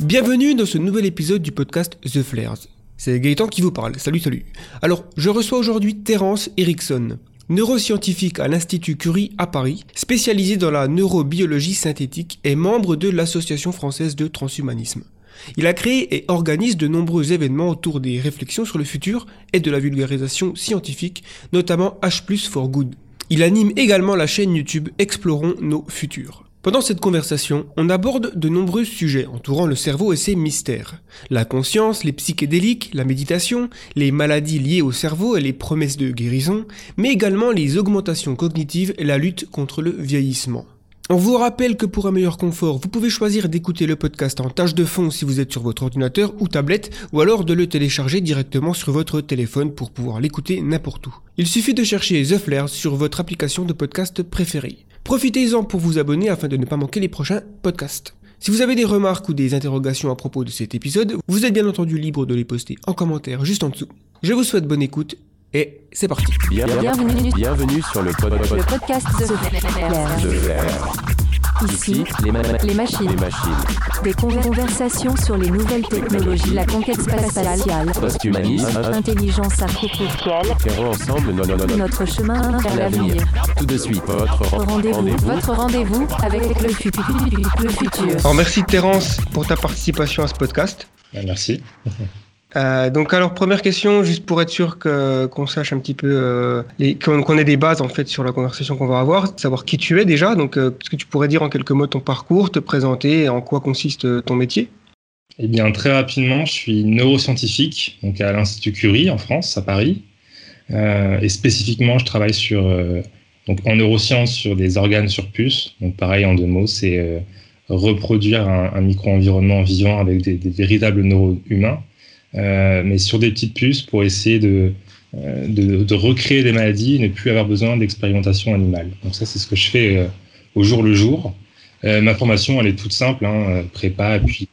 Bienvenue dans ce nouvel épisode du podcast The Flares. C'est Gaëtan qui vous parle. Salut, salut. Alors, je reçois aujourd'hui Terence Erickson, neuroscientifique à l'Institut Curie à Paris, spécialisé dans la neurobiologie synthétique et membre de l'Association française de transhumanisme. Il a créé et organise de nombreux événements autour des réflexions sur le futur et de la vulgarisation scientifique, notamment H for Good. Il anime également la chaîne YouTube Explorons nos futurs. Pendant cette conversation, on aborde de nombreux sujets entourant le cerveau et ses mystères. La conscience, les psychédéliques, la méditation, les maladies liées au cerveau et les promesses de guérison, mais également les augmentations cognitives et la lutte contre le vieillissement. On vous rappelle que pour un meilleur confort, vous pouvez choisir d'écouter le podcast en tâche de fond si vous êtes sur votre ordinateur ou tablette, ou alors de le télécharger directement sur votre téléphone pour pouvoir l'écouter n'importe où. Il suffit de chercher The Flares sur votre application de podcast préférée. Profitez-en pour vous abonner afin de ne pas manquer les prochains podcasts. Si vous avez des remarques ou des interrogations à propos de cet épisode, vous êtes bien entendu libre de les poster en commentaire juste en dessous. Je vous souhaite bonne écoute et c'est parti. Bienvenue, bienvenue sur le, podcast de, Ici, les, les, machines. les, machines. Des conversations sur les nouvelles technologies, la conquête spatiale, posthumanisme, intelligence artificielle. Ferons ensemble no, no, no, notre chemin vers l'avenir. Tout de suite, votre rendez-vous rendez votre rendez-vous avec le, futur. le futur. Alors merci Terence pour ta participation à ce podcast. Merci. Euh, donc alors première question, juste pour être sûr qu'on sache un petit peu, euh, qu'on ait des bases en fait sur la conversation qu'on va avoir, savoir qui tu es déjà. Donc euh, est-ce que tu pourrais dire en quelques mots ton parcours, te présenter, et en quoi consiste euh, ton métier? Eh bien très rapidement, je suis neuroscientifique donc à l'Institut Curie en France, à Paris, et spécifiquement je travaille sur donc en neurosciences sur des organes sur puce. Donc pareil en deux mots, c'est reproduire un, micro-environnement vivant avec des, des véritables neurones humains euh, mais sur des petites puces pour essayer de, euh, de, de, recréer des maladies et ne plus avoir besoin d'expérimentation animale. Donc ça, c'est ce que je fais euh, au jour le jour. ma formation, elle est toute simple, hein, prépa puis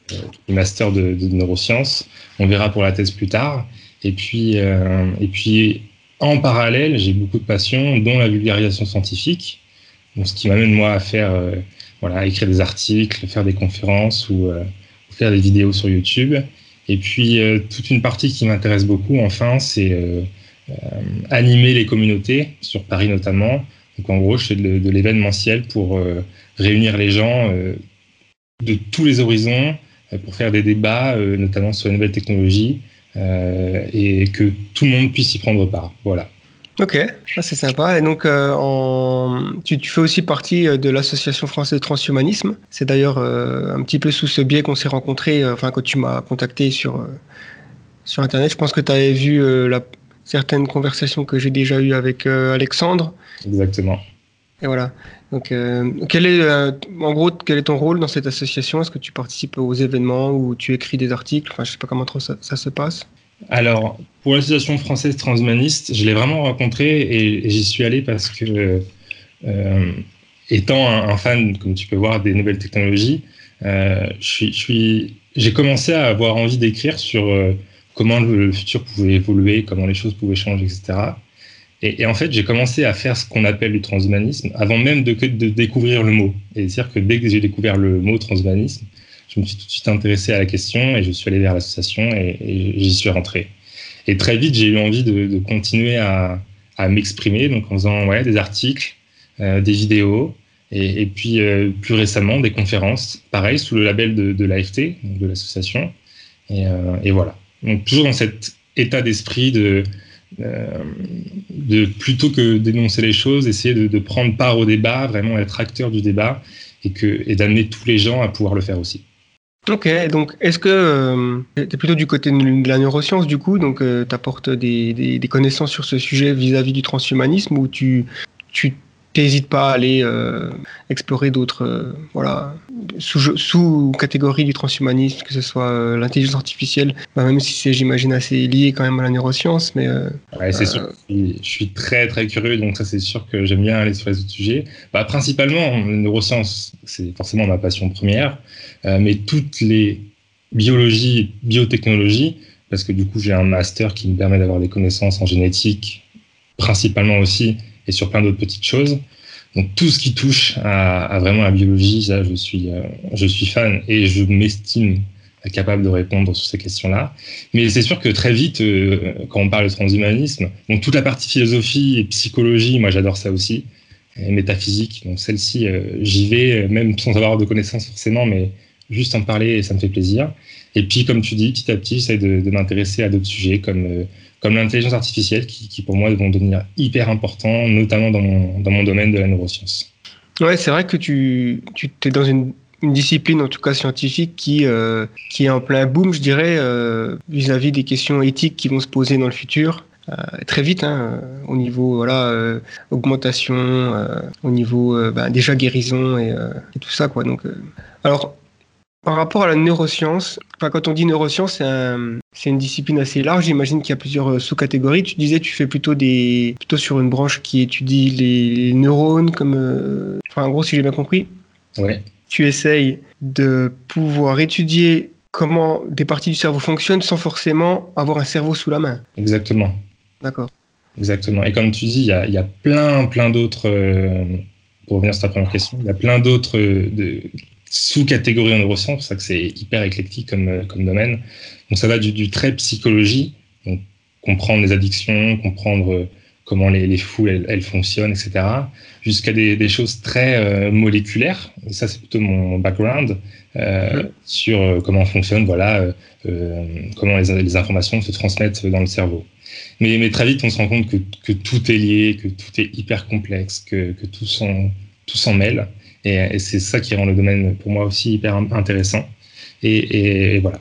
master de, de, neurosciences. On verra pour la thèse plus tard. Et puis, et puis en parallèle, j'ai beaucoup de passions, dont la vulgarisation scientifique. Donc, ce qui m'amène moi à faire, voilà, écrire des articles, faire des conférences ou faire des vidéos sur YouTube. Et puis, euh, toute une partie qui m'intéresse beaucoup, enfin, c'est euh, euh, animer les communautés, sur Paris notamment. Donc, en gros, je fais de, de l'événementiel pour réunir les gens de tous les horizons pour faire des débats, notamment sur les nouvelles technologies, et que tout le monde puisse y prendre part. Voilà. Ok, c'est sympa. Et donc, euh, en... tu, tu, fais aussi partie euh, de l'Association française de transhumanisme. C'est d'ailleurs euh, un petit peu sous ce biais qu'on s'est rencontrés, euh, enfin, quand tu m'as contacté sur, sur Internet. Je pense que tu avais vu la, certaines conversations que j'ai déjà eues avec Alexandre. Exactement. Et voilà. Donc, quel est, en gros, quel est ton rôle dans cette association? Est-ce que tu participes aux événements ou tu écris des articles? Enfin, je sais pas comment trop ça, ça se passe. Alors, pour l'association française transhumaniste, je l'ai vraiment rencontré et, j'y suis allé parce que, euh, étant un, fan, comme tu peux voir, des nouvelles technologies, euh, j'ai commencé à avoir envie d'écrire sur euh, comment le, futur pouvait évoluer, comment les choses pouvaient changer, etc. Et, en fait, j'ai commencé à faire ce qu'on appelle du transhumanisme avant même de, de découvrir le mot. Et c'est-à-dire que dès que j'ai découvert le mot transhumanisme, je me suis tout de suite intéressé à la question et je suis allé vers l'association et, j'y suis rentré. Et très vite, j'ai eu envie de, continuer à, m'exprimer, donc en faisant des articles, euh, des vidéos, et, puis euh, plus récemment des conférences, pareil, sous le label de, l'AFT, de l'association. Et, euh, et, voilà. Donc toujours dans cet état d'esprit de, plutôt que d'énoncer les choses, essayer de, prendre part au débat, vraiment être acteur du débat, et d'amener tous les gens à pouvoir le faire aussi. Ok, donc est-ce que euh, tu es plutôt du côté de la neuroscience du coup, donc euh, des, connaissances sur ce sujet vis-à-vis -vis du transhumanisme ou tu, tu n'hésites pas à aller euh, explorer d'autres euh, voilà, sous-catégories sous du transhumanisme, que ce soit euh, l'intelligence artificielle, bah, même si c'est, j'imagine, assez lié quand même à la neuroscience. Mais, ouais, c'est sûr. Je suis très, très curieux, donc ça, c'est sûr que j'aime bien aller sur les autres sujets. Bah, principalement, neurosciences, c'est forcément ma passion première, mais toutes les biologies, biotechnologies, parce que du coup, j'ai un master qui me permet d'avoir des connaissances en génétique, principalement aussi, et sur plein d'autres petites choses. Donc tout ce qui touche à, à vraiment la biologie, ça, je suis, euh, je suis fan et je m'estime capable de répondre sur ces questions-là. Mais c'est sûr que très vite, euh, quand on parle de transhumanisme, donc toute la partie philosophie et psychologie, moi j'adore ça aussi, et métaphysique, donc celle-ci, euh, j'y vais, même sans avoir de connaissances forcément, mais juste en parler ça me fait plaisir. Et puis, comme tu dis, petit à petit, j'essaie de, m'intéresser à d'autres sujets comme, comme l'intelligence artificielle, qui, pour moi vont devenir hyper importants, notamment dans mon, dans mon domaine de la neuroscience. Ouais, c'est vrai que tu, tu es dans une discipline, en tout cas scientifique, qui, euh, qui est en plein boom, je dirais, euh, vis-à-vis des questions éthiques qui vont se poser dans le futur. Euh, très vite, hein, au niveau voilà, augmentation, au niveau bah, déjà guérison et, et, tout ça. Quoi. Donc, alors, par rapport à la neuroscience, enfin, quand on dit neuroscience, c'est un, une discipline assez large. J'imagine qu'il y a plusieurs sous-catégories. Tu disais, tu fais plutôt des, plutôt sur une branche qui étudie les, les neurones, comme, enfin, en gros, si j'ai bien compris. Ouais tu essayes de pouvoir étudier comment des parties du cerveau fonctionnent sans forcément avoir un cerveau sous la main. Exactement. D'accord. Exactement. Et comme tu dis, il y a, il y a plein, plein d'autres, euh, pour revenir sur ta première question, il y a plein d'autres euh, sous-catégories en neurosciences, c'est ça que c'est hyper éclectique comme, euh, comme domaine. Donc ça va du, du trait psychologie, donc comprendre les addictions, comprendre comment les, les fous elles, elles, fonctionnent, etc., jusqu'à des, des, choses très euh, moléculaires. Et ça, c'est plutôt mon background euh, mmh. sur euh, comment fonctionne, voilà, euh, euh, comment les, les, informations se transmettent dans le cerveau. Mais, mais très vite, on se rend compte que, que tout est lié, que tout est hyper complexe, que, que tout s'en tout s'en mêle. Et, et c'est ça qui rend le domaine pour moi aussi hyper intéressant. Et, voilà.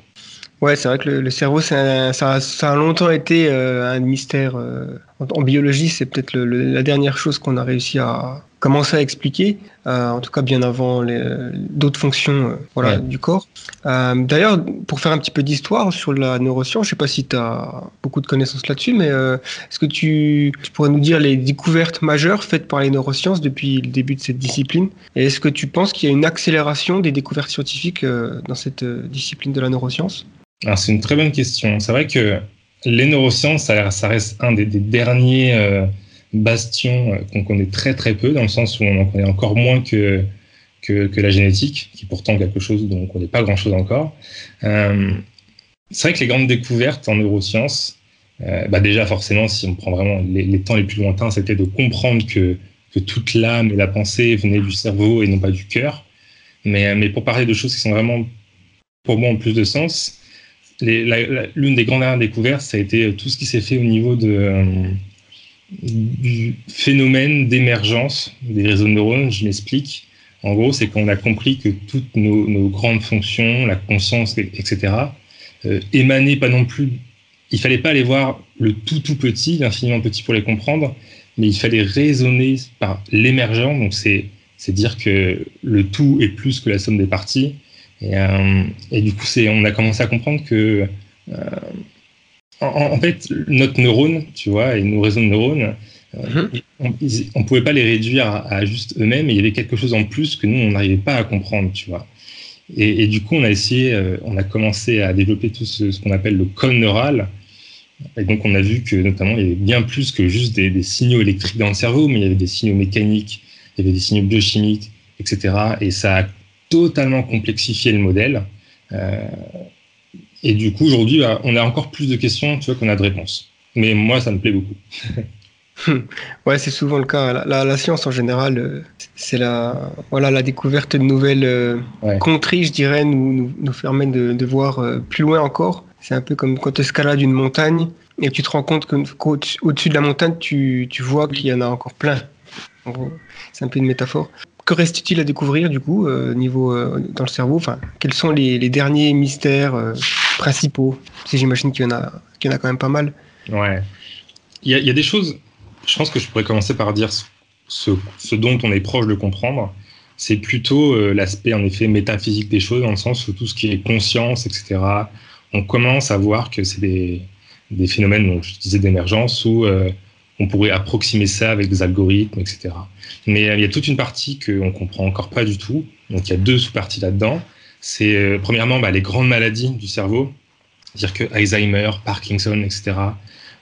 Ouais, c'est vrai que le, cerveau, ça, a longtemps été euh, un mystère. Euh, en, biologie, c'est peut-être la dernière chose qu'on a réussi à commencer à expliquer, euh, en tout cas bien avant d'autres fonctions euh, voilà, ouais. du corps. Euh, d'ailleurs, pour faire un petit peu d'histoire sur la neuroscience, je ne sais pas si tu as beaucoup de connaissances là-dessus, mais euh, est-ce que tu, tu, pourrais nous dire les découvertes majeures faites par les neurosciences depuis le début de cette discipline? Et est-ce que tu penses qu'il y a une accélération des découvertes scientifiques dans cette discipline de la neuroscience? Alors, c'est une très bonne question. C'est vrai que les neurosciences, ça, ça reste un des, des derniers bastions euh, qu'on connaît très très peu, dans le sens où on en connaît encore moins que, que, la génétique, qui est pourtant quelque chose dont on ne connaît pas grand-chose encore. Euh, c'est vrai que les grandes découvertes en neurosciences, euh, bah déjà forcément, si on prend vraiment les, temps les plus lointains, c'était de comprendre que, que toute l'âme et la pensée venaient du cerveau et non pas du cœur. Mais, mais pour parler de choses qui sont vraiment, pour moi, en plus de sens, l'une des grandes découvertes, ça a été tout ce qui s'est fait au niveau de, du phénomène d'émergence des réseaux de neurones. Je m'explique. En gros, c'est qu'on a compris que toutes nos, grandes fonctions, la conscience, etc., euh, émanaient pas non plus. Il fallait pas aller voir le tout tout petit, l'infiniment petit pour les comprendre, mais il fallait raisonner par l'émergent. Donc c'est c'est dire que le tout est plus que la somme des parties et, euh, du coup, on a commencé à comprendre que, euh, en, en, fait, notre neurone, tu vois, et nos réseaux de neurones, euh, on ne pouvait pas les réduire à, à juste eux-mêmes, il y avait quelque chose en plus que nous, on n'arrivait pas à comprendre, tu vois. Et, et, du coup, on a essayé, euh, on a commencé à développer tout ce, ce qu'on appelle le cône neural. Et donc, on a vu que, notamment, il y avait bien plus que juste des, des, signaux électriques dans le cerveau, mais il y avait des signaux mécaniques, il y avait des signaux biochimiques, etc. Et ça a totalement complexifier le modèle. Euh, et du coup, aujourd'hui, bah, on a encore plus de questions tu vois, qu'on a de réponses. Mais moi, ça me plaît beaucoup. ouais, c'est souvent le cas. La, la, la, science en général, euh, c'est la, voilà, la découverte de nouvelles euh, ouais. contrées, je dirais, nous, nous, nous permet de, de voir euh, plus loin encore. C'est un peu comme quand tu escalades une montagne et tu te rends compte qu'au-dessus qu de la montagne, tu, tu vois qu'il y en a encore plein. C'est un peu une métaphore que reste-t-il à découvrir du coup niveau dans le cerveau? Enfin, quels sont les, les derniers mystères principaux Si j'imagine qu'il y en a, en a quand même pas mal. Ouais. Il y, a, des choses. Je pense que je pourrais commencer par dire ce, dont on est proche de comprendre. C'est plutôt euh, l'aspect en effet métaphysique des choses, dans le sens où tout ce qui est conscience, etc. On commence à voir que c'est des, des phénomènes, dont je disais d'émergence, où euh, on pourrait approximer ça avec des algorithmes, etc. Mais euh, il y a toute une partie qu'on comprend encore pas du tout. Donc il y a deux sous-parties là-dedans. C'est euh, premièrement bah, les grandes maladies du cerveau, c'est-à-dire que Alzheimer, Parkinson, etc.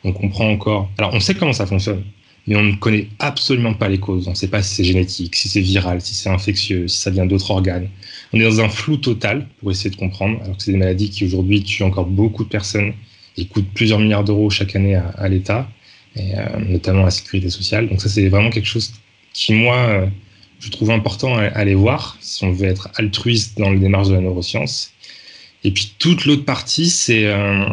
On comprend encore. Alors on sait comment ça fonctionne, mais on ne connaît absolument pas les causes. On ne sait pas si c'est génétique, si c'est viral, si c'est infectieux, si ça vient d'autres organes. On est dans un flou total pour essayer de comprendre, alors que c'est des maladies qui aujourd'hui tuent encore beaucoup de personnes et coûtent plusieurs milliards d'euros chaque année à, l'État, euh, notamment à la sécurité sociale. Donc ça, c'est vraiment quelque chose qui, moi, euh, je trouve important à, aller voir si on veut être altruiste dans le démarche de la neuroscience. Et puis toute l'autre partie, c'est euh,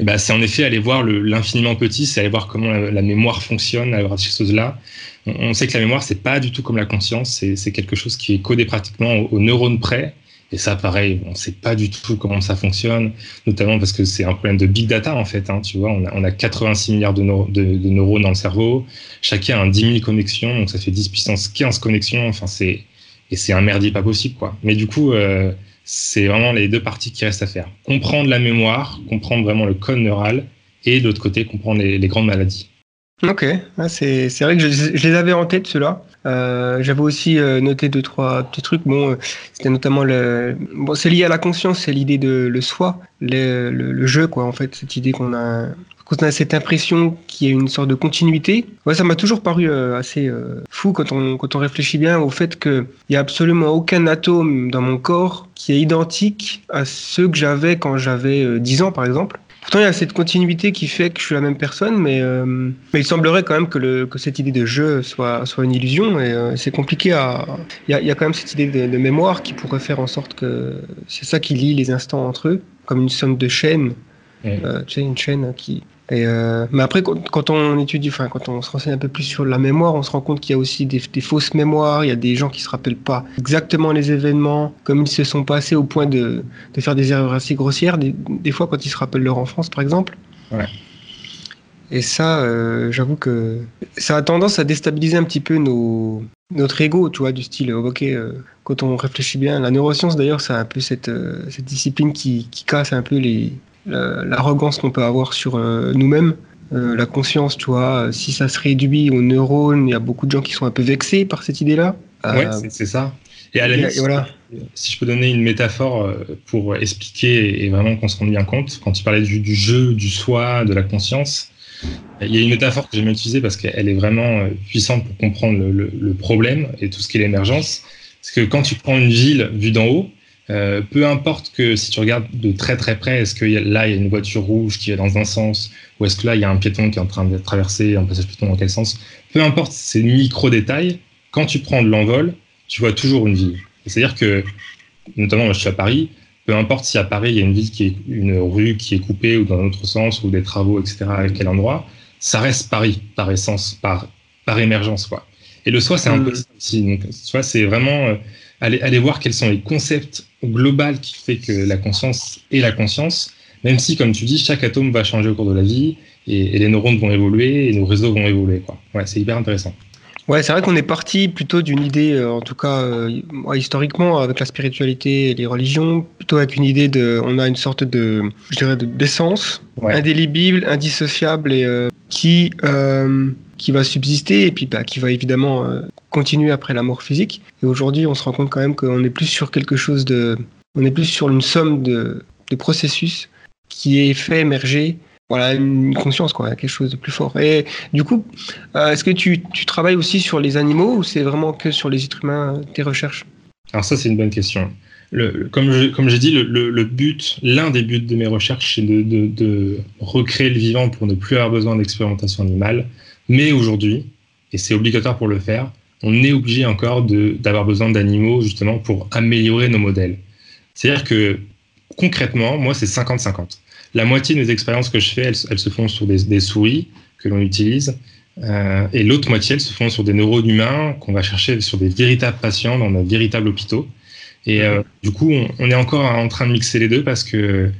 eh ben, en effet aller voir l'infiniment petit, c'est aller voir comment la, mémoire fonctionne, aller voir ces choses-là. On, sait que la mémoire, c'est pas du tout comme la conscience, c'est quelque chose qui est codé pratiquement aux, neurones près. Et ça, pareil, on ne sait pas du tout comment ça fonctionne, notamment parce que c'est un problème de big data, en fait. Hein, tu vois, on a, on a 86 milliards de, neurones dans le cerveau. Chacun a 10 000 connexions, donc ça fait 10 puissance 15 connexions. Enfin, c'est, et c'est un merdier pas possible, quoi. Mais du coup, euh, c'est vraiment les deux parties qui restent à faire. Comprendre la mémoire, comprendre vraiment le code neural, et de l'autre côté, comprendre les, grandes maladies. Ok, ah, c'est vrai que je, les avais en tête, ceux-là. Euh, j'avais aussi euh, noté deux, trois petits trucs. Bon, euh, c'était notamment le. Bon, c'est lié à la conscience, c'est l'idée de le soi, le, le, jeu, quoi, en fait, cette idée qu'on a quand on a cette impression qu'il y a une sorte de continuité, ouais, ça m'a toujours paru assez fou quand on, quand on réfléchit bien au fait qu'il n'y a absolument aucun atome dans mon corps qui est identique à ceux que j'avais quand j'avais 10 euh, ans, par exemple. Pourtant, il y a cette continuité qui fait que je suis la même personne, mais, mais il semblerait quand même que, le, que cette idée de jeu soit, soit une illusion, et c'est compliqué à... Il y a, y a, quand même cette idée de, de, mémoire qui pourrait faire en sorte que c'est ça qui lie les instants entre eux, comme une somme de chaînes. tu sais, une chaîne qui, et euh, mais après, quand, on étudie, enfin, quand on se renseigne un peu plus sur la mémoire, on se rend compte qu'il y a aussi des, fausses mémoires. Il y a des gens qui se rappellent pas exactement les événements, comme ils se sont passés au point de, de faire des erreurs assez grossières. Des, des, fois, quand ils se rappellent leur enfance, par exemple. Ouais. Et ça, euh, j'avoue que ça a tendance à déstabiliser un petit peu nos, notre ego, tu vois, du style, ok, euh, quand on réfléchit bien, la neuroscience d'ailleurs, c'est un peu cette, euh, cette discipline qui, qui, casse un peu les, l'arrogance qu'on peut avoir sur euh, nous-mêmes. Euh, la conscience, tu vois, euh, si ça se réduit aux neurones, il y a beaucoup de gens qui sont un peu vexés par cette idée-là. Oui, c'est ça. Et à la limite, voilà. si je peux donner une métaphore pour expliquer et vraiment qu'on se rende bien compte, quand tu parlais du, jeu, du soi, de la conscience, il y a une métaphore que j'aime utiliser parce qu'elle est vraiment puissante pour comprendre le, le problème et tout ce qui est l'émergence. C'est que quand tu prends une ville vue d'en haut, euh, peu importe que si tu regardes de très très près, est-ce que là il y a une voiture rouge qui est dans un sens, ou est-ce que là il y a un piéton qui est en train de traverser un passage piéton dans quel sens? Peu importe ces micro détails, quand tu prends de l'envol, tu vois toujours une ville. C'est-à-dire que, notamment moi je suis à Paris, peu importe si à Paris il y a une ville qui est une rue qui est coupée ou dans un autre sens ou des travaux etc à quel endroit, ça reste Paris par essence, par par émergence quoi. Et le soi c'est un peu ça aussi. Donc, soit c'est vraiment euh, aller, aller voir quels sont les concepts global qui fait que la conscience est la conscience, même si, comme tu dis, chaque atome va changer au cours de la vie et, les neurones vont évoluer et nos réseaux vont évoluer. Quoi. Ouais, c'est hyper intéressant. Ouais, c'est vrai qu'on est parti plutôt d'une idée, euh, en tout cas euh, historiquement, avec la spiritualité et les religions, plutôt avec une idée de, on a une sorte de, je dirais, d'essence indélébile, indissociable et euh, qui qui va subsister et puis bah, qui va évidemment continuer après la mort physique. Et aujourd'hui, on se rend compte quand même qu'on est plus sur quelque chose de, on est plus sur une somme de, processus qui est fait émerger voilà une conscience quoi quelque chose de plus fort. Et du coup euh, est-ce que tu, travailles aussi sur les animaux ou c'est vraiment que sur les êtres humains tes recherches? Alors ça c'est une bonne question. Comme je, comme j'ai dit le, but l'un des buts de mes recherches c'est de, recréer le vivant pour ne plus avoir besoin d'expérimentation animale mais aujourd'hui et c'est obligatoire pour le faire on est obligé encore d'avoir besoin d'animaux justement pour améliorer nos modèles. C'est-à-dire que concrètement, moi, c'est 50-50. La moitié des expériences que je fais, elles, se font sur des, souris que l'on utilise, euh, et l'autre moitié, elles se font sur des neurones humains qu'on va chercher sur des véritables patients dans nos véritables hôpitaux. Et euh, du coup, on, est encore en train de mixer les deux parce que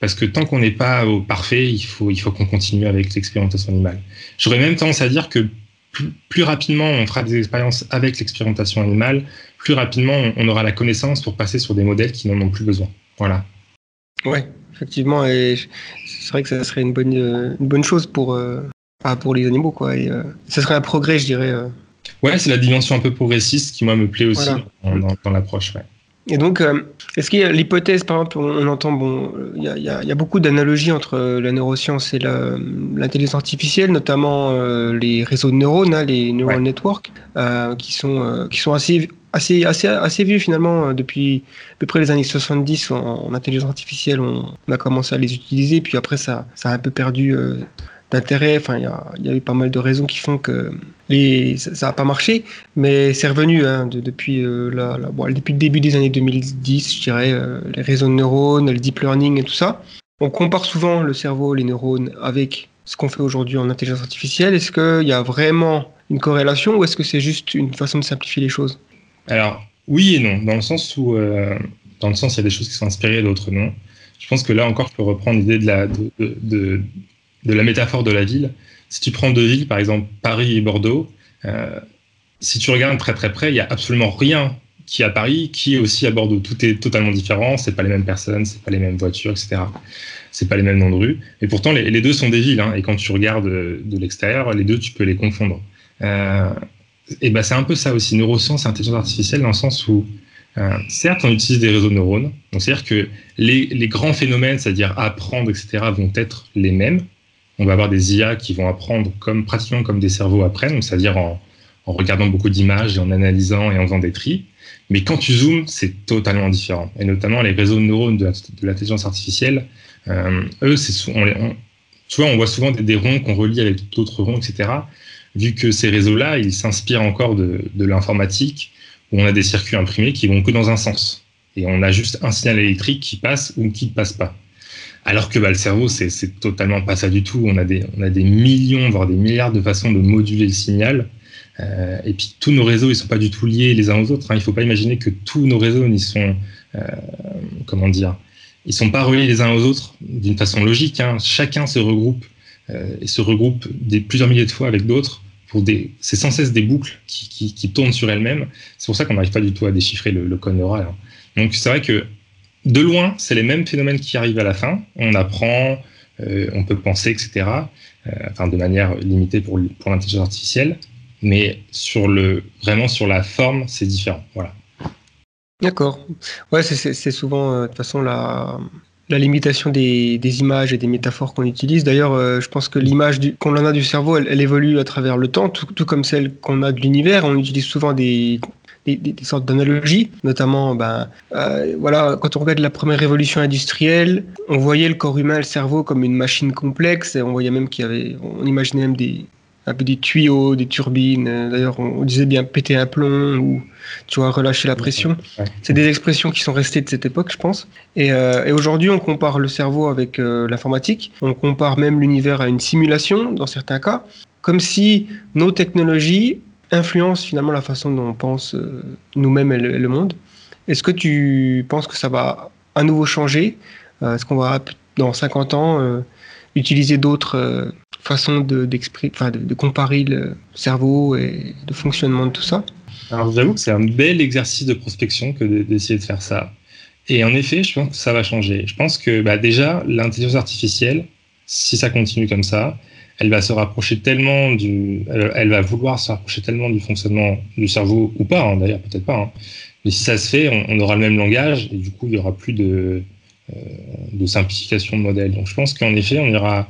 parce que tant qu'on n'est pas au parfait, il faut il faut qu'on continue avec l'expérimentation animale. J'aurais même tendance à dire que plus, rapidement on fera des expériences avec l'expérimentation animale, plus rapidement on, aura la connaissance pour passer sur des modèles qui n'en ont plus besoin. Voilà. Ouais, effectivement, et c'est vrai que ça serait une bonne, une bonne chose pour, euh, pour les animaux, quoi. Et, euh, ça serait un progrès, je dirais. Euh. Ouais, c'est la dimension un peu progressiste qui, moi, me plaît aussi dans, l'approche. Ouais. Et donc, euh, est-ce qu'il y a l'hypothèse, par exemple, on, entend, bon, il y a, beaucoup d'analogies entre la neuroscience et l'intelligence artificielle, notamment les réseaux de neurones, hein, les neural networks, qui sont qui sont assez assez assez assez vieux finalement depuis à peu près les années 70 en, intelligence artificielle on, a commencé à les utiliser puis après ça ça a un peu perdu d'intérêt. Enfin, il y, a, eu pas mal de raisons qui font que ça n'a pas marché, mais c'est revenu hein, depuis, euh, depuis le début des années 2010, je dirais, euh, les réseaux de neurones, le deep learning et tout ça. On compare souvent le cerveau, les neurones, avec ce qu'on fait aujourd'hui en intelligence artificielle. Est-ce qu'il y a vraiment une corrélation ou est-ce que c'est juste une façon de simplifier les choses? Alors, oui et non, dans le sens où, euh, dans le sens, il y a des choses qui sont inspirées, d'autres non. Je pense que là encore, je peux reprendre l'idée de la, de la métaphore de la ville. Si tu prends deux villes, par exemple Paris et Bordeaux, euh, si tu regardes très très près, il n'y a absolument rien qui est à Paris, qui est aussi à Bordeaux. Tout est totalement différent, c'est pas les mêmes personnes, c'est pas les mêmes voitures, etc. C'est pas les mêmes noms de rue. Et pourtant, les, deux sont des villes. Hein, et quand tu regardes de l'extérieur, les deux, tu peux les confondre. Euh, et ben c'est un peu ça aussi, neurosciences et intelligence artificielle, dans le sens où, euh, certes, on utilise des réseaux de neurones. C'est-à-dire que les grands phénomènes, c'est-à-dire apprendre, etc., vont être les mêmes on va avoir des IA qui vont apprendre comme pratiquement comme des cerveaux apprennent, c'est-à-dire en, regardant beaucoup d'images et en analysant et en faisant des tris. Mais quand tu zoomes, c'est totalement différent. Et notamment les réseaux de neurones de, l'intelligence artificielle, euh, eux, on voit souvent des, ronds qu'on relie avec d'autres ronds, etc. Vu que ces réseaux-là, ils s'inspirent encore de, de l'informatique, où on a des circuits imprimés qui vont que dans un sens. Et on a juste un signal électrique qui passe ou qui ne passe pas. Alors que bah, le cerveau, c'est totalement pas ça du tout. On a, des, on a des millions, voire des milliards de façons de moduler le signal. Euh, et puis tous nos réseaux, ils sont pas du tout liés les uns aux autres. Hein. Il faut pas imaginer que tous nos réseaux, ils sont, euh, comment dire, ils sont pas reliés les uns aux autres d'une façon logique. Hein. Chacun se regroupe euh, et se regroupe des plusieurs milliers de fois avec d'autres. C'est sans cesse des boucles qui, qui, tournent sur elles-mêmes. C'est pour ça qu'on n'arrive pas du tout à déchiffrer le, le code neural. Hein. Donc c'est vrai que de loin, c'est les mêmes phénomènes qui arrivent à la fin. On apprend, euh, on peut penser, etc. Euh, enfin, de manière limitée pour, pour l'intelligence artificielle, mais sur le, vraiment sur la forme, c'est différent. Voilà. D'accord. Ouais, c'est souvent euh, de toute façon la, la limitation des, des, images et des métaphores qu'on utilise. D'ailleurs, je pense que l'image qu'on en a du cerveau, elle, évolue à travers le temps, tout comme celle qu'on a de l'univers. On utilise souvent des, des, des, sortes d'analogies, notamment, ben, euh, voilà, quand on regarde la première révolution industrielle, on voyait le corps humain, le cerveau, comme une machine complexe, et on voyait même qu'il y avait, on imaginait même des, un peu des tuyaux, des turbines. D'ailleurs, on, disait bien péter un plomb ou, tu vois, relâcher la pression. C'est des expressions qui sont restées de cette époque, je pense. Et, euh, et aujourd'hui, on compare le cerveau avec euh, l'informatique. On compare même l'univers à une simulation, dans certains cas, comme si nos technologies influence finalement la façon dont on pense euh, nous-mêmes et, le monde. Est-ce que tu penses que ça va à nouveau changer? Euh, Est-ce qu'on va dans 50 ans euh, utiliser d'autres façons de, comparer le cerveau et le fonctionnement de tout ça? Alors j'avoue que c'est un bel exercice de prospection que d'essayer de faire ça. Et en effet, je pense que ça va changer. Je pense que bah, déjà, l'intelligence artificielle, si ça continue comme ça, elle va se rapprocher tellement du, elle, va vouloir se rapprocher tellement du fonctionnement du cerveau ou pas, hein, d'ailleurs peut-être pas. Hein. Mais si ça se fait, on, aura le même langage et du coup il y aura plus de, euh, de simplification de modèle. Donc je pense qu'en effet on ira,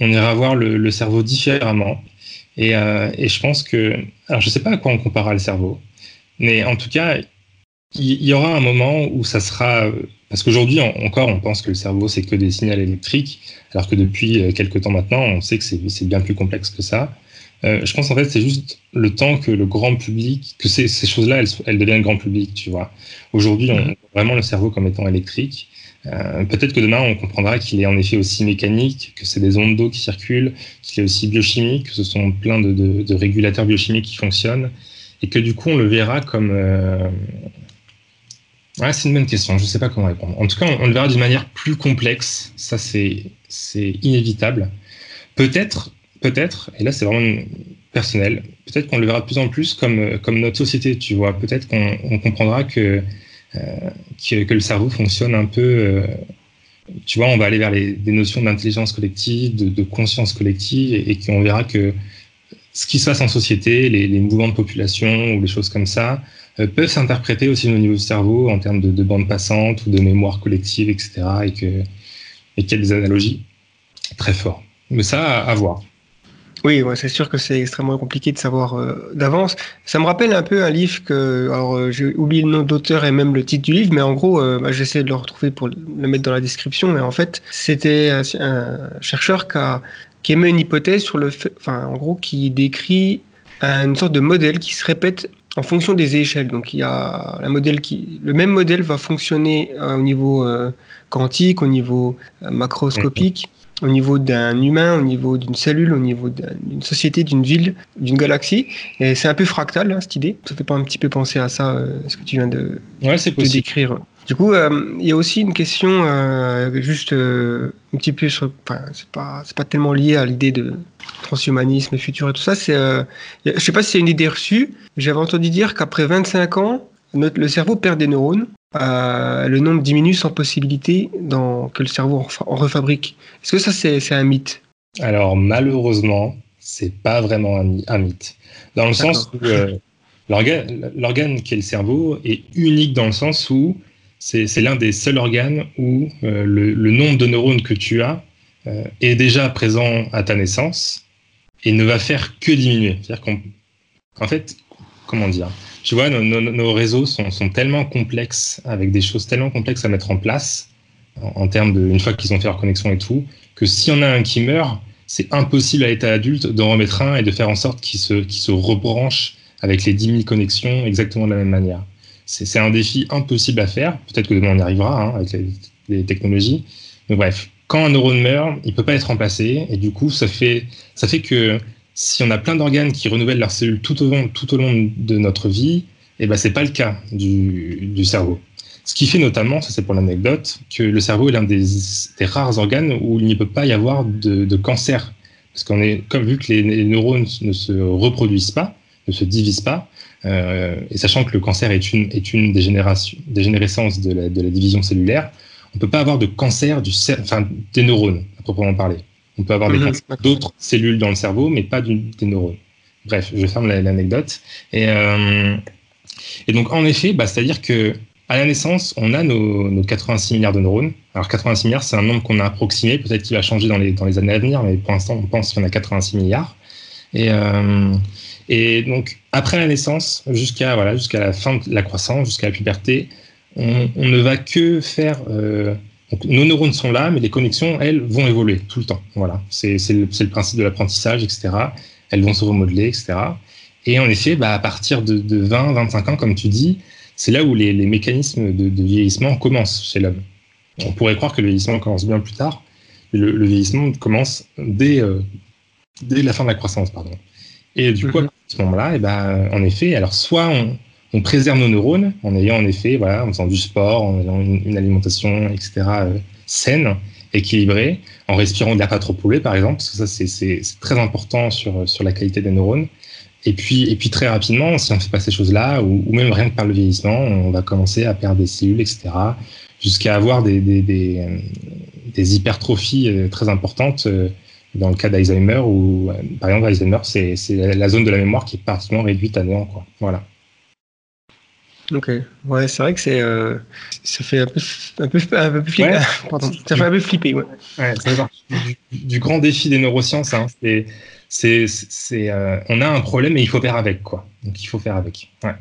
on ira voir le, cerveau différemment. Et, euh, et, je pense que, alors je sais pas à quoi on comparera le cerveau, mais en tout cas il y aura un moment où ça sera parce qu'aujourd'hui encore, on pense que le cerveau, c'est que des signaux électriques, alors que depuis euh, quelques temps maintenant, on sait que c'est bien plus complexe que ça. Euh, je pense en fait c'est juste le temps que le grand public, que ces, ces choses-là, elles, elles, deviennent grand public, tu vois. Aujourd'hui, on voit vraiment le cerveau comme étant électrique. Euh, Peut-être que demain, on comprendra qu'il est en effet aussi mécanique, que c'est des ondes d'eau qui circulent, qu'il est aussi biochimique, que ce sont plein de, de, de, régulateurs biochimiques qui fonctionnent, et que du coup, on le verra comme, euh, c'est une bonne question. Je ne sais pas comment répondre. En tout cas, on, le verra d'une manière plus complexe. Ça, c'est inévitable. Peut-être, peut-être, et là, c'est vraiment personnel. Peut-être qu'on le verra de plus en plus comme comme notre société. Tu vois. Peut-être qu'on comprendra que, euh, que, que le cerveau fonctionne un peu. Euh, tu vois, on va aller vers les, des notions d'intelligence collective, de, conscience collective, et, qu'on verra que ce qui se passe en société, les, mouvements de population ou les choses comme ça, peuvent s'interpréter aussi au niveau du cerveau en termes de, de bande passante ou de mémoire collective, etc. Et qu'il y a des analogies très fortes. Mais ça, à, voir. Oui, c'est sûr que c'est extrêmement compliqué de savoir d'avance. Ça me rappelle un peu un livre que, alors j'ai oublié le nom d'auteur et même le titre du livre, mais en gros, bah, j'essaie de le retrouver pour le mettre dans la description. Mais en fait, c'était un, chercheur qui émet une hypothèse sur le fait, enfin, en gros, qui décrit une sorte de modèle qui se répète en fonction des échelles. Donc il y a la modèle qui, le même modèle va fonctionner euh, au niveau euh, quantique, au niveau euh, macroscopique, au niveau d'un humain, au niveau d'une cellule, au niveau d'une société, d'une ville, d'une galaxie. Et c'est un peu fractal hein, cette idée. Ça fait pas un petit peu penser à ça, ce que tu viens de, ouais, de décrire. Du coup, il y a aussi une question juste un petit peu sur, enfin, c'est pas, c'est pas tellement lié à l'idée de transhumanisme, futur et tout ça. C'est, je sais pas si c'est une idée reçue. J'avais entendu dire qu'après 25 ans, notre, le cerveau perd des neurones. le nombre diminue sans possibilité dans, que le cerveau en refabrique. Est-ce que ça, c'est, c'est un mythe? Alors, malheureusement, c'est pas vraiment un, un mythe. Dans le sens où l'organe, l'organe qui est le cerveau est unique dans le sens où c'est l'un des seuls organes où euh, le, nombre de neurones que tu as euh, est déjà présent à ta naissance et ne va faire que diminuer. C'est-à-dire qu'en fait, comment dire Tu vois, nos, réseaux sont, tellement complexes, avec des choses tellement complexes à mettre en place, en, termes de, une fois qu'ils ont fait leur connexion et tout, que s'il y en a un qui meurt, c'est impossible à l'état adulte d'en remettre un et de faire en sorte qu'il se, se rebranche avec les 10 000 connexions exactement de la même manière c'est un défi impossible à faire. Peut-être que demain on y arrivera hein, avec les, technologies. Mais bref, quand un neurone meurt, il peut pas être remplacé. Et du coup, ça fait, ça fait que si on a plein d'organes qui renouvellent leurs cellules tout au long, tout au long de notre vie, et eh ben, pas le cas du, du, cerveau. Ce qui fait notamment, ça c'est pour l'anecdote, que le cerveau est l'un des, des, rares organes où il ne peut pas y avoir de, de cancer. Parce qu'on est, comme vu que les, les neurones ne se reproduisent pas, ne se divisent pas, euh, et sachant que le cancer est une, est une dégénérescence de la, de la division cellulaire, on ne peut pas avoir de cancer du enfin, des neurones, à proprement parler. On peut avoir mhm. d'autres cellules dans le cerveau, mais pas du, des neurones. Bref, je ferme l'anecdote. Et, euh, et donc, en effet, bah, c'est-à-dire que à la naissance, on a nos, nos, 86 milliards de neurones. Alors, 86 milliards, c'est un nombre qu'on a approximé. Peut-être qu'il va changer dans les, dans les années à venir, mais pour l'instant, on pense qu'il y en a 86 milliards. Et, euh, et donc, après la naissance, jusqu'à voilà, jusqu'à la fin de la croissance, jusqu'à la puberté, on, ne va que faire. Euh, donc, nos neurones sont là, mais les connexions, elles, vont évoluer tout le temps. Voilà, c'est le, le, principe de l'apprentissage, etc. Elles vont se remodeler, etc. Et en effet, bah, à partir de, de 20, 25 ans, comme tu dis, c'est là où les, les mécanismes de, de, vieillissement commencent chez l'homme. On pourrait croire que le vieillissement commence bien plus tard, mais le, le vieillissement commence dès, euh, dès la fin de la croissance, pardon. Et du coup, mhm. à ce moment-là, eh ben, en effet, alors soit on, on, préserve nos neurones en ayant en effet, voilà, en faisant du sport, en ayant une, alimentation, etc., euh, saine, équilibrée, en respirant de l'air pas trop pollué, par exemple, parce que ça, c'est très important sur, sur la qualité des neurones. Et puis, et puis très rapidement, si on ne fait pas ces choses-là, ou, ou, même rien que par le vieillissement, on va commencer à perdre des cellules, etc., jusqu'à avoir des, des, des, euh, des hypertrophies euh, très importantes dans le cas d'Alzheimer, où, par exemple, Alzheimer, c'est la zone de la mémoire qui est particulièrement réduite à néant. Quoi. Voilà. Ok, ouais, c'est vrai que c'est, euh, ça fait un peu, un peu, un peu flipper. Pardon, ça fait un peu flipper, ouais. ouais du, du, grand défi des neurosciences, hein, c'est, c'est, c'est, euh, on a un problème et il faut faire avec, quoi. Donc il faut faire avec. Ouais.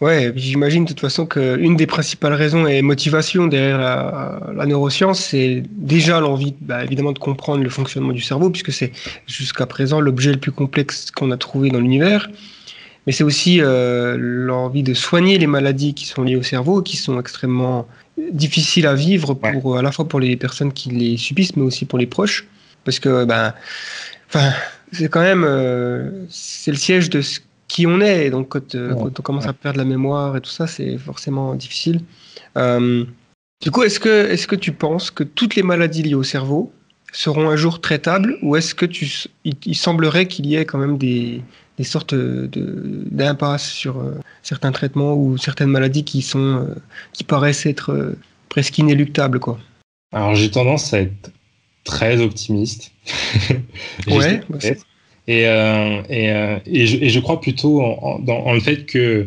Ouais, j'imagine de toute façon qu'une des principales raisons et motivations derrière la, neuroscience, c'est déjà l'envie, bah, évidemment, de comprendre le fonctionnement du cerveau, puisque c'est jusqu'à présent l'objet le plus complexe qu'on a trouvé dans l'univers. Mais c'est aussi euh, l'envie de soigner les maladies qui sont liées au cerveau, qui sont extrêmement difficiles à vivre pour à la fois pour les personnes qui les subissent, mais aussi pour les proches, parce que ben, enfin, c'est quand même euh, c'est le siège de ce qui on est. Et donc, quand, euh, on commence à perdre la mémoire et tout ça, c'est forcément difficile. Euh, du coup, est-ce que, est que tu penses que toutes les maladies liées au cerveau seront un jour traitables? Ou est-ce que tu, il, semblerait qu'il y ait quand même des, des sortes d'impasses sur euh, certains traitements ou certaines maladies qui, sont, qui paraissent être presque inéluctables quoi Alors, j'ai tendance à être très optimiste. ouais, et, euh, et, euh, et, je, et, je, crois plutôt en, dans, en le fait euh,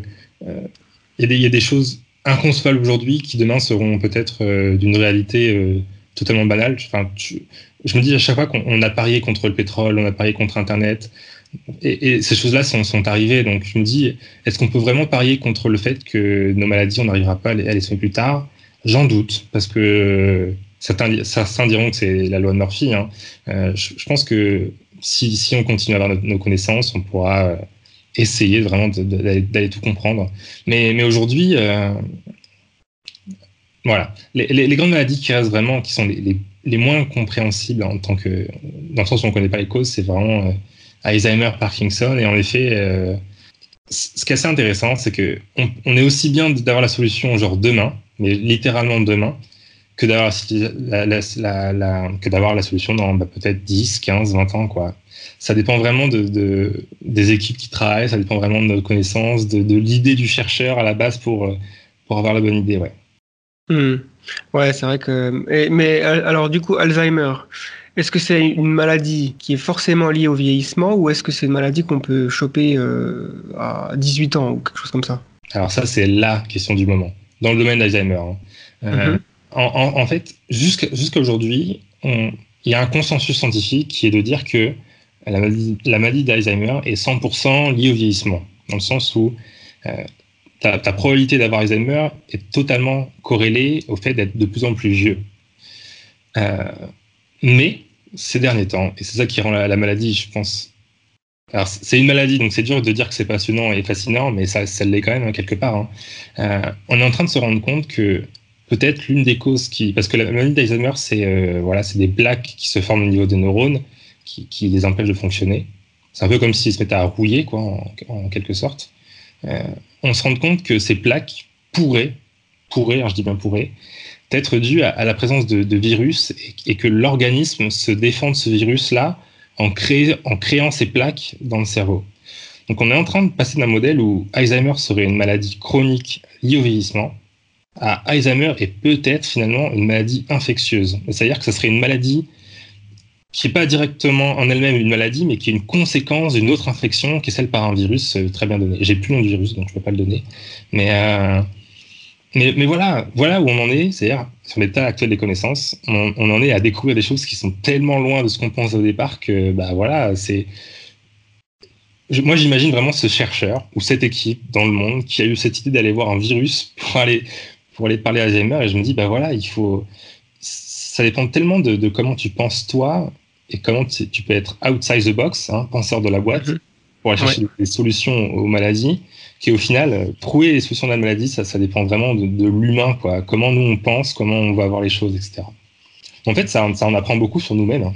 il y, a des choses inconcevables aujourd'hui qui demain seront peut-être euh, d'une réalité euh, totalement banale. Enfin, je me dis à chaque fois qu'on a parié contre le pétrole, on a parié contre Internet, et, ces choses-là sont, arrivées. Donc je me dis, est-ce qu'on peut vraiment parier contre le fait que nos maladies, on n'arrivera pas à les, soigner plus tard? J'en doute, parce que certains, certains diront que c'est la loi de Murphy. Hein. Euh, je, pense que si, on continue à avoir nos, connaissances, on pourra euh, essayer vraiment d'aller tout comprendre. Mais, aujourd'hui, euh, voilà, les, les, grandes maladies qui restent vraiment, qui sont les, les, moins compréhensibles en tant que, dans le sens où on ne connaît pas les causes, c'est vraiment Alzheimer, Parkinson. Et en effet, euh, ce qui est assez intéressant, c'est que on, est aussi bien d'avoir la solution genre demain, mais littéralement demain, que d'avoir la, solution dans bah, peut-être 10, 15, 20 ans. Quoi. Ça dépend vraiment de, des équipes qui travaillent, ça dépend vraiment de nos connaissances, de, l'idée du chercheur à la base pour, pour avoir la bonne idée. Ouais, hmm. ouais c'est vrai que. mais alors, du coup, Alzheimer, est-ce que c'est une maladie qui est forcément liée au vieillissement ou est-ce que c'est une maladie qu'on peut choper euh, à 18 ans ou quelque chose comme ça? Alors ça, c'est la question du moment, dans le domaine d'Alzheimer. Hein. Euh, mhm. en, fait, jusqu'à aujourd'hui, il y a un consensus scientifique qui est de dire que la maladie, d'Alzheimer est 100% liée au vieillissement, dans le sens où euh, ta, ta, probabilité d'avoir Alzheimer est totalement corrélée au fait d'être de plus en plus vieux. mais ces derniers temps, et c'est ça qui rend la, maladie, je pense. Alors, c'est une maladie, donc c'est dur de dire que c'est passionnant et fascinant, mais ça, ça l'est quand même, hein, quelque part. Hein. Euh, on est en train de se rendre compte que peut-être l'une des causes qui. Parce que la maladie d'Alzheimer, c'est euh, voilà, des plaques qui se forment au niveau des neurones, qui, qui les empêchent de fonctionner. C'est un peu comme s'ils se mettaient à rouiller, quoi, en, quelque sorte. Euh, on se rend compte que ces plaques pourraient, pourraient, alors je dis bien pourraient, être dû à, la présence de, virus et, que l'organisme se défend de ce virus-là en, en créant ces plaques dans le cerveau. Donc on est en train de passer d'un modèle où Alzheimer serait une maladie chronique liée au vieillissement à Alzheimer est peut-être finalement une maladie infectieuse. C'est-à-dire que ce serait une maladie qui n'est pas directement en elle-même une maladie, mais qui est une conséquence d'une autre infection, qui est celle par un virus euh, très bien donné. J'ai plus le nom du virus, donc je ne peux pas le donner. Mais euh, mais, mais, voilà, voilà où on en est, c'est-à-dire sur l'état actuel des connaissances, on, on, en est à découvrir des choses qui sont tellement loin de ce qu'on pense au départ que, bah voilà, c'est. Moi, j'imagine vraiment ce chercheur ou cette équipe dans le monde qui a eu cette idée d'aller voir un virus pour aller, pour aller parler à Alzheimer, et je me dis, bah voilà, il faut. Ça dépend tellement de, de comment tu penses toi et comment tu, peux être outside the box, hein, penseur de la boîte, mm-hmm. pour aller chercher des solutions aux maladies qui au final, euh, trouver les solutions de la maladie, ça, ça dépend vraiment de, l'humain, quoi. Comment nous on pense, comment on va voir les choses, etc. En fait, ça, ça en apprend beaucoup sur nous-mêmes, hein,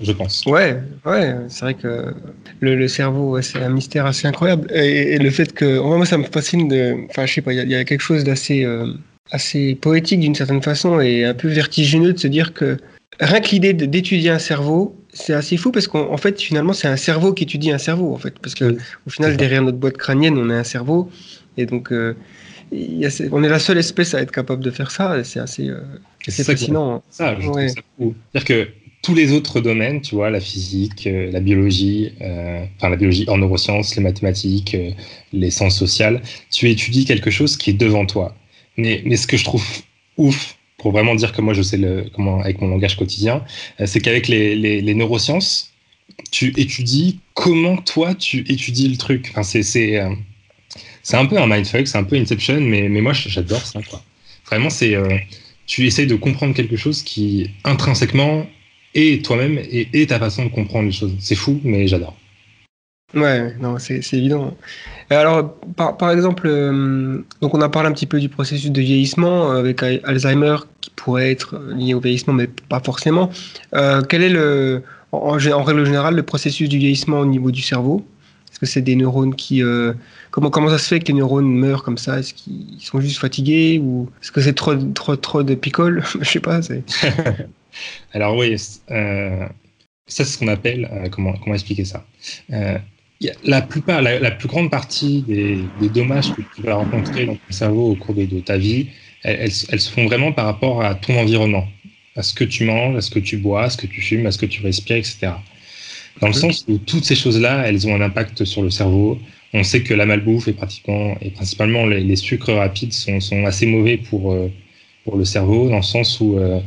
je pense. Ouais, ouais, c'est vrai que le, cerveau, c'est un mystère assez incroyable. Et, le fait que, moi, ça me fascine de, enfin, je sais pas, il y, a quelque chose d'assez, euh, assez poétique d'une certaine façon et un peu vertigineux de se dire que rien que l'idée d'étudier un cerveau, c'est assez fou parce qu'en fait, finalement, c'est un cerveau qui étudie un cerveau, en fait. Parce que au final, derrière notre boîte crânienne, on a un cerveau. Et donc, euh, on est la seule espèce à être capable de faire ça. C'est assez, euh, fascinant. Ça, C'est-à-dire que tous les autres domaines, tu vois, la physique, euh, la biologie, enfin la biologie en neurosciences, les mathématiques, les sciences sociales, tu étudies quelque chose qui est devant toi. Mais, mais ce que je trouve ouf pour vraiment dire que moi je sais le, comment avec mon langage quotidien, euh, c'est qu'avec les, les, neurosciences, tu étudies comment toi tu étudies le truc. Enfin, c'est euh, un peu un mindfuck, c'est un peu Inception, mais mais moi j'adore ça. Vraiment c'est euh, tu essayes de comprendre quelque chose qui intrinsèquement est toi-même et ta façon de comprendre les choses. C'est fou, mais j'adore. Ouais, non, c'est évident. Alors, par, par exemple, euh, donc on a parlé un petit peu du processus de vieillissement euh, avec Alzheimer qui pourrait être lié au vieillissement, mais pas forcément. Euh, quel est le, en, règle générale, le processus du vieillissement au niveau du cerveau? Est-ce que c'est des neurones qui, comment comment ça se fait que les neurones meurent comme ça? Est-ce qu'ils sont juste fatigués ou est-ce que c'est trop trop trop de picole Je sais pas. Alors oui, ça c'est ce qu'on appelle comment comment expliquer ça? La plupart, la, plus grande partie des, dommages que tu vas rencontrer dans ton cerveau au cours de, ta vie, elles, se font vraiment par rapport à ton environnement, à ce que tu manges, à ce que tu bois, à ce que tu fumes, à ce que tu respires, etc. Dans le sens où toutes ces choses-là, elles ont un impact sur le cerveau. On sait que la malbouffe et pratiquement et principalement les, sucres rapides sont, sont assez mauvais pour, euh, pour le cerveau, dans le sens où euh,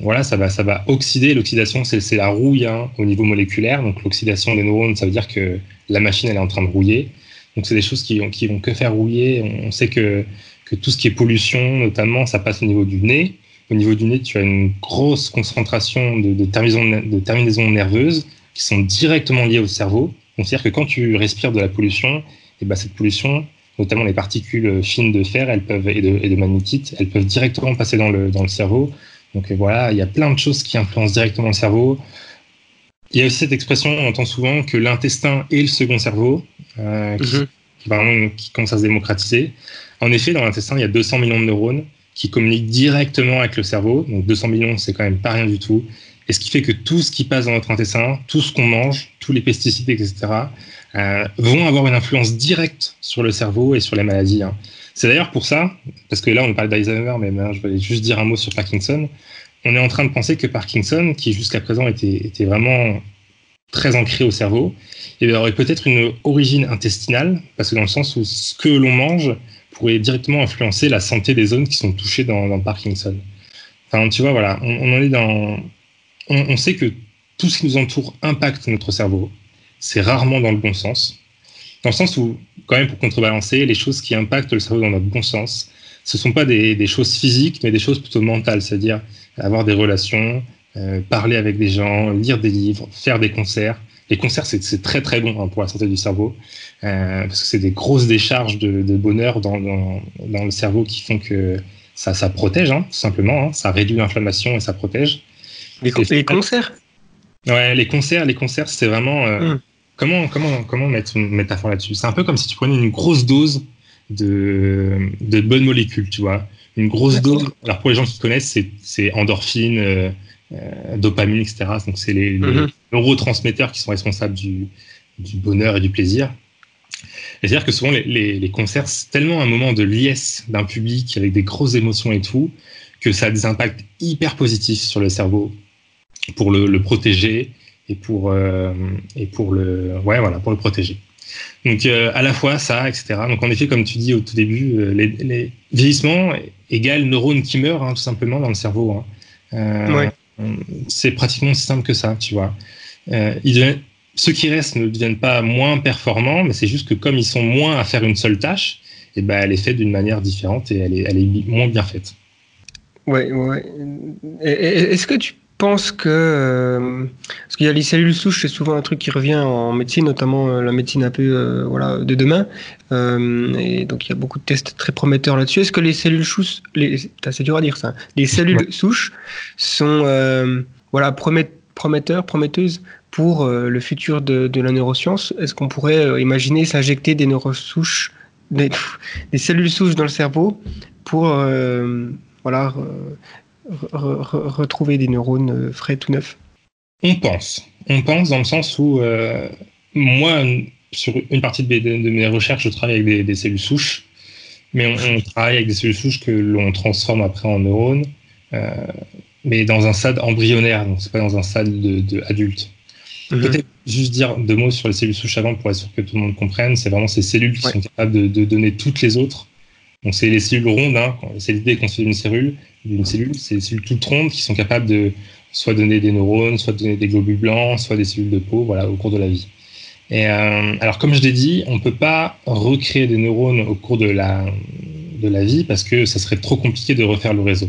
voilà, ça va, ça va oxyder. L'oxydation, c'est la rouille hein, au niveau moléculaire. Donc l'oxydation des neurones, ça veut dire que la machine elle est en train de rouiller. Donc c'est des choses qui, qui vont que faire rouiller. On sait que, que tout ce qui est pollution, notamment, ça passe au niveau du nez. Au niveau du nez, tu as une grosse concentration de, terminaisons, de terminaisons nerveuses qui sont directement liées au cerveau. C'est-à-dire que quand tu respires de la pollution, et eh ben cette pollution, notamment les particules fines de fer elles peuvent, et, de, et de magnétite, elles peuvent directement passer dans le, dans le cerveau. Donc voilà, il y a plein de choses qui influencent directement le cerveau. Il y a aussi cette expression, on entend souvent que l'intestin est le second cerveau, euh, qui, mhm. qui, qui, commence à se démocratiser. En effet, dans l'intestin, il y a 200 millions de neurones qui communiquent directement avec le cerveau. Donc 200 millions, c'est quand même pas rien du tout. Et ce qui fait que tout ce qui passe dans notre intestin, tout ce qu'on mange, tous les pesticides, etc., euh, vont avoir une influence directe sur le cerveau et sur les maladies. Hein. C'est d'ailleurs pour ça, parce que là on parle d'Alzheimer, mais je vais juste dire un mot sur Parkinson. On est en train de penser que Parkinson, qui jusqu'à présent était, vraiment très ancré au cerveau, il aurait peut-être une origine intestinale, parce que dans le sens où ce que l'on mange pourrait directement influencer la santé des zones qui sont touchées dans, Parkinson. Enfin, tu vois, voilà, on, en est on, sait que tout ce qui nous entoure impacte notre cerveau. C'est rarement dans le bon sens. Dans le sens où, quand même, pour contrebalancer, les choses qui impactent le cerveau dans notre bon sens, ce ne sont pas des, choses physiques, mais des choses plutôt mentales, c'est-à-dire avoir des relations, euh, parler avec des gens, lire des livres, faire des concerts. Les concerts, c'est très très bon hein, pour la santé du cerveau, euh, parce que c'est des grosses décharges de, bonheur dans, le cerveau qui font que ça, ça protège, hein, tout simplement. Hein. ça réduit l'inflammation et ça protège. Les, concerts? Ouais, les concerts, les concerts, c'est vraiment. Euh, hmm. Comment, comment, comment mettre une métaphore là-dessus? C'est un peu comme si tu prenais une grosse dose de, de bonnes molécules, tu vois. Une grosse dose. Alors pour les gens qui connaissent, c'est endorphine, euh, euh, dopamine, etc. Donc c'est les, mhm. neurotransmetteurs qui sont responsables du, du bonheur et du plaisir. c'est-à-dire que souvent les, les, les concerts, c'est tellement un moment de liesse d'un public avec des grosses émotions et tout, que ça a des impacts hyper positifs sur le cerveau pour le, le protéger et pour, euh, et pour, le, ouais, voilà, pour le protéger. Donc, euh, à la fois ça, etc. Donc, en effet, comme tu dis au tout début, euh, les, les vieillissements égale neurones qui meurent, hein, tout simplement, dans le cerveau. Hein. Ouais. C'est pratiquement aussi simple que ça, tu vois. Ils ceux qui restent ne deviennent pas moins performants, mais c'est juste que comme ils sont moins à faire une seule tâche, et eh ben, elle est faite d'une manière différente et elle est, elle est moins bien faite. Ouais, ouais. Est-ce que tu pense que euh, parce qu'il y a les cellules souches, c'est souvent un truc qui revient en médecine, notamment euh, la médecine un peu euh, voilà de demain. et donc il y a beaucoup de tests très prometteurs là-dessus. Est-ce que les cellules souches, les, c'est dur à dire ça, les cellules souches sont voilà prometteurs, prometteuses pour le futur de, de la neuroscience? Est-ce qu'on pourrait imaginer s'injecter des neurosouches, des, des, cellules souches dans le cerveau pour voilà retrouver des neurones euh, frais tout neufs On pense. On pense dans le sens où euh, moi, sur une partie de mes, recherches, je travaille avec des, cellules souches, mais on, travaille avec des cellules souches que l'on transforme après en neurones, euh, mais dans un stade embryonnaire, donc c'est pas dans un stade de, adulte. Mhm. Peut-être juste dire deux mots sur les cellules souches avant pour être sûr que tout le monde comprenne. C'est vraiment ces cellules qui sont capables de, donner toutes les autres. Donc c'est les cellules rondes. Hein. C'est l'idée qu'on fait une cellule d'une cellule. C'est des cellules toutes rondes qui sont capables de soit donner des neurones, soit donner des globules blancs, soit des cellules de peau, voilà, au cours de la vie. Et euh, alors, comme je l'ai dit, on ne peut pas recréer des neurones au cours de la, de la vie parce que ça serait trop compliqué de refaire le réseau.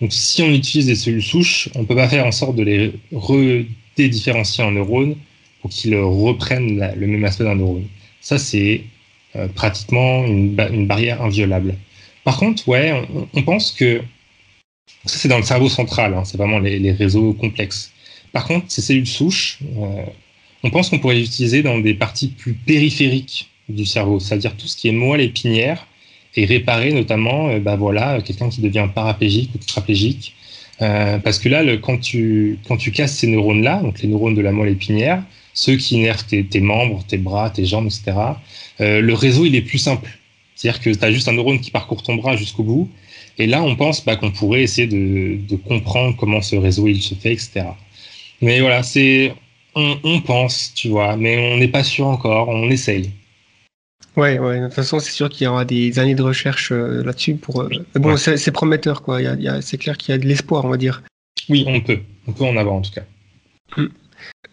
Donc, si on utilise des cellules souches, on ne peut pas faire en sorte de les redédifférencier en neurones pour qu'ils reprennent le même aspect d'un neurone. Ça, c'est euh, pratiquement une, barrière inviolable. Par contre, ouais, on, pense que ça, c'est dans le cerveau central, hein, c'est vraiment les, réseaux complexes. Par contre, ces cellules souches, euh, on pense qu'on pourrait les utiliser dans des parties plus périphériques du cerveau, c'est-à-dire tout ce qui est moelle épinière et réparer notamment euh, bah voilà, quelqu'un qui devient paraplégique ou tétraplégique. Euh, parce que là, quand, tu, quand tu casses ces neurones-là, donc les neurones de la moelle épinière, ceux qui innervent tes, tes membres, tes bras, tes jambes, etc., euh, le réseau, il est plus simple. C'est-à-dire que tu as juste un neurone qui parcourt ton bras jusqu'au bout, et là, on pense bah, qu'on pourrait essayer de, comprendre comment ce réseau il se fait, etc. Mais voilà, c'est on, pense, tu vois, mais on n'est pas sûr encore, on essaye. Ouais, ouais, de toute façon, c'est sûr qu'il y aura des années de recherche euh, là-dessus. pour. euh, bon, Ouais. c'est prometteur, quoi. Il y a- il y a- c'est clair qu'il y a de l'espoir, on va dire. Oui, on peut. On peut en avoir en tout cas.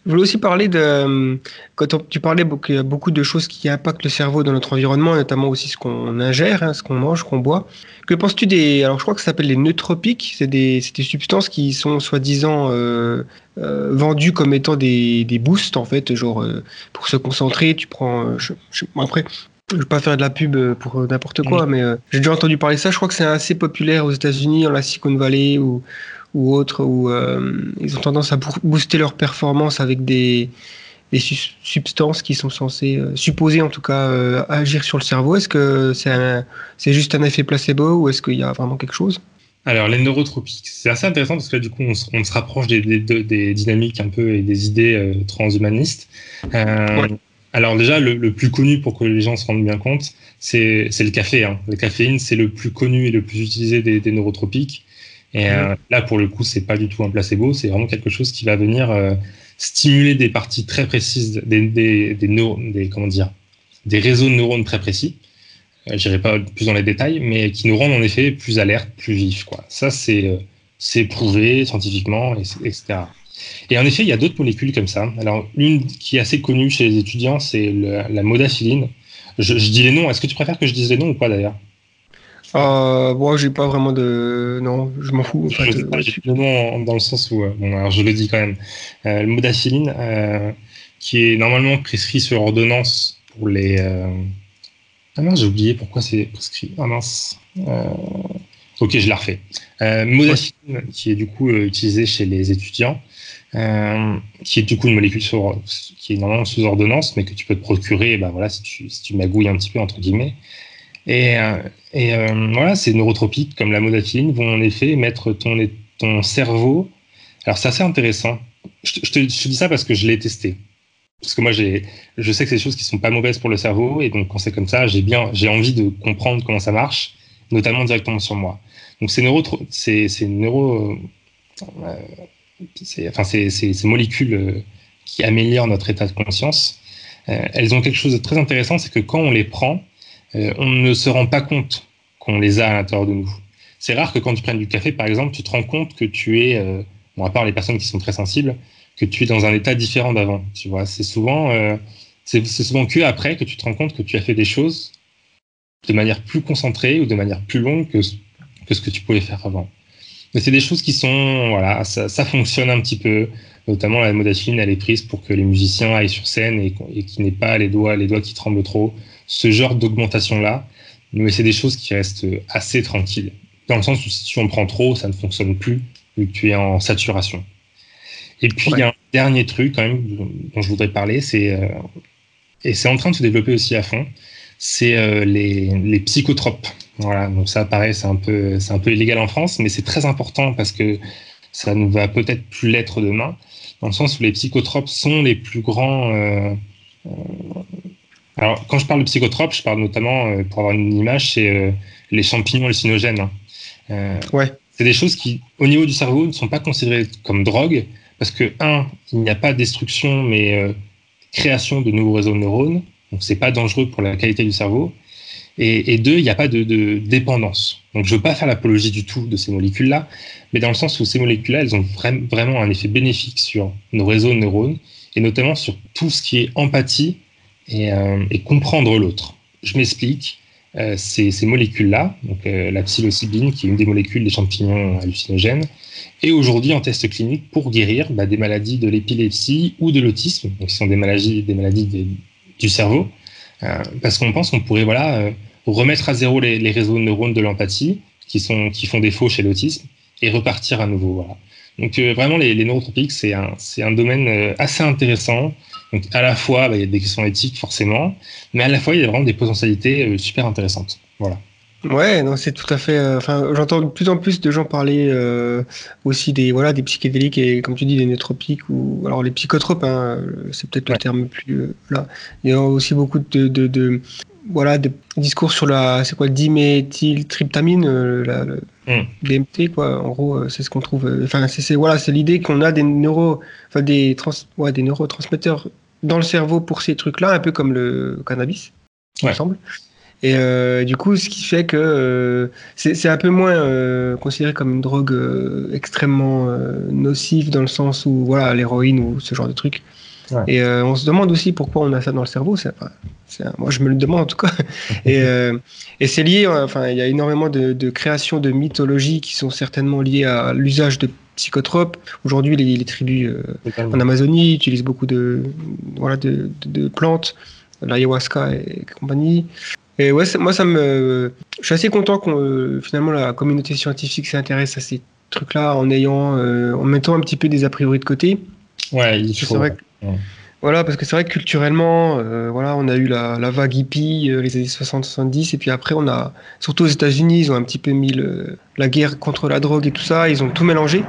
Je voulais aussi parler de. euh, Quand on- tu parlais qu'il y a beaucoup de choses qui impactent le cerveau dans notre environnement, notamment aussi ce qu'on ingère, hein, ce qu'on mange, ce qu'on boit. Que penses-tu des. Alors, je crois que ça s'appelle les nootropiques. C'est des, des substances qui sont soi-disant euh, euh, vendues comme étant des, des boosts, en fait. Genre, euh, pour se concentrer, tu prends. je- je- après. Je vais pas faire de la pub pour n'importe quoi, mais euh, j'ai déjà entendu parler de ça. Je crois que c'est assez populaire aux États-Unis, en la Silicon Valley ou, ou autres, où euh, ils ont tendance à boo- booster leur performance avec des, substances qui sont censées, euh, supposées en tout cas, euh, agir sur le cerveau. Est-ce que c'est juste un effet placebo ou est-ce qu'il y a vraiment quelque chose? Alors, les neurotropiques, c'est assez intéressant parce que là, du coup, on se, on se rapproche des, des- des- des dynamiques un peu et des idées euh, transhumanistes. Ouais. Alors, déjà, le, le plus connu pour que les gens se rendent bien compte, c'est le café. Hein. Le caféine, c'est le plus connu et le plus utilisé des, des neurotropiques. Et euh, là, pour le coup, c'est pas du tout un placebo, c'est vraiment quelque chose qui va venir euh, stimuler des parties très précises, des, des, des, neuro- des, comment dire, des réseaux de neurones très précis. Euh, J'irai pas plus dans les détails, mais qui nous rendent en effet plus alertes, plus vifs. Quoi. Ça, c'est euh, c'est prouvé scientifiquement, etc. Et en effet, il y a d'autres molécules comme ça. Alors, une qui est assez connue chez les étudiants, c'est la modafinine. Je, je dis les noms. Est-ce que tu préfères que je dise les noms ou pas d'ailleurs? Euh, Bon, j'ai pas vraiment de. Non, je m'en fous. En fait, Je- euh, dans le sens où, euh, bon, alors je le dis quand même, euh, le modafinine, euh, qui est normalement prescrit sur ordonnance pour les. Ah mince, j'ai oublié pourquoi c'est prescrit. Ah mince. Ok, je la refais. Modafinine, qui est du coup utilisée chez les étudiants, qui est du coup une molécule sur- qui est normalement sous ordonnance, mais que tu peux te procurer, bah voilà, si tu, si tu magouilles un petit peu entre guillemets. Et, et euh, voilà, ces neurotropiques comme la modafinine vont en effet mettre ton, ton cerveau. Alors c'est assez intéressant. Je, te- dis ça parce que je l'ai testé. Parce que moi, je sais que c'est des choses qui sont pas mauvaises pour le cerveau, et donc quand c'est comme ça, j'ai bien, j'ai envie de comprendre comment ça marche, notamment directement sur moi. Donc ces neuro, ces, ces neuro, euh, enfin ces, ces, molécules euh, qui améliorent notre état de conscience, euh, elles ont quelque chose de très intéressant, c'est que quand on les prend, euh, on ne se rend pas compte qu'on les a à l'intérieur de nous. C'est rare que quand tu prennes du café, par exemple, tu te rends compte que tu es, euh, à part les personnes qui sont très sensibles, que tu es dans un état différent d'avant. Tu vois, c'est souvent, euh, souvent que après que tu te rends compte que tu as fait des choses de manière plus concentrée ou de manière plus longue que, que ce que tu pouvais faire avant. Mais c'est des choses qui sont, voilà, ça, ça fonctionne un petit peu. Notamment la modafinine, elle est prise pour que les musiciens aillent sur scène et, et qu'ils n'aient pas les doigts, les doigts qui tremblent trop. Ce genre d'augmentation-là, mais c'est des choses qui restent assez tranquilles. Dans le sens où si tu en prends trop, ça ne fonctionne plus, vu que tu es en saturation. Et puis, il y a un dernier truc, quand même, dont dont je voudrais parler, c'est, euh, et c'est en train de se développer aussi à fond, c'est euh, les, les psychotropes. Voilà, donc ça, pareil, c'est un peu, c'est un peu illégal en France, mais c'est très important parce que ça ne va peut-être plus l'être demain, dans le sens où les psychotropes sont les plus grands. euh, euh, alors, quand je parle de psychotropes, je parle notamment, euh, pour avoir une image, c'est euh, les champignons hallucinogènes. hein. Euh, Ouais. C'est des choses qui, au niveau du cerveau, ne sont pas considérées comme drogue, parce que, un, il n'y a pas destruction, mais euh, création de nouveaux réseaux de neurones, donc c'est pas dangereux pour la qualité du cerveau. Et, et deux, il n'y a pas de, de dépendance. Donc je ne veux pas faire l'apologie du tout de ces molécules-là, mais dans le sens où ces molécules-là, elles ont vra- vraiment un effet bénéfique sur nos réseaux de neurones, et notamment sur tout ce qui est empathie et, euh, et comprendre l'autre. Je m'explique. Euh, ces, molécules-là, donc euh, la psilocybine, qui est une des molécules des champignons hallucinogènes, est aujourd'hui en test clinique pour guérir bah, des maladies de l'épilepsie ou de l'autisme, donc qui sont des maladies, des maladies du cerveau, parce qu'on pense qu'on pourrait voilà, remettre à zéro les, réseaux de neurones de l'empathie qui, sont, qui font défaut chez l'autisme et repartir à nouveau. Donc vraiment, les, les neurotropiques, c'est un, c'est un domaine assez intéressant. Donc à la fois, bah, il y a des questions éthiques forcément, mais à la fois, il y a vraiment des potentialités euh, super intéressantes. Voilà. Ouais, non, c'est tout à fait. euh, Enfin, j'entends de plus en plus de gens parler euh, aussi des voilà des psychédéliques et comme tu dis des nootropiques ou alors les psychotropes. Hein, c'est peut-être le terme plus euh, là. Il y a aussi beaucoup de, de, de- voilà de discours sur la c'est quoi le diméthyltryptamine, euh, la, le Mm. DMT quoi. En gros, euh, c'est ce qu'on trouve. euh, Enfin, c'est c'est- voilà, c'est l'idée qu'on a des neuro, enfin des trans, ouais, des neurotransmetteurs dans le cerveau pour ces trucs-là, un peu comme le cannabis. il me semble. Et du coup, ce qui fait que c'est un peu moins considéré comme une drogue extrêmement nocive dans le sens où, voilà, l'héroïne ou ce genre de truc. Ouais. Et euh, on se demande aussi pourquoi on a ça dans le cerveau. un- moi, je me le demande en tout cas. et euh, et c'est lié, enfin, il y a énormément de, de créations de mythologies qui sont certainement liées à l'usage de psychotropes. Aujourd'hui, les, les tribus euh, en Amazonie utilisent beaucoup de, voilà, de, de- de plantes, l'ayahuasca et compagnie. Et ouais, moi, ça me, je suis assez content qu'on, finalement, la communauté scientifique s'intéresse à ces trucs-là en ayant, euh, en mettant un petit peu des a priori de côté. Ouais, il C'est faut. vrai que- Voilà, parce que c'est vrai que culturellement, euh, voilà, on a eu la, vague hippie, euh, les années 60-70, et puis après, on a, surtout aux États-Unis, ils ont un petit peu mis la guerre contre la drogue et tout ça, ils ont tout mélangé.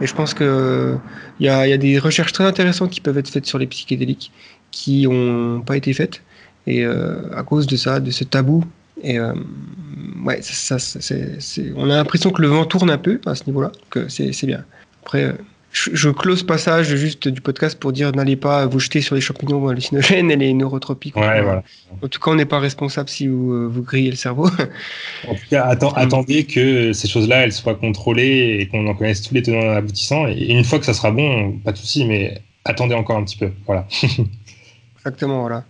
Et je pense que il y a, des recherches très intéressantes qui peuvent être faites sur les psychédéliques qui n'ont pas été faites, et euh, à cause de ça, de ce tabou. Et ouais, on a l'impression que le vent tourne un peu à ce niveau-là, que c'est bien. Après, je, je close ce passage juste du podcast pour dire n'allez pas vous jeter sur les champignons hallucinogènes et les neurotropiques. Ouais, voilà. En tout cas, on n'est pas responsable si vous, euh, vous grillez le cerveau. En tout cas, atten- attendez que ces choses-là, elles soient contrôlées et qu'on en connaisse tous les tenants et aboutissants. Et une fois que ça sera bon, pas de souci, mais attendez encore un petit peu. Voilà. Exactement, voilà.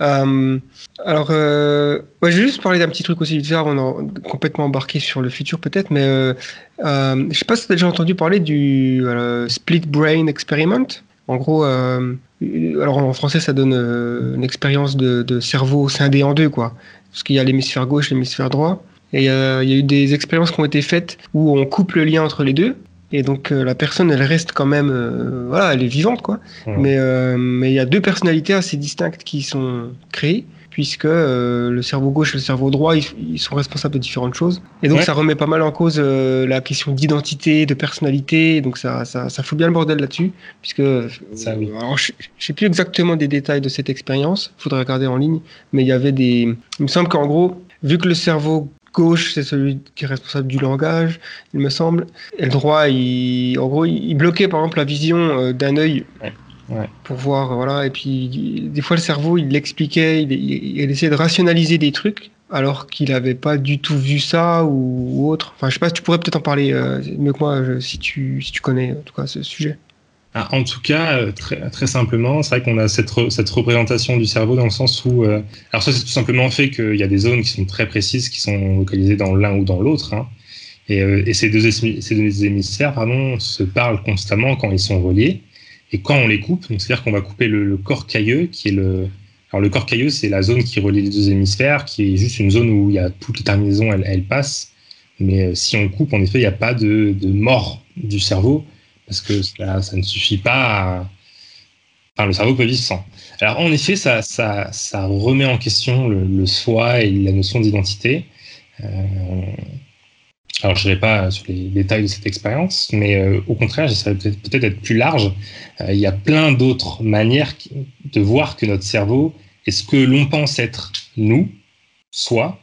Euh, alors, euh, je vais juste parler d'un petit truc aussi vite fait avant de complètement embarqué sur le futur peut-être, mais euh, je sais pas si tu as déjà entendu parler du Split Brain Experiment. En gros, alors en français, ça donne une expérience de, cerveau scindé en deux, quoi. Parce qu'il y a l'hémisphère gauche, l'hémisphère droit. Et il y a eu des expériences qui ont été faites où on coupe le lien entre les deux. Et donc euh, la personne, elle reste quand même, euh, voilà, elle est vivante, quoi. Mais euh, mais il y a deux personnalités assez distinctes qui sont créées, puisque euh, le cerveau gauche et le cerveau droit, ils, ils sont responsables de différentes choses. Et donc Ouais. ça remet pas mal en cause euh, la question d'identité, de personnalité. Donc ça, ça, ça fout bien le bordel là-dessus, puisque euh, Ça, oui. alors, je, je sais plus exactement des détails de cette expérience. Faudrait regarder en ligne, mais il y avait des. Il me semble qu'en gros, vu que le cerveau gauche, c'est celui qui est responsable du langage, il me semble. Et le droit, il, en gros, il bloquait par exemple la vision euh, d'un œil Ouais, ouais. pour voir, voilà. Et puis, il- des fois, le cerveau, il l'expliquait, il, il, il essayait de rationaliser des trucs alors qu'il n'avait pas du tout vu ça ou, ou autre. Enfin, je sais pas, tu pourrais peut-être en parler euh, mieux que moi je- si, tu, si tu connais en tout cas ce sujet. Ah, En tout cas, euh, très, simplement, c'est vrai qu'on a cette, re- cette représentation du cerveau dans le sens où, euh, alors ça c'est tout simplement fait qu'il y a des zones qui sont très précises, qui sont localisées dans l'un ou dans l'autre, hein. et, euh, et ces, deux ces deux hémisphères pardon, se parlent constamment quand ils sont reliés, et quand on les coupe, c'est-à-dire qu'on va couper le, le corps cailleux, qui est le, alors le corps cailleux c'est la zone qui relie les deux hémisphères, qui est juste une zone où il y a toutes les terminaisons, elles, elles passent, mais si on coupe, en effet, il n'y a pas de mort du cerveau parce que ça, ça ne suffit pas. Enfin, le cerveau peut vivre sans. Alors, en effet, ça, remet en question le, soi et la notion d'identité. Euh, alors, je n'irai pas sur les détails de cette expérience, mais euh, au contraire, j'essaierai peut-être peut d'être plus large. Euh, il y a plein d'autres manières de voir que notre cerveau est ce que l'on pense être nous, soit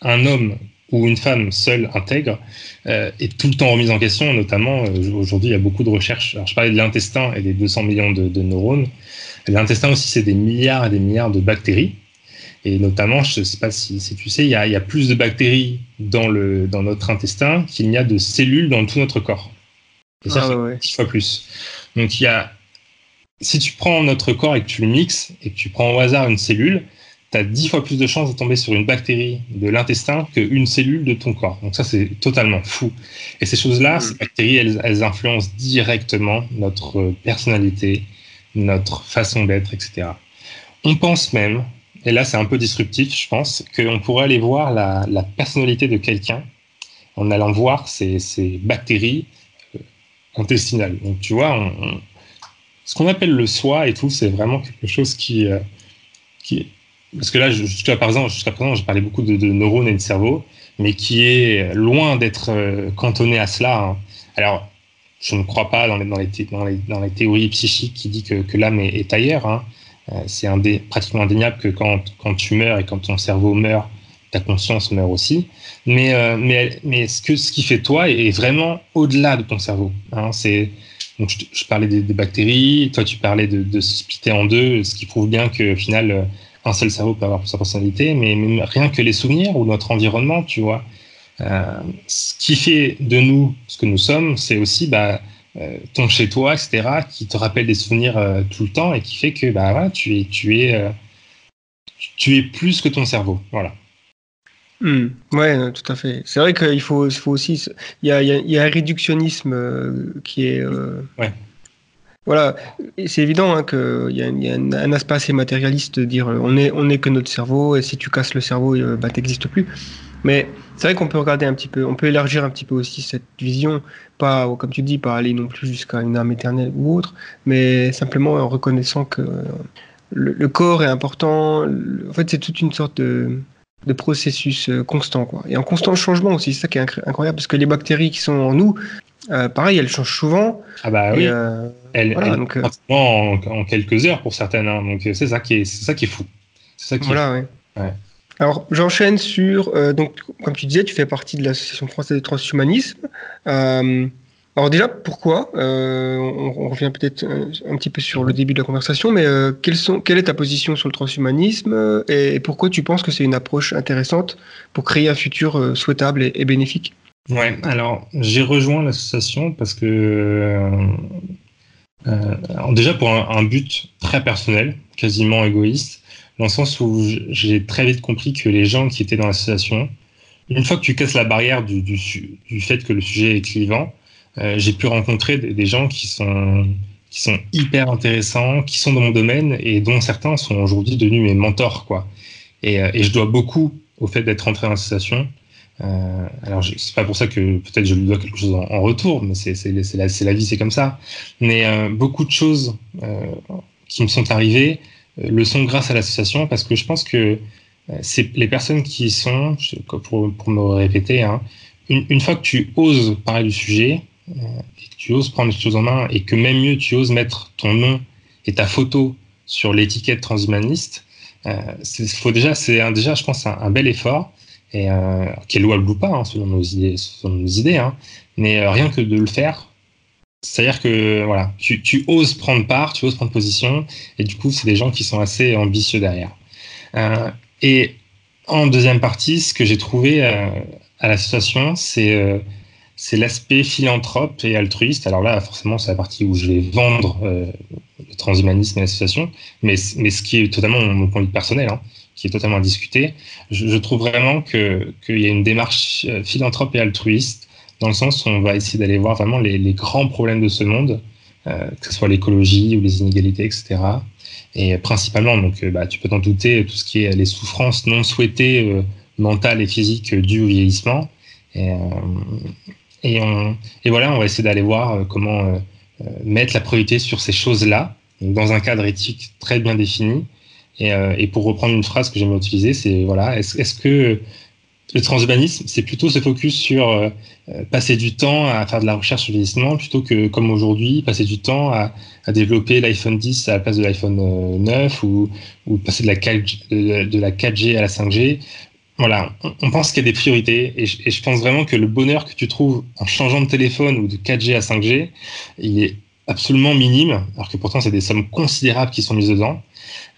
un homme ou une femme seule intègre, euh, est tout le temps remise en question, notamment euh, aujourd'hui il y a beaucoup de recherches. Alors, je parlais de l'intestin et des 200 millions de, de neurones. L'intestin aussi, c'est des milliards et des milliards de bactéries. Et notamment, je ne sais pas si, si tu sais, il y, a, il y a plus de bactéries dans, le, dans notre intestin qu'il n'y a de cellules dans tout notre corps. Et ça, Ah, ouais, ouais. 10 fois plus. Donc il y a, si tu prends notre corps et que tu le mixes et que tu prends au hasard une cellule, tu as 10 fois plus de chances de tomber sur une bactérie de l'intestin qu'une cellule de ton corps. Donc ça, c'est totalement fou. Et ces choses-là, Mm. ces bactéries, elles, elles influencent directement notre personnalité, notre façon d'être, etc. On pense même, et là c'est un peu disruptif, je pense, qu'on pourrait aller voir la, la personnalité de quelqu'un en allant voir ces, ces bactéries euh, intestinales. Donc tu vois, on- on- ce qu'on appelle le soi et tout, c'est vraiment quelque chose qui, euh, qui parce que là, jusqu'à présent, j'ai parlé beaucoup de, neurones et de cerveau, mais qui est loin d'être euh, cantonné à cela. hein. Alors, je ne crois pas dans les, théories psychiques qui dit que, l'âme est, ailleurs. hein. Euh, c'est pratiquement indéniable que quand, tu meurs et quand ton cerveau meurt, ta conscience meurt aussi. Mais, euh, mais, mais ce, que, ce qui fait toi est, vraiment au-delà de ton cerveau. hein. Je, parlais des, bactéries, toi tu parlais de, de se splitter en deux, ce qui prouve bien que au final, euh, un seul cerveau peut avoir sa personnalité, mais même rien que les souvenirs ou notre environnement, tu vois. Euh, ce qui fait de nous ce que nous sommes, c'est aussi bah, euh, ton chez toi, etc., qui te rappelle des souvenirs euh, tout le temps et qui fait que bah, tu es, tu es, tu es plus que ton cerveau. Voilà. Hmm. ouais, tout à fait. C'est vrai qu'il faut, faut aussi. Il y a, il y a un réductionnisme qui est. ouais. Voilà, c'est évident hein, qu'il y a, a un, aspect assez matérialiste de dire on est, on est que notre cerveau et si tu casses le cerveau, bah, n'existes plus. Mais c'est vrai qu'on peut regarder un petit peu, on peut élargir un petit peu aussi cette vision, pas, comme tu dis, pas aller non plus jusqu'à une âme éternelle ou autre, mais simplement en reconnaissant que le, corps est important. En fait, c'est toute une sorte de, de processus euh, constant, quoi. Et en constant changement aussi, c'est ça qui est incroyable, parce que les bactéries qui sont en nous, euh, pareil, elles changent souvent. Ah bah oui. Euh, elles, donc, en, en, quelques heures pour certaines. Hein, donc c'est ça qui est, c'est ça qui est fou. C'est ça qui voilà, est fou. Ouais. Alors, j'enchaîne sur. Euh, donc, comme tu disais, tu fais partie de l'Association française de transhumanisme. Euh, alors, déjà, pourquoi euh, on, revient peut-être un, petit peu sur le début de la conversation, mais sont, quelle est ta position sur le transhumanisme et, pourquoi tu penses que c'est une approche intéressante pour créer un futur souhaitable et, bénéfique? Ouais, alors, j'ai rejoint l'association parce que. déjà, pour un but très personnel, quasiment égoïste dans le sens où j'ai très vite compris que les gens qui étaient dans l'association, une fois que tu casses la barrière du, fait que le sujet est clivant, euh, j'ai pu rencontrer des, gens qui sont, hyper intéressants, qui sont dans mon domaine et dont certains sont aujourd'hui devenus mes mentors. Quoi. Et, euh, et je dois beaucoup au fait d'être rentré dans l'association. Euh, alors, c'est pas pour ça que peut-être je lui dois quelque chose en, retour, mais c'est la, vie, c'est comme ça. Mais euh, beaucoup de choses euh, qui me sont arrivées, euh, le sont grâce à l'association parce que je pense que c'est les personnes qui sont, pour, me répéter, hein, une, fois que tu oses parler du sujet, et que tu oses prendre les choses en main, et que même mieux, tu oses mettre ton nom et ta photo sur l'étiquette transhumaniste, faut déjà, c'est déjà, je pense, un, bel effort, euh, qui est louable ou pas, hein, selon nos idées, selon nos idées hein, mais rien que de le faire, c'est-à-dire que voilà, tu, oses prendre part, tu oses prendre position, et du coup, c'est des gens qui sont assez ambitieux derrière. Euh, et en deuxième partie, ce que j'ai trouvé euh, à l'association, c'est euh, l'aspect philanthrope et altruiste. Alors là, forcément, c'est la partie où je vais vendre euh, le transhumanisme et l'association, mais, mais ce qui est totalement mon point de vue personnel, hein, qui est totalement à discuter. Je, je trouve vraiment qu'il y a une démarche euh, philanthrope et altruiste dans le sens où on va essayer d'aller voir vraiment les, grands problèmes de ce monde, euh, que ce soit l'écologie ou les inégalités, etc. Et principalement, donc, euh, bah, tu peux t'en douter, tout ce qui est les souffrances non souhaitées mentales et physiques dues au vieillissement. Et, et, voilà, on va essayer d'aller voir comment mettre la priorité sur ces choses-là, dans un cadre éthique très bien défini. Et, et pour reprendre une phrase que j'aime utiliser, c'est voilà, est-ce est -ce que le transhumanisme, c'est plutôt se focus sur euh, passer du temps à faire de la recherche sur le vieillissement plutôt que, comme aujourd'hui, passer du temps à, développer l'iPhone 10 à la place de l'iPhone 9 ou, ou passer de la, 4G, de la 4G à la 5G. Voilà, on, pense qu'il y a des priorités et je, pense vraiment que le bonheur que tu trouves en changeant de téléphone ou de 4G à 5G, il est absolument minime, alors que pourtant c'est des sommes considérables qui sont mises dedans.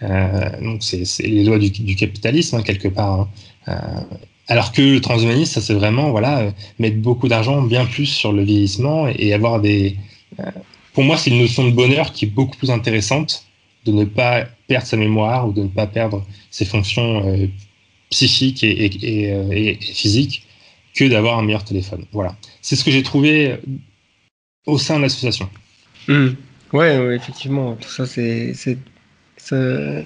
Euh, donc c'est les lois du, capitalisme hein, quelque part. Hein. Euh, alors que le transhumanisme, ça c'est vraiment voilà euh, mettre beaucoup d'argent bien plus sur le vieillissement et, avoir des. Pour moi, c'est une notion de bonheur qui est beaucoup plus intéressante de ne pas perdre sa mémoire ou de ne pas perdre ses fonctions psychiques et, physiques que d'avoir un meilleur téléphone. Voilà, c'est ce que j'ai trouvé au sein de l'association. Mmh. Ouais, effectivement, tout ça c'est ça,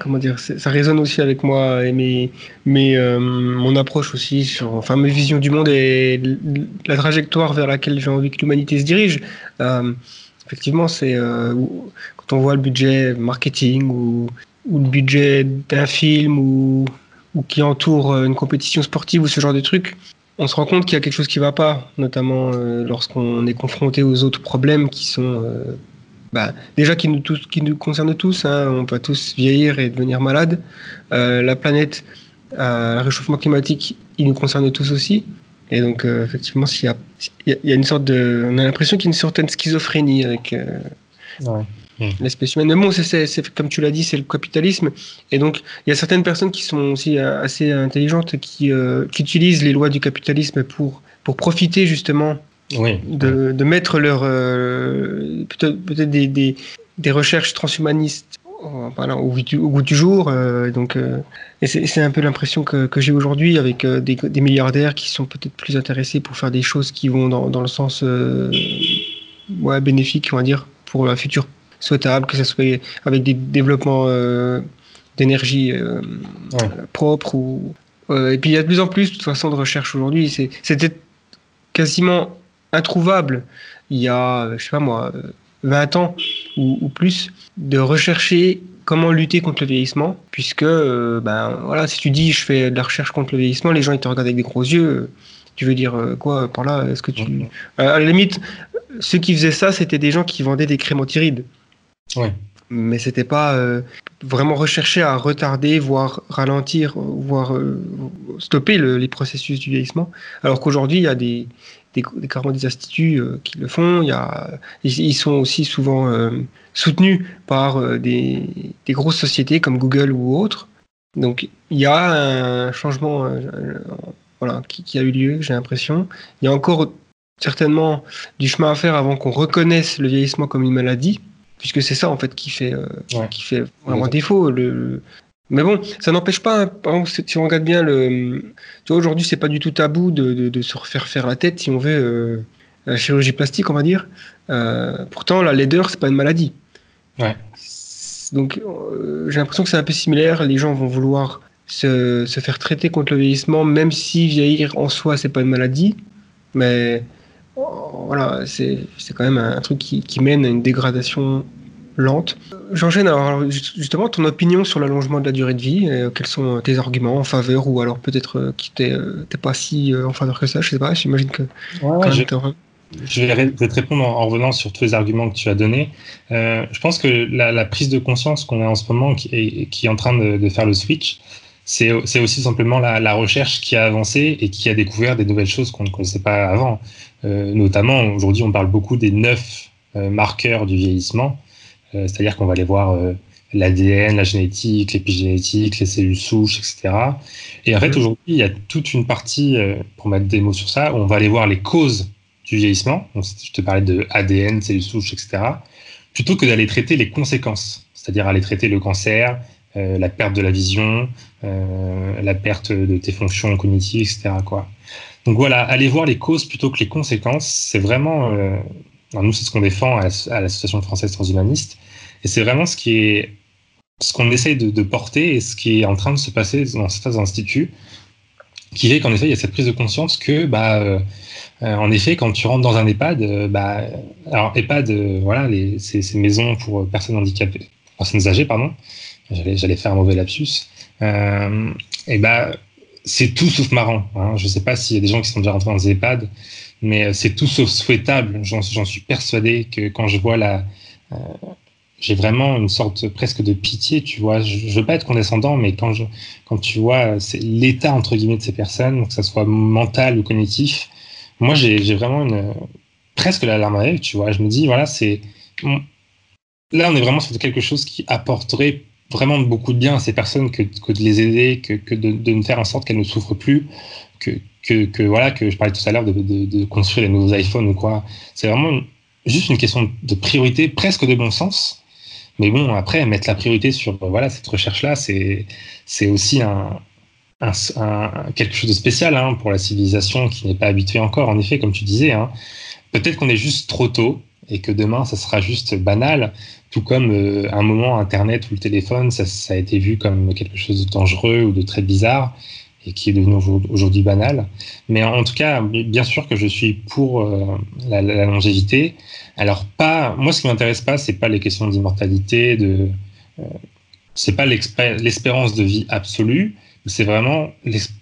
comment dire, ça résonne aussi avec moi et mes, mes, euh, mon approche aussi enfin, mes visions du monde et la trajectoire vers laquelle j'ai envie que l'humanité se dirige. Euh, effectivement, c'est euh, quand on voit le budget marketing ou, ou le budget d'un film ou, ou qui entoure une compétition sportive ou ce genre de trucs, on se rend compte qu'il y a quelque chose qui ne va pas, notamment lorsqu'on est confronté aux autres problèmes qui sont bah, déjà qui nous, tous, qui nous concerne tous, hein, on peut tous vieillir et devenir malade. Euh, la planète, euh, le réchauffement climatique, il nous concerne tous aussi. Et donc, euh, effectivement, s'il y, a, il y a une sorte de, on a l'impression qu'il y a une certaine schizophrénie avec. Ouais. Mmh. L'espèce humaine. Mais bon, c'est comme tu l'as dit, c'est le capitalisme. Et donc, il y a certaines personnes qui sont aussi euh, assez intelligentes qui, euh, qui utilisent les lois du capitalisme pour, pour profiter justement oui. de, de mettre leur euh, peut-être peut des, des, des, recherches transhumanistes voilà, au, au, goût du jour. donc, et c'est un peu l'impression que, que j'ai aujourd'hui avec des, des, milliardaires qui sont peut-être plus intéressés pour faire des choses qui vont dans, dans le sens ouais, bénéfique, on va dire, pour la future souhaitable, que ce soit avec des développements euh, d'énergie euh, propre. Ou, euh, et puis il y a de plus en plus, de toute façon, de recherche aujourd'hui. C'était quasiment introuvable il y a, je sais pas moi, 20 ans ou, plus, de rechercher comment lutter contre le vieillissement, puisque ben voilà, si tu dis je fais de la recherche contre le vieillissement, les gens ils te regardent avec des gros yeux. Tu veux dire quoi par là Est-ce que tu à la limite, ceux qui faisaient ça, c'était des gens qui vendaient des crémotirides. Ouais. Mais c'était pas euh, vraiment recherché à retarder, voire ralentir, voire euh, stopper les processus du vieillissement. Alors qu'aujourd'hui, il y a des, des, carrément des instituts euh, qui le font. Il y a, ils, sont aussi souvent soutenus par des, des, grosses sociétés comme Google ou autres. Donc il y a un changement voilà, qui, qui, a eu lieu, j'ai l'impression. Il y a encore certainement du chemin à faire avant qu'on reconnaisse le vieillissement comme une maladie puisque c'est ça en fait qui fait, euh, qui fait vraiment défaut. Le, Mais bon, ça n'empêche pas, hein, par exemple, si on regarde bien, le... tu vois, aujourd'hui, c'est pas du tout tabou de, de, se refaire faire la tête, si on veut, euh, la chirurgie plastique, on va dire. Euh, pourtant, la laideur, c'est pas une maladie. Ouais. Donc, j'ai l'impression que c'est un peu similaire. Les gens vont vouloir se, se, faire traiter contre le vieillissement, même si vieillir en soi, c'est pas une maladie. Mais voilà, c'est quand même un, truc qui, mène à une dégradation lente. J'enchaîne alors justement ton opinion sur l'allongement de la durée de vie. Et quels sont tes arguments en faveur ou alors peut-être euh, qui t'es euh, pas si euh, en faveur que ça Je sais pas. J'imagine que. je, vais, te répondre en, revenant sur tous les arguments que tu as donnés. je pense que la, prise de conscience qu'on a en ce moment, qui est, qui est en train de, faire le switch, c'est aussi simplement la, la, recherche qui a avancé et qui a découvert des nouvelles choses qu'on ne connaissait pas avant. Euh, notamment, aujourd'hui, on parle beaucoup des neuf euh, marqueurs du vieillissement, euh, c'est-à-dire qu'on va aller voir l'ADN, la génétique, l'épigénétique, les cellules souches, etc. Et en fait, mhm. aujourd'hui, il y a toute une partie, pour mettre des mots sur ça, où on va aller voir les causes du vieillissement. Donc, je te parlais de ADN, cellules souches, etc. Plutôt que d'aller traiter les conséquences, c'est-à-dire aller traiter le cancer, la perte de la vision, la perte de tes fonctions cognitives, etc. Quoi. Donc voilà, aller voir les causes plutôt que les conséquences, c'est vraiment, euh, nous c'est ce qu'on défend à, l'association française transhumaniste, et c'est vraiment ce ce qu'on essaye de, porter et ce qui est en train de se passer dans certains instituts, qui fait qu'en effet il y a cette prise de conscience que, bah, euh, euh, en effet, quand tu rentres dans un EHPAD, bah, alors EHPAD, voilà, les, ces, maisons pour personnes handicapées, personnes âgées, pardon, j'allais faire un mauvais lapsus, et bah c'est tout sauf marrant. Hein. Je ne sais pas s'il y a des gens qui sont déjà rentrés dans des EHPAD, mais euh, c'est tout sauf souhaitable. J'en suis persuadé que quand je vois la... J'ai vraiment une sorte presque de pitié, tu vois. Je ne veux pas être condescendant, mais quand, je, quand tu vois l'état, entre guillemets, de ces personnes, que ce soit mental ou cognitif, moi, j'ai vraiment une, presque la larme à l'œil, tu vois. Je me dis, voilà, c'est... Là, on est vraiment sur quelque chose qui apporterait vraiment beaucoup de bien à ces personnes que, que de les aider, que, que de, de, faire en sorte qu'elles ne souffrent plus, que, que, voilà, que je parlais tout à l'heure de, de, construire les nouveaux iPhones ou quoi. C'est vraiment juste une question de priorité, presque de bon sens. Mais bon, après, mettre la priorité sur voilà, cette recherche-là, c'est, aussi un, quelque chose de spécial hein, pour la civilisation qui n'est pas habituée encore, en effet, comme tu disais. Hein. Peut-être qu'on est juste trop tôt et que demain, ça sera juste banal. Tout comme euh, un moment Internet ou le téléphone, ça, a été vu comme quelque chose de dangereux ou de très bizarre et qui est devenu aujourd'hui banal. Mais en, tout cas, bien sûr que je suis pour euh, la, longévité. Alors pas, moi ce qui m'intéresse pas, c'est pas les questions d'immortalité, de, euh, c'est pas l'espérance de vie absolue, c'est vraiment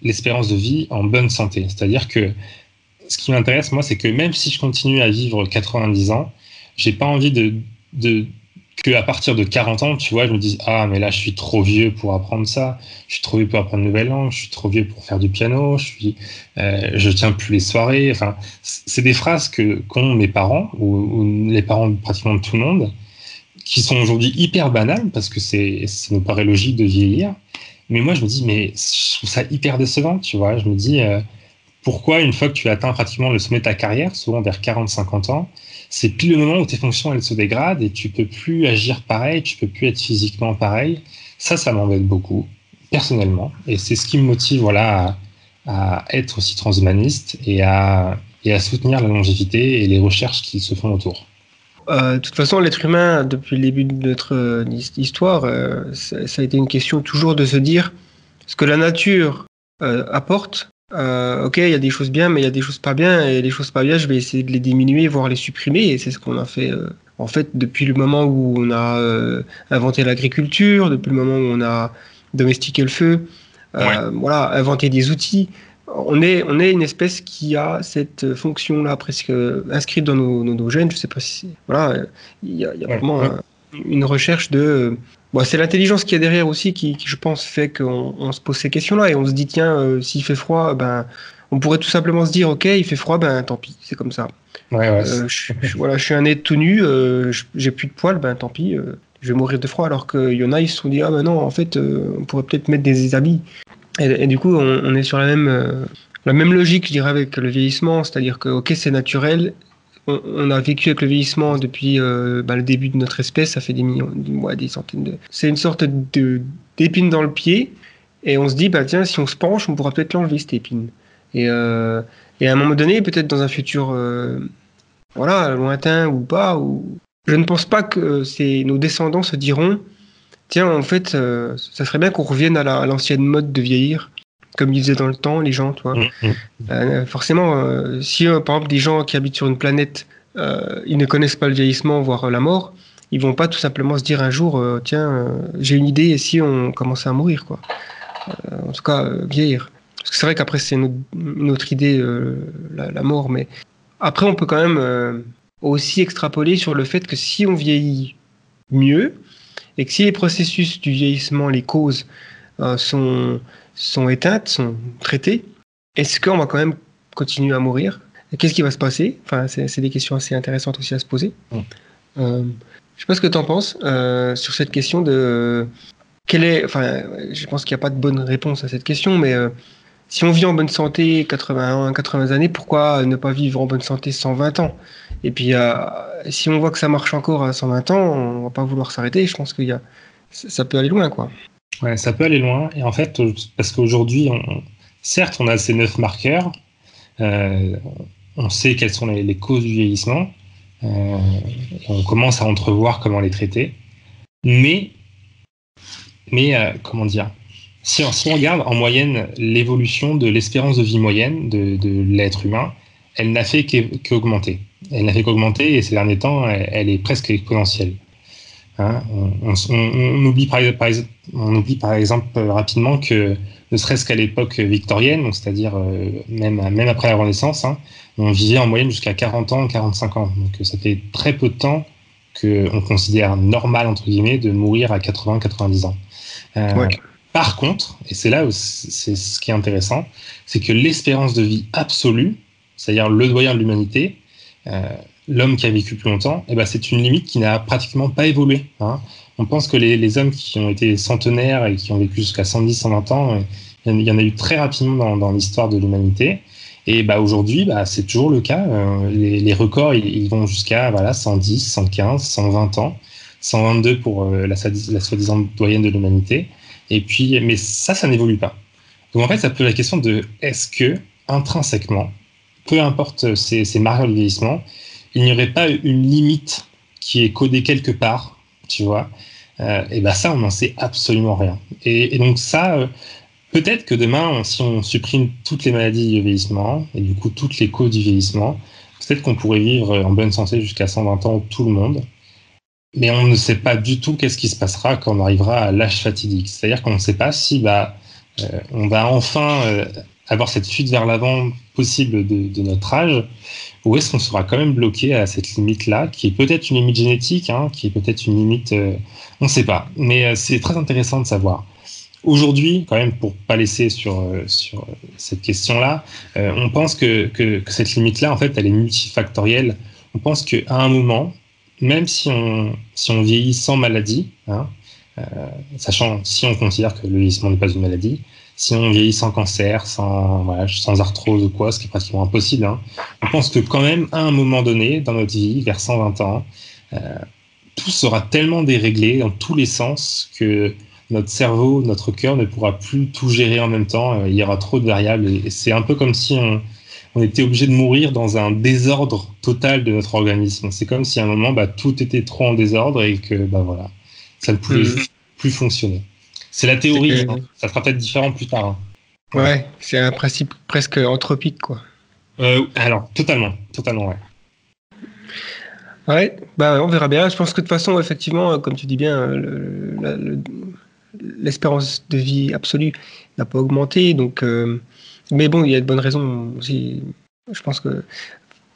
l'espérance de vie en bonne santé. C'est-à-dire que ce qui m'intéresse moi, c'est que même si je continue à vivre 90 ans, j'ai pas envie de à partir de 40 ans, tu vois, je me dis ah mais là je suis trop vieux pour apprendre ça, je suis trop vieux pour apprendre une nouvelle langue, je suis trop vieux pour faire du piano, je suis, euh, je tiens plus les soirées. Enfin, c'est des phrases que qu'ont mes parents ou, les parents pratiquement de tout le monde, qui sont aujourd'hui hyper banales parce que c'est, ça nous paraît logique de vieillir. Mais moi, je me dis, mais je trouve ça hyper décevant, tu vois. Je me dis, euh, pourquoi, une fois que tu atteins pratiquement le sommet de ta carrière, souvent vers 40-50 ans, c'est pile le moment où tes fonctions, elles se dégradent et tu peux plus agir pareil, tu peux plus être physiquement pareil. Ça, ça m'embête beaucoup, personnellement. Et c'est ce qui me motive, voilà, à, être aussi transhumaniste et à, et à soutenir la longévité et les recherches qui se font autour. Euh, de toute façon, l'être humain, depuis le début de notre euh, histoire, euh, ça, a été une question toujours de se dire ce que la nature apporte. Ok, il y a des choses bien, mais il y a des choses pas bien, et les choses pas bien, je vais essayer de les diminuer, voire les supprimer, et c'est ce qu'on a fait. en fait, depuis le moment où on a inventé l'agriculture, depuis le moment où on a domestiqué le feu, ouais. voilà, inventé des outils, on est, on est une espèce qui a cette fonction-là presque inscrite dans nos, nos, nos, gènes. Je sais pas si. Voilà, il y a, il y a vraiment un, une recherche de. Bon, c'est l'intelligence qui est derrière aussi qui, qui je pense, fait qu'on on se pose ces questions-là et on se dit tiens, euh, s'il fait froid, ben, on pourrait tout simplement se dire ok, il fait froid, ben tant pis, c'est comme ça. Ouais, ouais, euh, je, je, voilà, je suis un être tout nu, euh, j'ai plus de poils, ben tant pis, je vais mourir de froid. Alors qu'il y en a, ils se sont dit ah ben non, en fait, on pourrait peut-être mettre des habits. Et, et, du coup, on, on, est sur la même, la même logique, je dirais, avec le vieillissement, c'est-à-dire que, ok, c'est naturel, on, a vécu avec le vieillissement depuis euh, bah, le début de notre espèce, ça fait des millions, des centaines de... C'est une sorte de d'épine dans le pied, et on se dit, bah tiens, si on se penche, on pourra peut-être l'enlever, cette épine. Et, euh, à un moment donné, peut-être dans un futur, euh, voilà, lointain ou pas, je ne pense pas que nos descendants se diront, tiens, en fait, ça serait bien qu'on revienne à l'ancienne mode de vieillir, comme ils faisaient dans le temps, les gens, tu vois. Mmh. Euh, forcément, euh, si par exemple des gens qui habitent sur une planète, euh, ils ne connaissent pas le vieillissement, voire la mort, ils vont pas tout simplement se dire un jour, euh, tiens, j'ai une idée, et si on commençait à mourir, quoi. en tout cas, vieillir. Parce que c'est vrai qu'après, c'est une, une, autre idée, la, la, mort, mais après, on peut quand même aussi extrapoler sur le fait que si on vieillit mieux, et que si les processus du vieillissement, les causes euh, sont, sont éteintes, sont traitées, est-ce qu'on va quand même continuer à mourir? Qu'est-ce qui va se passer? Enfin, c'est des questions assez intéressantes aussi à se poser. Mmh. Euh, je sais pas ce que tu en penses euh, sur cette question de quelle est. Enfin, je pense qu'il n'y a pas de bonne réponse à cette question, mais euh, si on vit en bonne santé 81, 80 années, pourquoi ne pas vivre en bonne santé 120 ans? Et puis, euh, si on voit que ça marche encore à 120 ans, on va pas vouloir s'arrêter. Je pense qu'il y a, ça peut aller loin, quoi. Ouais, ça peut aller loin. Et en fait, parce qu'aujourd'hui, certes, on a ces neuf marqueurs. Euh, on sait quelles sont les, causes du vieillissement. Euh, on commence à entrevoir comment les traiter. Mais, mais euh, comment dire si on, regarde en moyenne l'évolution de l'espérance de vie moyenne de, l'être humain, elle n'a fait qu'augmenter. Elle n'a fait qu'augmenter et ces derniers temps, elle est presque exponentielle. Hein on, on, on, oublie par, par, on oublie par exemple rapidement que, ne serait-ce qu'à l'époque victorienne, c'est-à-dire euh, même, même après la Renaissance, hein, on vivait en moyenne jusqu'à 40 ans, 45 ans. Donc ça fait très peu de temps qu'on considère normal, entre guillemets, de mourir à 80, 90 ans. Euh, ouais. Par contre, et c'est là où c'est ce qui est intéressant, c'est que l'espérance de vie absolue, c'est-à-dire le doyen de l'humanité, euh, l'homme qui a vécu plus longtemps, eh ben, c'est une limite qui n'a pratiquement pas évolué. Hein. On pense que les, les, hommes qui ont été centenaires et qui ont vécu jusqu'à 110, 120 ans, il y en a eu très rapidement dans, dans l'histoire de l'humanité. Et bah, aujourd'hui, bah, c'est toujours le cas. Euh, les, les, records, ils, vont jusqu'à voilà, 110, 115, 120 ans, 122 pour euh, la, la soi-disant doyenne de l'humanité. Et puis, mais ça, ça n'évolue pas. Donc en fait, ça pose la question de est-ce que intrinsèquement, peu importe ces, ces de vieillissement, il n'y aurait pas une limite qui est codée quelque part, tu vois euh, Et ben ça, on n'en sait absolument rien. Et, donc ça, euh, peut-être que demain, si on supprime toutes les maladies du vieillissement et du coup toutes les causes du vieillissement, peut-être qu'on pourrait vivre en bonne santé jusqu'à 120 ans tout le monde mais on ne sait pas du tout qu'est-ce qui se passera quand on arrivera à l'âge fatidique. C'est-à-dire qu'on ne sait pas si bah, euh, on va enfin avoir cette fuite vers l'avant possible de, notre âge, ou est-ce qu'on sera quand même bloqué à cette limite-là, qui est peut-être une limite génétique, hein, qui est peut-être une limite... Euh, on ne sait pas, mais euh, c'est très intéressant de savoir. Aujourd'hui, quand même, pour pas laisser sur, sur cette question-là, on pense que, que, cette limite-là, en fait, elle est multifactorielle. On pense qu'à un moment, même si on, si on vieillit sans maladie, hein, euh, sachant si on considère que le vieillissement n'est pas une maladie, si on vieillit sans cancer, sans, voilà, sans arthrose ou quoi, ce qui est pratiquement impossible, hein, on pense que quand même, à un moment donné, dans notre vie, vers 120 ans, euh, tout sera tellement déréglé dans tous les sens que notre cerveau, notre cœur ne pourra plus tout gérer en même temps. Euh, il y aura trop de variables. Et c'est un peu comme si on, on était obligé de mourir dans un désordre total de notre organisme. C'est comme si à un moment, bah, tout était trop en désordre et que bah, voilà, ça ne pouvait Mhm. plus fonctionner. C'est la théorie, que- hein. ça sera peut-être différent plus tard. hein. Ouais, c'est un principe presque anthropique, quoi. Euh, alors, totalement, totalement, ouais. Ouais, bah on verra bien. Je pense que de toute façon, effectivement, euh, comme tu dis bien, le- la- le- l'espérance de vie absolue n'a pas augmenté. Donc, euh, mais bon, il y a de bonnes raisons aussi. Je pense que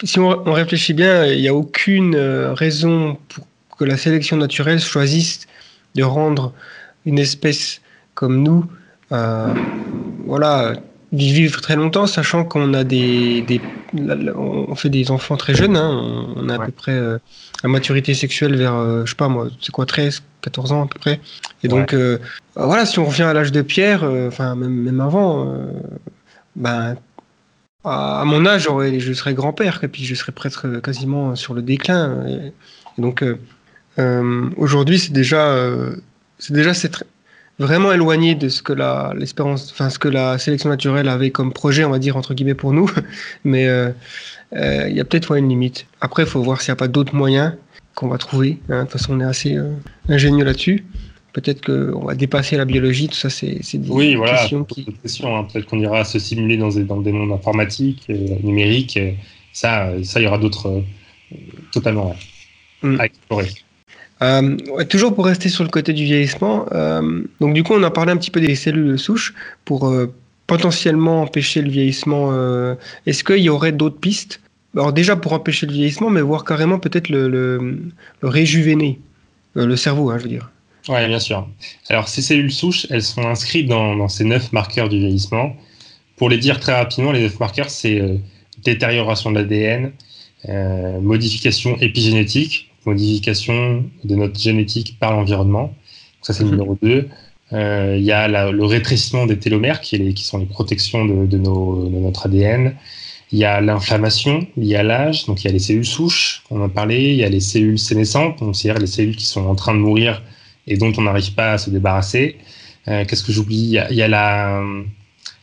si on, on réfléchit bien, il n'y a aucune raison pour que la sélection naturelle choisisse de rendre une espèce comme nous, euh, voilà, vivre très longtemps, sachant qu'on a des, on fait des enfants très jeunes, hein, on, a à peu près euh, la maturité sexuelle vers, euh, je sais pas moi, c'est quoi, 13, 14 ans à peu près. Et donc, euh, voilà, si on revient à l'âge de pierre, euh, enfin, même, même avant, ben, à, à mon âge, je serais grand-père, et puis je serais presque quasiment sur le déclin. Et, et donc, aujourd'hui, c'est déjà, déjà c'est vraiment éloigné de ce que la l'espérance, enfin ce que la sélection naturelle avait comme projet, on va dire entre guillemets pour nous. Mais euh, euh, il y a peut-être ouais, une limite. Après, il faut voir s'il n'y a pas d'autres moyens qu'on va trouver. hein. De toute façon, on est assez euh, ingénieux là-dessus. Peut-être qu'on va dépasser la biologie, tout ça, c'est des Oui, voilà, questions qui. question, hein. Peut-être qu'on ira se simuler dans des, dans des mondes informatiques, euh, numériques. et ça, ça, il y aura d'autres. euh, totalement, Mm. à explorer. Euh, toujours pour rester sur le côté du vieillissement, euh, donc du coup on a parlé un petit peu des cellules souches pour euh, potentiellement empêcher le vieillissement. Est-ce qu'il y aurait d'autres pistes? Alors déjà pour empêcher le vieillissement, mais voir carrément peut-être le, le, le réjuvéner, le cerveau, hein, je veux dire. Oui, bien sûr. Alors, ces cellules souches, elles sont inscrites dans, ces neuf marqueurs du vieillissement. Pour les dire très rapidement, les neuf marqueurs, c'est détérioration de l'ADN, modification épigénétique, modification de notre génétique par l'environnement. Donc Ça, c'est le Mhm. numéro 2. Il y a la- le rétrécissement des télomères, qui, est les- qui sont les protections de, de nos- de notre ADN. Il y a l'inflammation liée à l'âge, donc il y a les cellules souches, on en a parlé, il y a les cellules sénescentes, donc c'est-à-dire les cellules qui sont en train de mourir et dont on n'arrive pas à se débarrasser. Euh, Qu'est-ce que j'oublie? Il, y a- il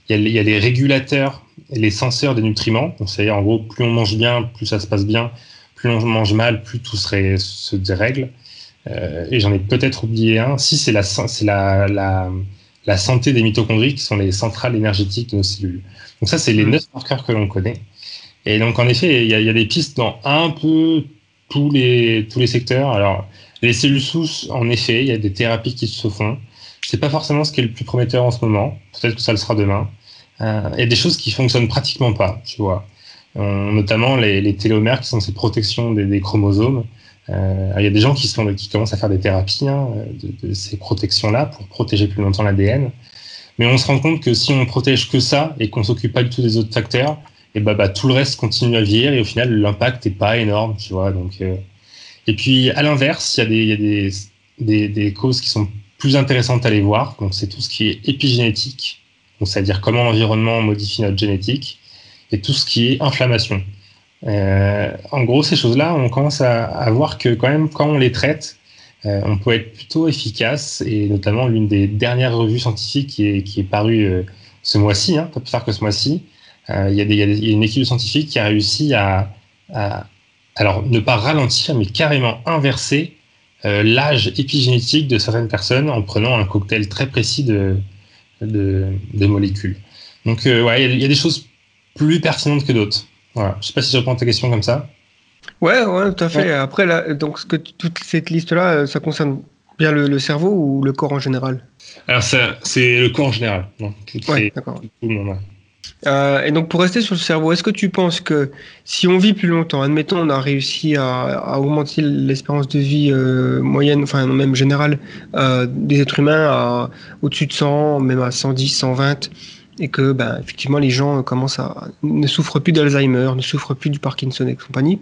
les- il y a les régulateurs et les senseurs des nutriments. Donc c'est-à-dire en gros, plus on mange bien, plus ça se passe bien. Plus on mange mal, plus tout serait, se dérègle. Euh, et j'en ai peut-être oublié un. Si c'est la, c'est la, la, la santé des mitochondries qui sont les centrales énergétiques de nos cellules. Donc ça, c'est les Mhm. neuf marqueurs que l'on connaît. Et donc en effet, il y, y a des pistes dans un peu tous les, tous les secteurs. Alors les cellules souches, en effet, il y a des thérapies qui se font. C'est pas forcément ce qui est le plus prometteur en ce moment. Peut-être que ça le sera demain. Euh, il y a des choses qui fonctionnent pratiquement pas, tu vois. Euh, notamment les, les télomères qui sont ces protections des, chromosomes. Euh, il y a des gens qui, sont, qui commencent à faire des thérapies hein, de, ces protections-là pour protéger plus longtemps l'ADN. Mais on se rend compte que si on protège que ça et qu'on s'occupe pas du tout des autres facteurs, et bah, bah, tout le reste continue à vieillir et au final l'impact est pas énorme, tu vois. Donc, euh... et puis à l'inverse, il y a, des, y a des, des, causes qui sont plus intéressantes à aller voir. C'est tout ce qui est épigénétique, c'est-à-dire comment l'environnement modifie notre génétique, et tout ce qui est inflammation. Euh, en gros, ces choses-là, on commence à, voir que quand même, quand on les traite, euh, on peut être plutôt efficace. Et notamment, l'une des dernières revues scientifiques qui est, qui est parue euh, ce mois-ci, hein, pas plus tard que ce mois-ci, il y, a une équipe de scientifiques qui a réussi à, alors ne pas ralentir, mais carrément inverser l'âge épigénétique de certaines personnes en prenant un cocktail très précis de, de, de molécules. Donc, ouais, il y, a des choses plus pertinentes que d'autres. Voilà. Je sais pas si je réponds à ta question comme ça. Ouais, ouais, tout à fait. Ouais. Après, là, donc, ce que toute cette liste-là, ça concerne bien le, le, cerveau ou le corps en général? Alors, c'est le corps en général. Non, ouais, d'accord. Euh, et donc, pour rester sur le cerveau, est-ce que tu penses que si on vit plus longtemps, admettons, on a réussi à, à augmenter l'espérance de vie euh, moyenne, enfin, même générale, euh, des êtres humains à au-dessus de 100, même à 110, 120, et que ben, effectivement les gens commencent à ne souffrent plus d'Alzheimer, ne souffrent plus du Parkinson et compagnie.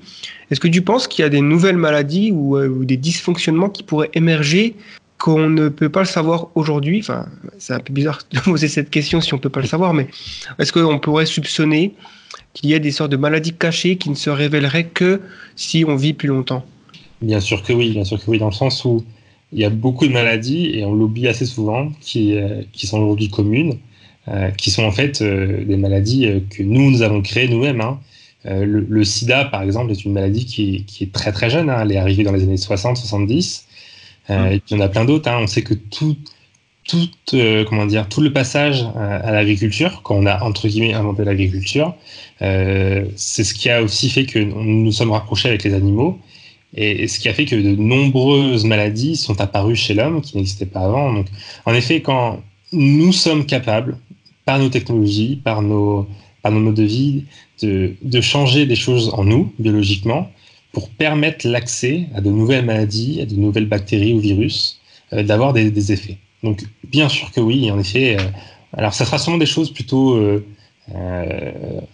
Est-ce que tu penses qu'il y a des nouvelles maladies ou, euh, des dysfonctionnements qui pourraient émerger qu'on ne peut pas le savoir aujourd'hui? Enfin, c'est un peu bizarre de poser cette question si on peut pas le savoir, mais est-ce qu'on pourrait soupçonner qu'il y a des sortes de maladies cachées qui ne se révéleraient que si on vit plus longtemps? Bien sûr que oui, bien sûr que oui, dans le sens où il y a beaucoup de maladies, et on l'oublie assez souvent, qui, euh, sont aujourd'hui communes, euh, qui sont en fait euh, des maladies euh, que nous, nous avons créées nous-mêmes. Hein. Euh, le, le, sida, par exemple, est une maladie qui est, qui est très très jeune. Hein. Elle est arrivée dans les années 60-70. Mmh. Et puis il y en a plein d'autres. Hein. On sait que tout, tout, comment dire, tout le passage à l'agriculture, quand on a entre guillemets inventé l'agriculture, c'est ce qui a aussi fait que nous nous sommes rapprochés avec les animaux et, ce qui a fait que de nombreuses maladies sont apparues chez l'homme qui n'existaient pas avant. Donc, en effet, quand nous sommes capables, par nos technologies, par nos, par nos modes de vie, de, de changer des choses en nous, biologiquement, pour permettre l'accès à de nouvelles maladies, à de nouvelles bactéries ou virus, euh, d'avoir des, des, effets. Donc, bien sûr que oui, en effet. Euh, alors, ça sera sûrement des choses plutôt euh,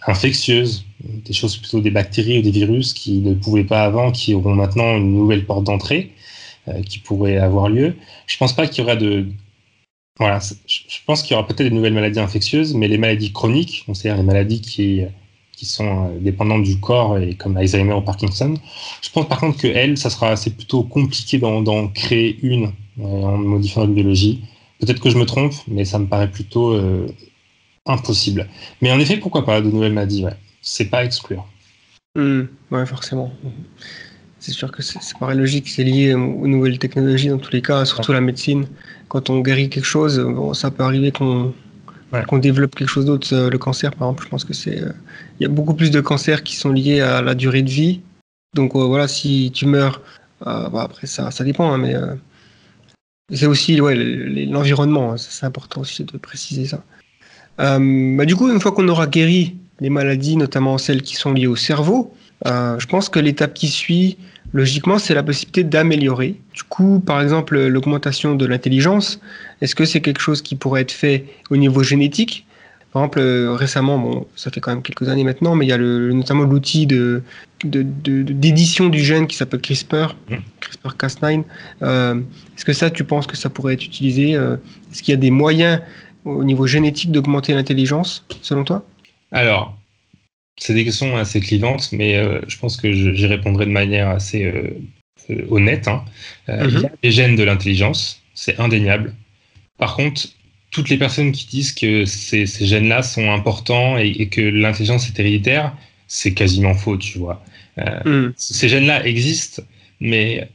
infectieuses, des choses plutôt des bactéries ou des virus qui ne pouvaient pas avant, qui auront maintenant une nouvelle porte d'entrée qui pourrait avoir lieu. Je pense pas qu'il y aura de voilà, je pense qu'il y aura peut-être des nouvelles maladies infectieuses, mais les maladies chroniques, c'est-à-dire les maladies qui, qui sont euh, dépendantes du corps, et comme Alzheimer ou Parkinson, je pense par contre que elles, ça sera c'est plutôt compliqué d'en créer une en modifiant la biologie. Peut-être que je me trompe, mais ça me paraît plutôt euh, impossible. Mais en effet, pourquoi pas de nouvelles maladies ouais. C'est pas à exclure. Mmh, ouais, forcément. C'est sûr que c'est paraît logique, c'est lié aux nouvelles technologies dans tous les cas, surtout la médecine. Quand on guérit quelque chose, bon, ça peut arriver qu'on développe quelque chose d'autre. Le cancer, par exemple, je pense que c'est. Il euh, y a beaucoup plus de cancers qui sont liés à la durée de vie. Donc euh, voilà, si tu meurs, euh, bah, après ça, ça dépend, hein, mais euh, c'est aussi ouais, l'environnement. Hein, c'est important aussi de préciser ça. Euh, bah, du coup, une fois qu'on aura guéri les maladies, notamment celles qui sont liées au cerveau, euh, je pense que l'étape qui suit, logiquement, c'est la possibilité d'améliorer. Du coup, par exemple, l'augmentation de l'intelligence, est-ce que c'est quelque chose qui pourrait être fait au niveau génétique? Par exemple, euh, récemment, bon, ça fait quand même quelques années maintenant, mais il y a le, notamment l'outil de, d'édition du gène qui s'appelle CRISPR, mmh. CRISPR-Cas9. Euh, est-ce que ça, tu penses que ça pourrait être utilisé Est-ce qu'il y a des moyens au niveau génétique d'augmenter l'intelligence, selon toi? Alors, c'est des questions assez clivantes, mais euh, je pense que j'y répondrai de manière assez euh, euh, honnête. Hein. Euh, mm -hmm. Il y a les gènes de l'intelligence, c'est indéniable. Par contre, toutes les personnes qui disent que ces, ces gènes-là sont importants et, et que l'intelligence est héréditaire, c'est quasiment faux, tu vois. Mm. Ces gènes-là existent, mais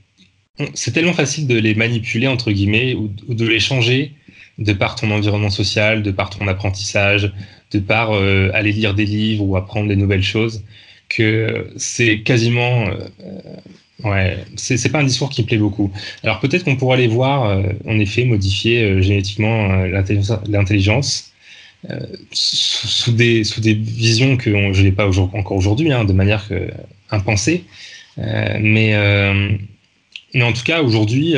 c'est tellement facile de les manipuler, entre guillemets, ou, ou de les changer de par ton environnement social, de par ton apprentissage, de par euh, aller lire des livres ou apprendre des nouvelles choses, que c'est quasiment... Euh, ouais, c'est pas un discours qui plaît beaucoup. Alors peut-être qu'on pourra aller voir, euh, en effet, modifier génétiquement l'intelligence sous, des, sous des visions que je n'ai pas encore aujourd'hui, hein, de manière impensée. mais, mais en tout cas, aujourd'hui,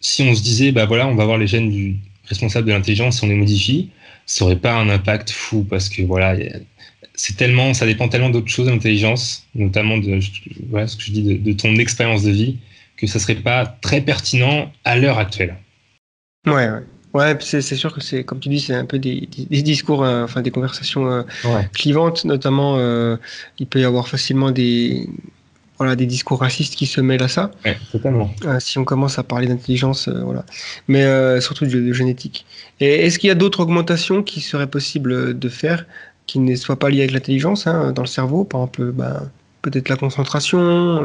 si on se disait, bah voilà, on va voir les gènes du, responsable de l'intelligence, si on les modifie, ça n'aurait pas un impact fou parce que voilà, c'est tellement, ça dépend tellement d'autres choses l'intelligence, notamment de voilà, ce que je dis de, de ton expérience de vie, que ça serait pas très pertinent à l'heure actuelle. Ouais, ouais. Ouais, c'est sûr que c'est, comme tu dis, c'est un peu des, des, des discours, euh, enfin des conversations euh, ouais. clivantes, notamment. Euh, il peut y avoir facilement des, voilà, des discours racistes qui se mêlent à ça. Ouais, totalement. Euh, si on commence à parler d'intelligence, euh, voilà. Mais euh, surtout de, de, génétique. Et est-ce qu'il y a d'autres augmentations qui seraient possibles de faire qui ne soient pas liées avec l'intelligence hein, dans le cerveau? Par exemple, ben, peut-être la concentration.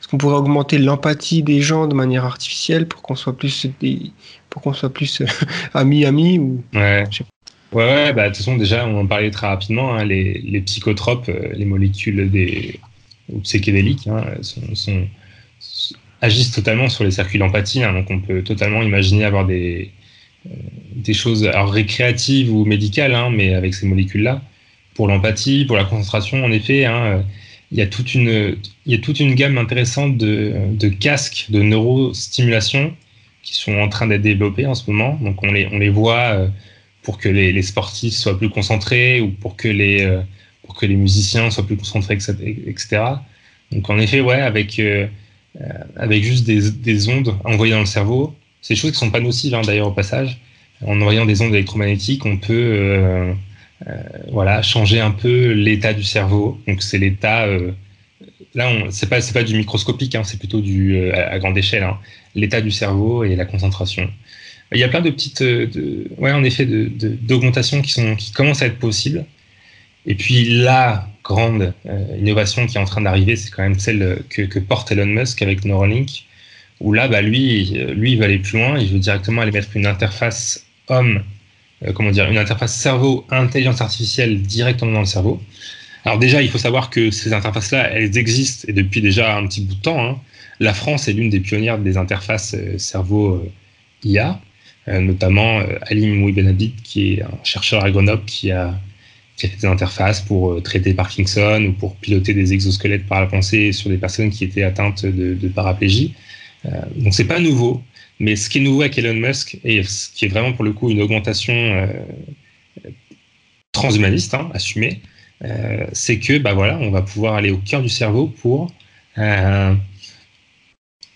Est-ce qu'on pourrait augmenter l'empathie des gens de manière artificielle pour qu'on soit plus des, pour qu'on soit plus amis amis ou? Ouais. Ouais, ouais, bah, de toute façon, déjà, on en parlait très rapidement, hein, les, les psychotropes, les molécules des, ou psychédéliques hein, agissent totalement sur les circuits d'empathie. Hein, donc on peut totalement imaginer avoir des, euh, des choses alors récréatives ou médicales, hein, mais avec ces molécules-là. Pour l'empathie, pour la concentration, en effet, il, y a toute une, il y a toute une gamme intéressante de, de casques de neurostimulation qui sont en train d'être développés en ce moment. Donc on les, on les voit euh, pour que les, sportifs soient plus concentrés ou pour que les, pour que les musiciens soient plus concentrés, etc. Donc en effet, ouais, avec, avec juste des, des, ondes envoyées dans le cerveau, des choses qui sont pas nocives hein, d'ailleurs au passage. En envoyant des ondes électromagnétiques, on peut voilà, changer un peu l'état du cerveau. Donc c'est l'état là, c'est pas pas du microscopique, hein, c'est plutôt du euh, à grande échelle. Hein. L'état du cerveau et la concentration. Il y a plein de petites, euh, ouais, en effet, d'augmentations qui qui commencent à être possibles. Et puis la grande euh, innovation qui est en train d'arriver, c'est quand même celle que, porte Elon Musk avec Neuralink, où là, bah, lui, lui, il va aller plus loin. Il veut directement aller mettre une interface homme, comment dire, une interface cerveau intelligence artificielle directement dans le cerveau. Alors déjà, il faut savoir que ces interfaces-là, elles existent et depuis déjà un petit bout de temps. Hein. La France est l'une des pionnières des interfaces euh, cerveau-IA, euh, euh, notamment Alim Mouibenabit, qui est un chercheur à Grenoble qui a, fait des interfaces pour traiter Parkinson ou pour piloter des exosquelettes par la pensée sur des personnes qui étaient atteintes de, paraplégie. donc c'est pas nouveau, mais ce qui est nouveau avec Elon Musk et ce qui est vraiment pour le coup une augmentation transhumaniste, hein, assumée, euh, c'est que bah voilà, on va pouvoir aller au cœur du cerveau pour euh,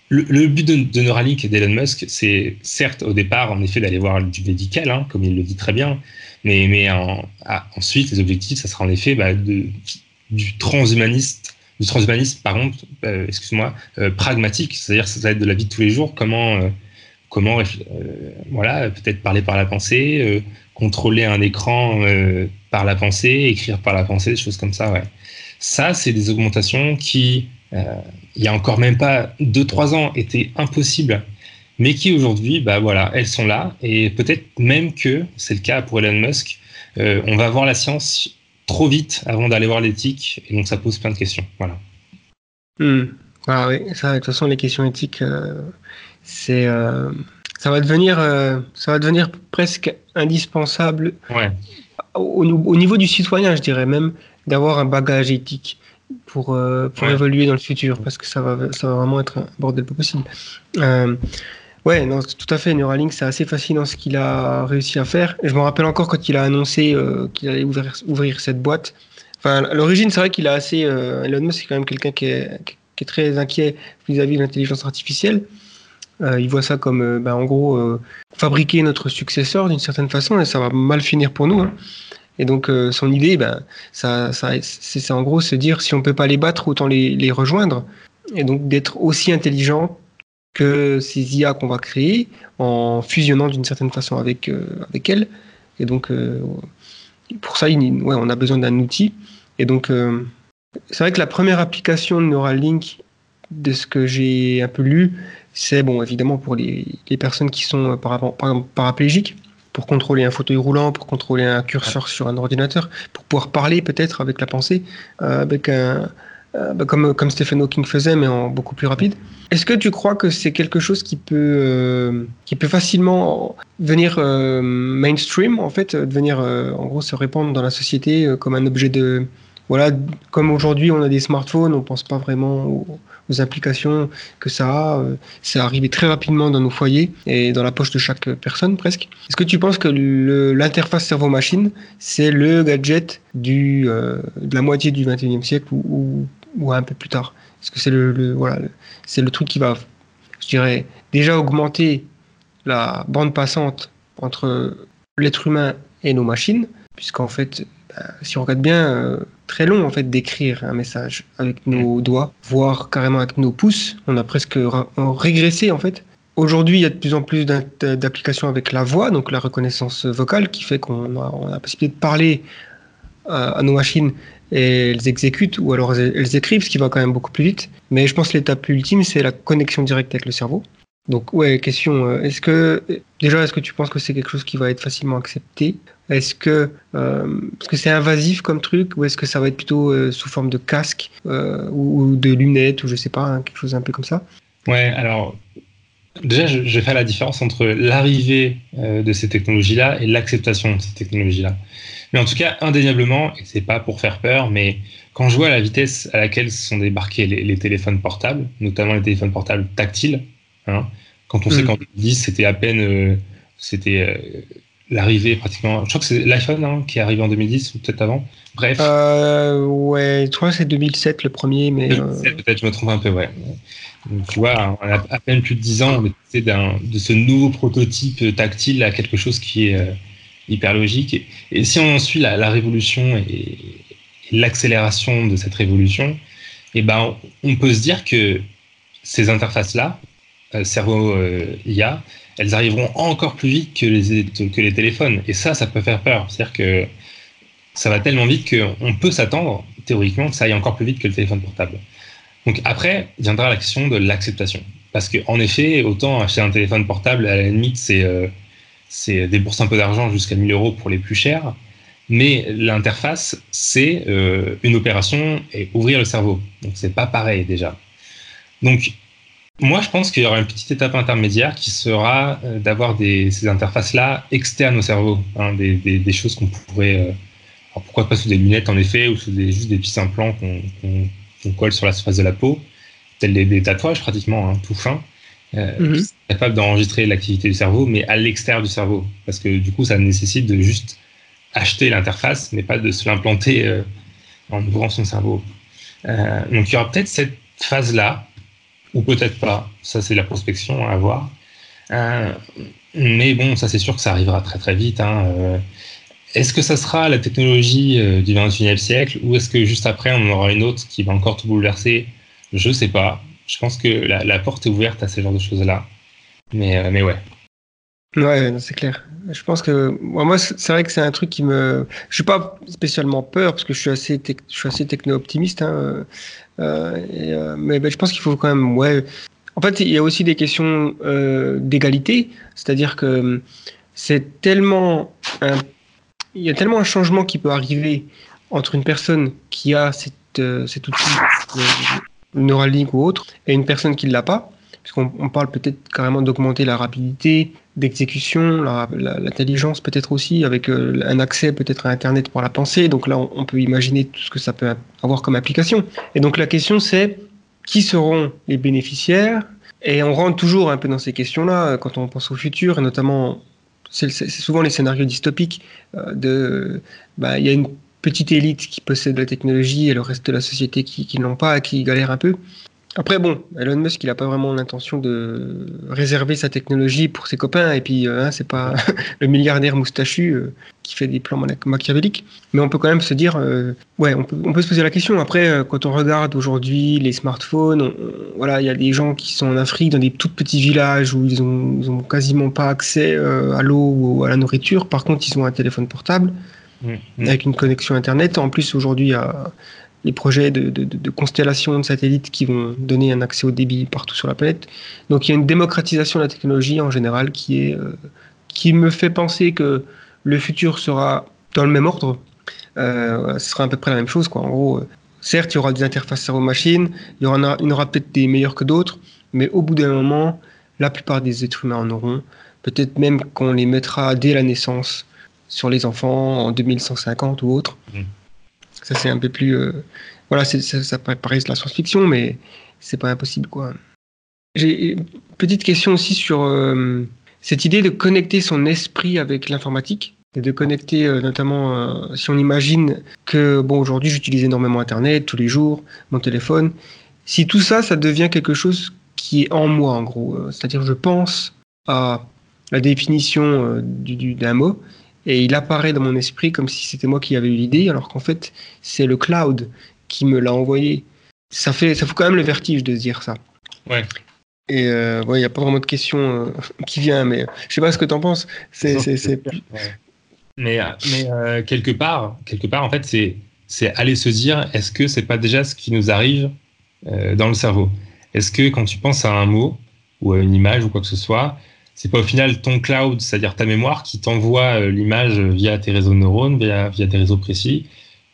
le, but de, Neuralink d'Elon Musk, c'est certes au départ, en effet, d'aller voir du médical, hein, comme il le dit très bien, mais, ah, ensuite, les objectifs, ça sera en effet bah, du transhumaniste, du transhumanisme, par contre, euh, excuse-moi, pragmatique, c'est-à-dire ça va être de la vie de tous les jours, comment, comment voilà, peut-être parler par la pensée, contrôler un écran par la pensée, écrire par la pensée, des choses comme ça, ouais. Ça, c'est des augmentations qui, euh, il y a encore même pas 2-3 ans, étaient impossibles, mais qui aujourd'hui, bah voilà, elles sont là, et peut-être même que, c'est le cas pour Elon Musk, euh, on va voir la science trop vite avant d'aller voir l'éthique, et donc ça pose plein de questions. Voilà. Hmm. Ah oui, ça, de toute façon, les questions éthiques, euh, c'est ça va devenir, ça va devenir presque indispensable ouais au, niveau du citoyen, je dirais même, d'avoir un bagage éthique pour, euh, pour évoluer dans le futur, parce que ça va, ça va vraiment être un bordel pas possible. Euh, ouais, non, tout à fait. Neuralink, c'est assez fascinant ce qu'il a réussi à faire. je me rappelle encore quand il a annoncé euh, qu'il allait ouvrir, cette boîte. Enfin, à l'origine, c'est vrai qu'il a assez. Elon Musk, c'est quand même quelqu'un qui est, très inquiet vis-à-vis de l'intelligence artificielle. il voit ça comme, ben, en gros, fabriquer notre successeur d'une certaine façon, et ça va mal finir pour nous. Hein. Et donc, euh, son idée, ben, ça, ça, c'est en gros se dire si on peut pas les battre, autant les rejoindre. Et donc, d'être aussi intelligent que ces IA qu'on va créer en fusionnant d'une certaine façon avec, euh, avec elles. Et donc, euh, pour ça, il, ouais, on a besoin d'un outil. Et donc, c'est vrai que la première application de Neuralink, de ce que j'ai un peu lu, c'est bon, évidemment pour les, les personnes qui sont par, par, paraplégiques pour contrôler un fauteuil roulant, pour contrôler un curseur sur un ordinateur, pour pouvoir parler peut-être avec la pensée, euh, avec un, euh, bah, comme, comme Stephen Hawking faisait, mais en beaucoup plus rapide. Est-ce que tu crois que c'est quelque chose qui peut, euh, qui peut facilement venir mainstream, en fait, devenir, en gros, se répandre dans la société comme un objet de... Voilà, comme aujourd'hui on a des smartphones, on pense pas vraiment aux, aux applications que ça a. Euh, c'est arrivé très rapidement dans nos foyers et dans la poche de chaque personne presque. Est-ce que tu penses que l'interface cerveau-machine, c'est le gadget du, euh, de la moitié du 21e siècle ou, ou, un peu plus tard Est-ce que c'est le, voilà, c'est le truc qui va, je dirais, déjà augmenter la bande passante entre l'être humain et nos machines, puisqu'en fait, bah, si on regarde bien, euh, très long en fait d'écrire un message avec nos doigts, voire carrément avec nos pouces. On a presque régressé en fait. Aujourd'hui, il y a de plus en plus d'applications avec la voix, donc la reconnaissance vocale, qui fait qu'on a, la possibilité de parler euh, à nos machines et elles exécutent ou alors elles écrivent, ce qui va quand même beaucoup plus vite. Mais je pense que l'étape ultime, c'est la connexion directe avec le cerveau. Donc ouais, question, euh, est-ce que déjà est-ce que tu penses que c'est quelque chose qui va être facilement accepté? Est-ce que euh, c'est invasif comme truc ou est-ce que ça va être plutôt euh, sous forme de casque ou, de lunettes ou je sais pas, hein, quelque chose un peu comme ça? Ouais, alors déjà je, je, fais la différence entre l'arrivée de ces technologies-là et l'acceptation de ces technologies-là. Mais en tout cas, indéniablement, et c'est pas pour faire peur, mais quand je vois la vitesse à laquelle sont débarqués les, les téléphones portables, notamment les téléphones portables tactiles, Hein. Quand on sait mm. qu'en 2010, c'était à peine, euh, c'était euh, l'arrivée pratiquement. Je crois que c'est l'iPhone hein, qui est arrivé en 2010 ou peut-être avant. Bref. Euh, ouais, je crois que c'est 2007 le premier, mais. Peut-être je me trompe un peu, ouais. tu vois, on a à peine plus de 10 ans, on est passé de ce nouveau prototype tactile à quelque chose qui est euh, hyper logique. Et, si on suit la, révolution et, l'accélération de cette révolution, eh ben, on peut se dire que ces interfaces-là, euh, cerveau IA, elles arriveront encore plus vite que les, que les téléphones. Et ça, ça peut faire peur. C'est-à-dire que ça va tellement vite qu'on peut s'attendre, théoriquement, que ça aille encore plus vite que le téléphone portable. Donc après, viendra la question de l'acceptation. Parce qu'en effet, autant acheter un téléphone portable, à la limite, c'est euh, débourser un peu d'argent jusqu'à 1000 euros pour les plus chers. Mais l'interface, c'est euh, une opération et ouvrir le cerveau. Donc c'est pas pareil déjà. Donc moi, je pense qu'il y aura une petite étape intermédiaire qui sera euh, d'avoir ces interfaces-là externes au cerveau, hein, des, choses qu'on pourrait, euh, pourquoi pas sous des lunettes en effet, ou sous des, juste des petits implants qu'on colle sur la surface de la peau, tels des, tatouages pratiquement, hein, tout fin, euh, mhm. capable d'enregistrer l'activité du cerveau, mais à l'extérieur du cerveau, parce que du coup, ça nécessite de juste acheter l'interface, mais pas de se l'implanter euh, en ouvrant son cerveau. donc il y aura peut-être cette phase-là ou peut-être pas. Ça, c'est la prospection à voir. Euh, mais bon, ça, c'est sûr que ça arrivera très très vite. Hein. Euh, est-ce que ça sera la technologie euh, du 21e siècle ou est-ce que juste après, on en aura une autre qui va encore tout bouleverser? Je sais pas. Je pense que la, porte est ouverte à ce genre de choses-là. Mais, mais ouais. Ouais, c'est clair. Je pense que moi, c'est vrai que c'est un truc qui me. Je suis pas spécialement peur parce que je suis assez, je suis assez techno-optimiste. Hein. Euh, euh, mais je pense qu'il faut quand même. Ouais. En fait, il y a aussi des questions euh, d'égalité, c'est-à-dire que c'est tellement. il y a tellement un changement qui peut arriver entre une personne qui a cet outil, Neuralink ou autre, et une personne qui ne l'a pas puisqu'on parle peut-être carrément d'augmenter la rapidité d'exécution, l'intelligence peut-être aussi, avec euh, un accès peut-être à Internet pour la pensée. Donc là, on, peut imaginer tout ce que ça peut avoir comme application. Et donc la question, c'est qui seront les bénéficiaires? Et on rentre toujours un peu dans ces questions-là euh, quand on pense au futur, et notamment, c'est souvent les scénarios dystopiques euh, de, bah, il y a une petite élite qui possède la technologie et le reste de la société qui, qui n'ont pas, qui galère un peu. Après, bon, Elon Musk, il n'a pas vraiment l'intention de réserver sa technologie pour ses copains, et puis euh, hein, c'est pas le milliardaire moustachu euh, qui fait des plans machiavéliques. Mais on peut quand même se dire, euh, ouais, on peut, se poser la question. Après, quand on regarde aujourd'hui les smartphones, voilà, il y a des gens qui sont en Afrique, dans des tout petits villages où ils ont, quasiment pas accès à l'eau ou à la nourriture. Par contre, ils ont un téléphone portable. Mmh. avec une connexion Internet. En plus, aujourd'hui, il y a les projets de, de, de, constellation de satellites qui vont donner un accès au débit partout sur la planète. Donc il y a une démocratisation de la technologie en général qui, euh, me fait penser que le futur sera dans le même ordre. Euh, ce sera à peu près la même chose. En gros, euh, certes, il y aura des interfaces cerveau-machine, il y aura, il y aura peut-être des meilleurs que d'autres, mais au bout d'un moment, la plupart des êtres humains en auront. Peut-être même qu'on les mettra dès la naissance sur les enfants en 2150 ou autre. Mmh. Ça, c'est un peu plus. Euh, voilà, ça, ça paraît la science-fiction, mais c'est pas impossible, quoi. J'ai une petite question aussi sur euh, cette idée de connecter son esprit avec l'informatique et de connecter euh, notamment si on imagine que bon aujourd'hui j'utilise énormément internet tous les jours mon téléphone si tout ça ça devient quelque chose qui est en moi en gros c'est-à-dire je pense à la définition d'un mot et il apparaît dans mon esprit comme si c'était moi qui avais eu l'idée, alors qu'en fait, c'est le cloud qui me l'a envoyé. Ça fait, ça fout quand même le vertige de se dire ça. Ouais. Et euh, il n'y a pas vraiment de question euh, qui vient, mais je sais pas ce que tu en penses. C'est, c'est, Mais, mais euh, quelque part, quelque part, en fait, c'est, c'est aller se dire, est-ce que c'est pas déjà ce qui nous arrive dans le cerveau? Est-ce que quand tu penses à un mot ou à une image ou quoi que ce soit, c'est pas au final ton cloud, c'est-à-dire ta mémoire, qui t'envoie euh, l'image via tes réseaux de neurones, via, via des réseaux précis,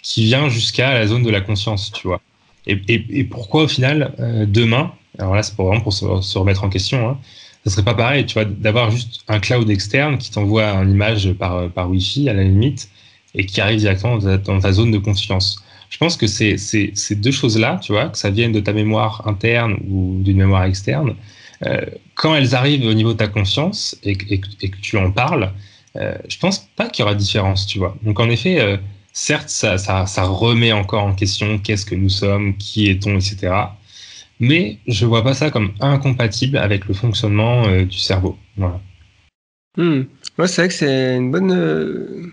qui vient jusqu'à la zone de la conscience, tu vois. Et, et, pourquoi au final, euh, demain, alors là c'est vraiment pour se, remettre en question, hein, ça serait pas pareil, tu vois, d'avoir juste un cloud externe qui t'envoie une image par, par Wi-Fi à la limite et qui arrive directement dans ta, zone de conscience. Je pense que ces deux choses-là, tu vois, que ça vienne de ta mémoire interne ou d'une mémoire externe, euh, quand elles arrivent au niveau de ta conscience et, que tu en parles, euh, je pense pas qu'il y aura différence, tu vois. Donc en effet, euh, certes, ça, remet encore en question qu'est-ce que nous sommes, qui est-on, etc. Mais je vois pas ça comme incompatible avec le fonctionnement euh, du cerveau. Voilà. Hmm. Ouais, c'est vrai que c'est une bonne euh,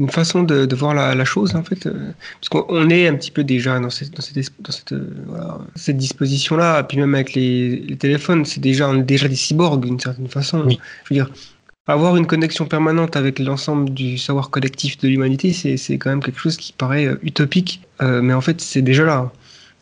une façon de, de voir la, la, chose en fait, euh, parce qu'on est un petit peu déjà dans cette dans cette, dans cette, voilà, cette disposition là, puis même avec les, les téléphones, c'est déjà on est déjà des cyborgs d'une certaine façon. Oui. Je veux dire, avoir une connexion permanente avec l'ensemble du savoir collectif de l'humanité, c'est quand même quelque chose qui paraît euh, utopique, euh, mais en fait c'est déjà là.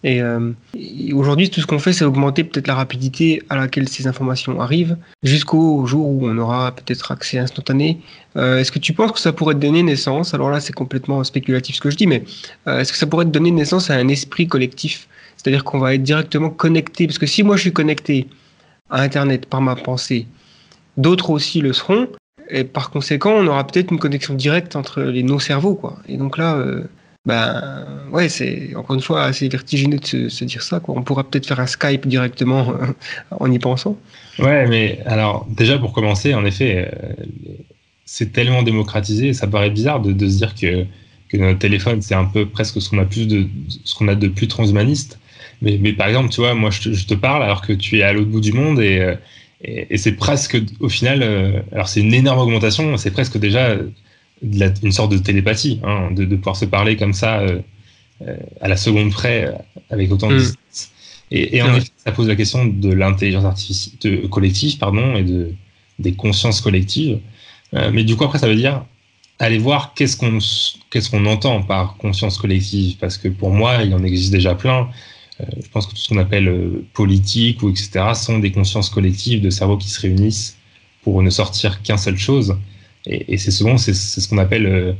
Et, euh, et aujourd'hui, tout ce qu'on fait, c'est augmenter peut-être la rapidité à laquelle ces informations arrivent, jusqu'au jour où on aura peut-être accès instantané. Euh, est-ce que tu penses que ça pourrait donner naissance? Alors là, c'est complètement spéculatif ce que je dis, mais euh, est-ce que ça pourrait donner naissance à un esprit collectif? C'est-à-dire qu'on va être directement connecté, parce que si moi je suis connecté à Internet par ma pensée, d'autres aussi le seront, et par conséquent, on aura peut-être une connexion directe entre les, nos cerveaux, quoi. Et donc là, ben ouais, c'est encore une fois assez vertigineux de se, dire ça. On pourra peut-être faire un Skype directement euh, en y pensant. Ouais, mais alors déjà pour commencer, en effet, euh, c'est tellement démocratisé, ça paraît bizarre de, se dire que, que notre téléphone c'est un peu presque ce qu'on a de plus transhumaniste. Mais, par exemple, tu vois, moi je te, parle alors que tu es à l'autre bout du monde et, euh, c'est presque au final, alors c'est une énorme augmentation, c'est presque déjà de la, une sorte de télépathie, hein, de, de, pouvoir se parler comme ça euh, euh, à la seconde près, avec autant de Mm. distance. Et, et en effet, ça pose la question de l'intelligence artificielle collective, pardon, et de des consciences collectives. Euh, mais du coup, après, ça veut dire aller voir qu'est-ce qu'on qu'est-ce qu'on entend par conscience collective, parce que pour moi, il en existe déjà plein. Euh, je pense que tout ce qu'on appelle euh, politique ou etc. sont des consciences collectives de cerveaux qui se réunissent pour ne sortir qu'un seule chose. Et, c'est souvent c'est ce qu'on appelle euh,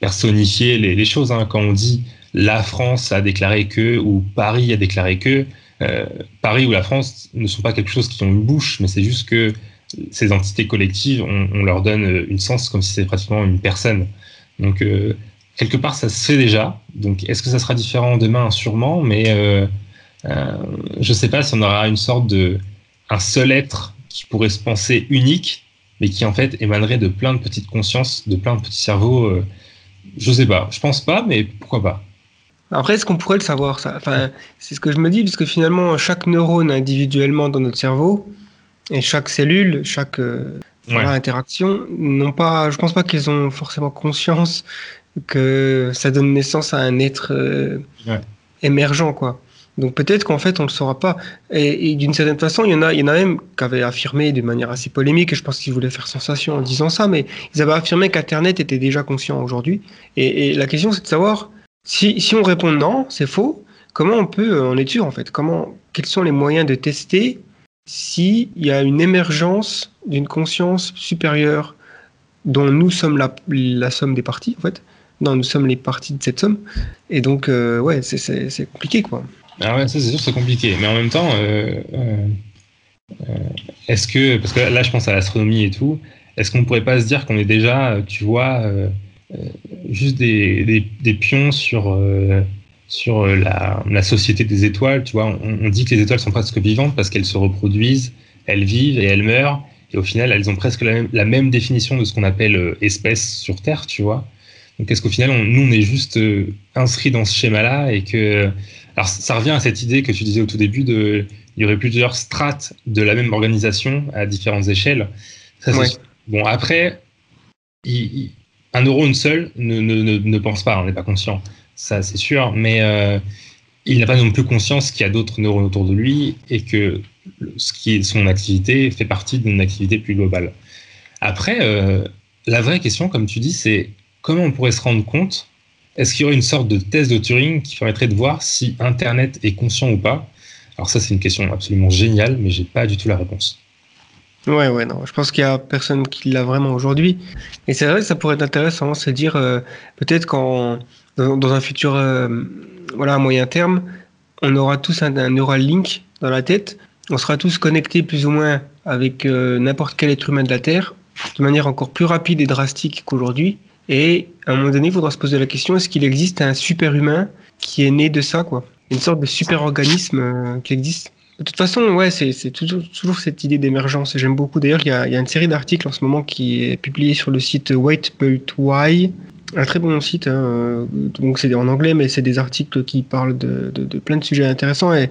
personnifier les, choses. hein. Quand on dit la France a déclaré que ou Paris a déclaré que, euh, Paris ou la France ne sont pas quelque chose qui ont une bouche, mais c'est juste que ces entités collectives, on, leur donne euh, une sens comme si c'était pratiquement une personne. Donc quelque part, ça se fait déjà. Donc est-ce que ça sera différent demain? Sûrement, mais je ne sais pas si on aura une sorte de un seul être qui pourrait se penser unique, mais qui en fait émanerait de plein de petites consciences, de plein de petits cerveaux. Euh, je sais pas, je pense pas, mais pourquoi pas Après, est-ce qu'on pourrait le savoir ça? Enfin, C'est ce que je me dis, parce que finalement, chaque neurone individuellement dans notre cerveau, et chaque cellule, chaque euh, voilà, interaction, n'ont pas, je pense pas qu'elles ont forcément conscience que ça donne naissance à un être euh, Ouais. émergent, quoi. Donc peut-être qu'en fait on le saura pas. Et, d'une certaine façon, il y en a, même qui avaient affirmé de manière assez polémique, et je pense qu'ils voulaient faire sensation en disant ça, mais ils avaient affirmé qu'Internet était déjà conscient aujourd'hui. Et, la question c'est de savoir si, on répond non, c'est faux. Comment on peut euh, en être sûr en fait? Comment, quels sont les moyens de tester s'il y a une émergence d'une conscience supérieure dont nous sommes la, somme des parties en fait non, nous sommes les parties de cette somme? Et donc, euh, ouais, c'est compliqué, quoi. Ah ouais, ça c'est sûr, c'est compliqué. Mais en même temps, euh, euh, euh, est-ce que, parce que là je pense à l'astronomie et tout, est-ce qu'on pourrait pas se dire qu'on est déjà, tu vois, juste des, des, pions sur, sur la, société des étoiles, tu vois, on, dit que les étoiles sont presque vivantes parce qu'elles se reproduisent, elles vivent et elles meurent, et au final elles ont presque la même, définition de ce qu'on appelle espèce sur Terre, tu vois? Donc est-ce qu'au final, nous, on est juste inscrits dans ce schéma-là et que... Alors ça revient à cette idée que tu disais au tout début de... Il y aurait plusieurs strates de la même organisation à différentes échelles. Ça, Ouais. Bon, après, il- il- un neurone seul ne, ne, ne, ne pense pas, on n'est pas conscient. Ça, c'est sûr. Mais euh, il n'a pas non plus conscience qu'il y a d'autres neurones autour de lui et que ce qui est son activité fait partie d'une activité plus globale. Après, euh, la vraie question, comme tu dis, c'est comment on pourrait se rendre compte Est-ce qu'il y aurait une sorte de test de Turing qui permettrait de voir si Internet est conscient ou pas? Alors ça, c'est une question absolument géniale, mais j'ai pas du tout la réponse. Ouais, ouais, non. Je pense qu'il y a personne qui l'a vraiment aujourd'hui. Et c'est vrai que ça pourrait être intéressant, c'est dire euh, peut-être qu'en dans, un futur, euh, voilà, à moyen terme, on aura tous un, un neural link dans la tête. On sera tous connectés plus ou moins avec euh, n'importe quel être humain de la Terre, de manière encore plus rapide et drastique qu'aujourd'hui. Et à un moment donné, il faudra se poser la question est-ce qu'il existe un super humain qui est né de ça, quoi? Une sorte de super organisme euh, qui existe? De toute façon, ouais, c'est toujours, toujours cette idée d'émergence. et J'aime beaucoup. D'ailleurs, il y y a une série d'articles en ce moment qui est publiée sur le site Wait But Why. Un très bon site. hein, euh, Donc, c'est en anglais, mais c'est des articles qui parlent de, de, de plein de sujets intéressants. Et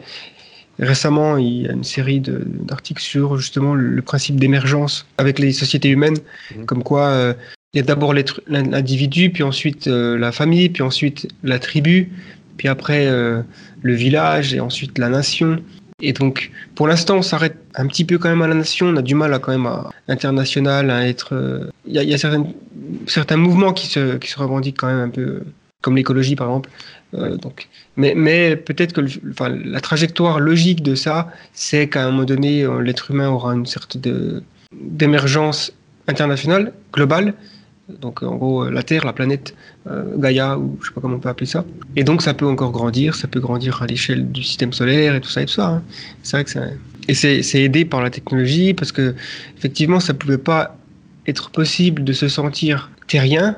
récemment, il y a une série d'articles sur justement le, le principe d'émergence avec les sociétés humaines. Mhm. Comme quoi, euh, il y a d'abord l'individu, puis ensuite euh, la famille, puis ensuite la tribu, puis après euh, le village et ensuite la nation. Et donc, pour l'instant, on s'arrête un petit peu quand même à la nation. On a du mal à quand même à international, à être. euh, Il y a, il y a certaines, certains mouvements qui se, qui se revendiquent quand même un peu, comme l'écologie par exemple. Euh, donc, mais mais peut-être que le- enfin, la trajectoire logique de ça, c'est qu'à un moment donné, l'être humain aura une sorte d'émergence internationale, globale. Donc en gros, euh, la Terre, la planète, euh, Gaïa, ou je sais pas comment on peut appeler ça. Et donc ça peut encore grandir, ça peut grandir à l'échelle du système solaire et tout ça et tout ça. hein. C'est vrai que c'est et c'est aidé par la technologie parce que effectivement ça pouvait pas être possible de se sentir terrien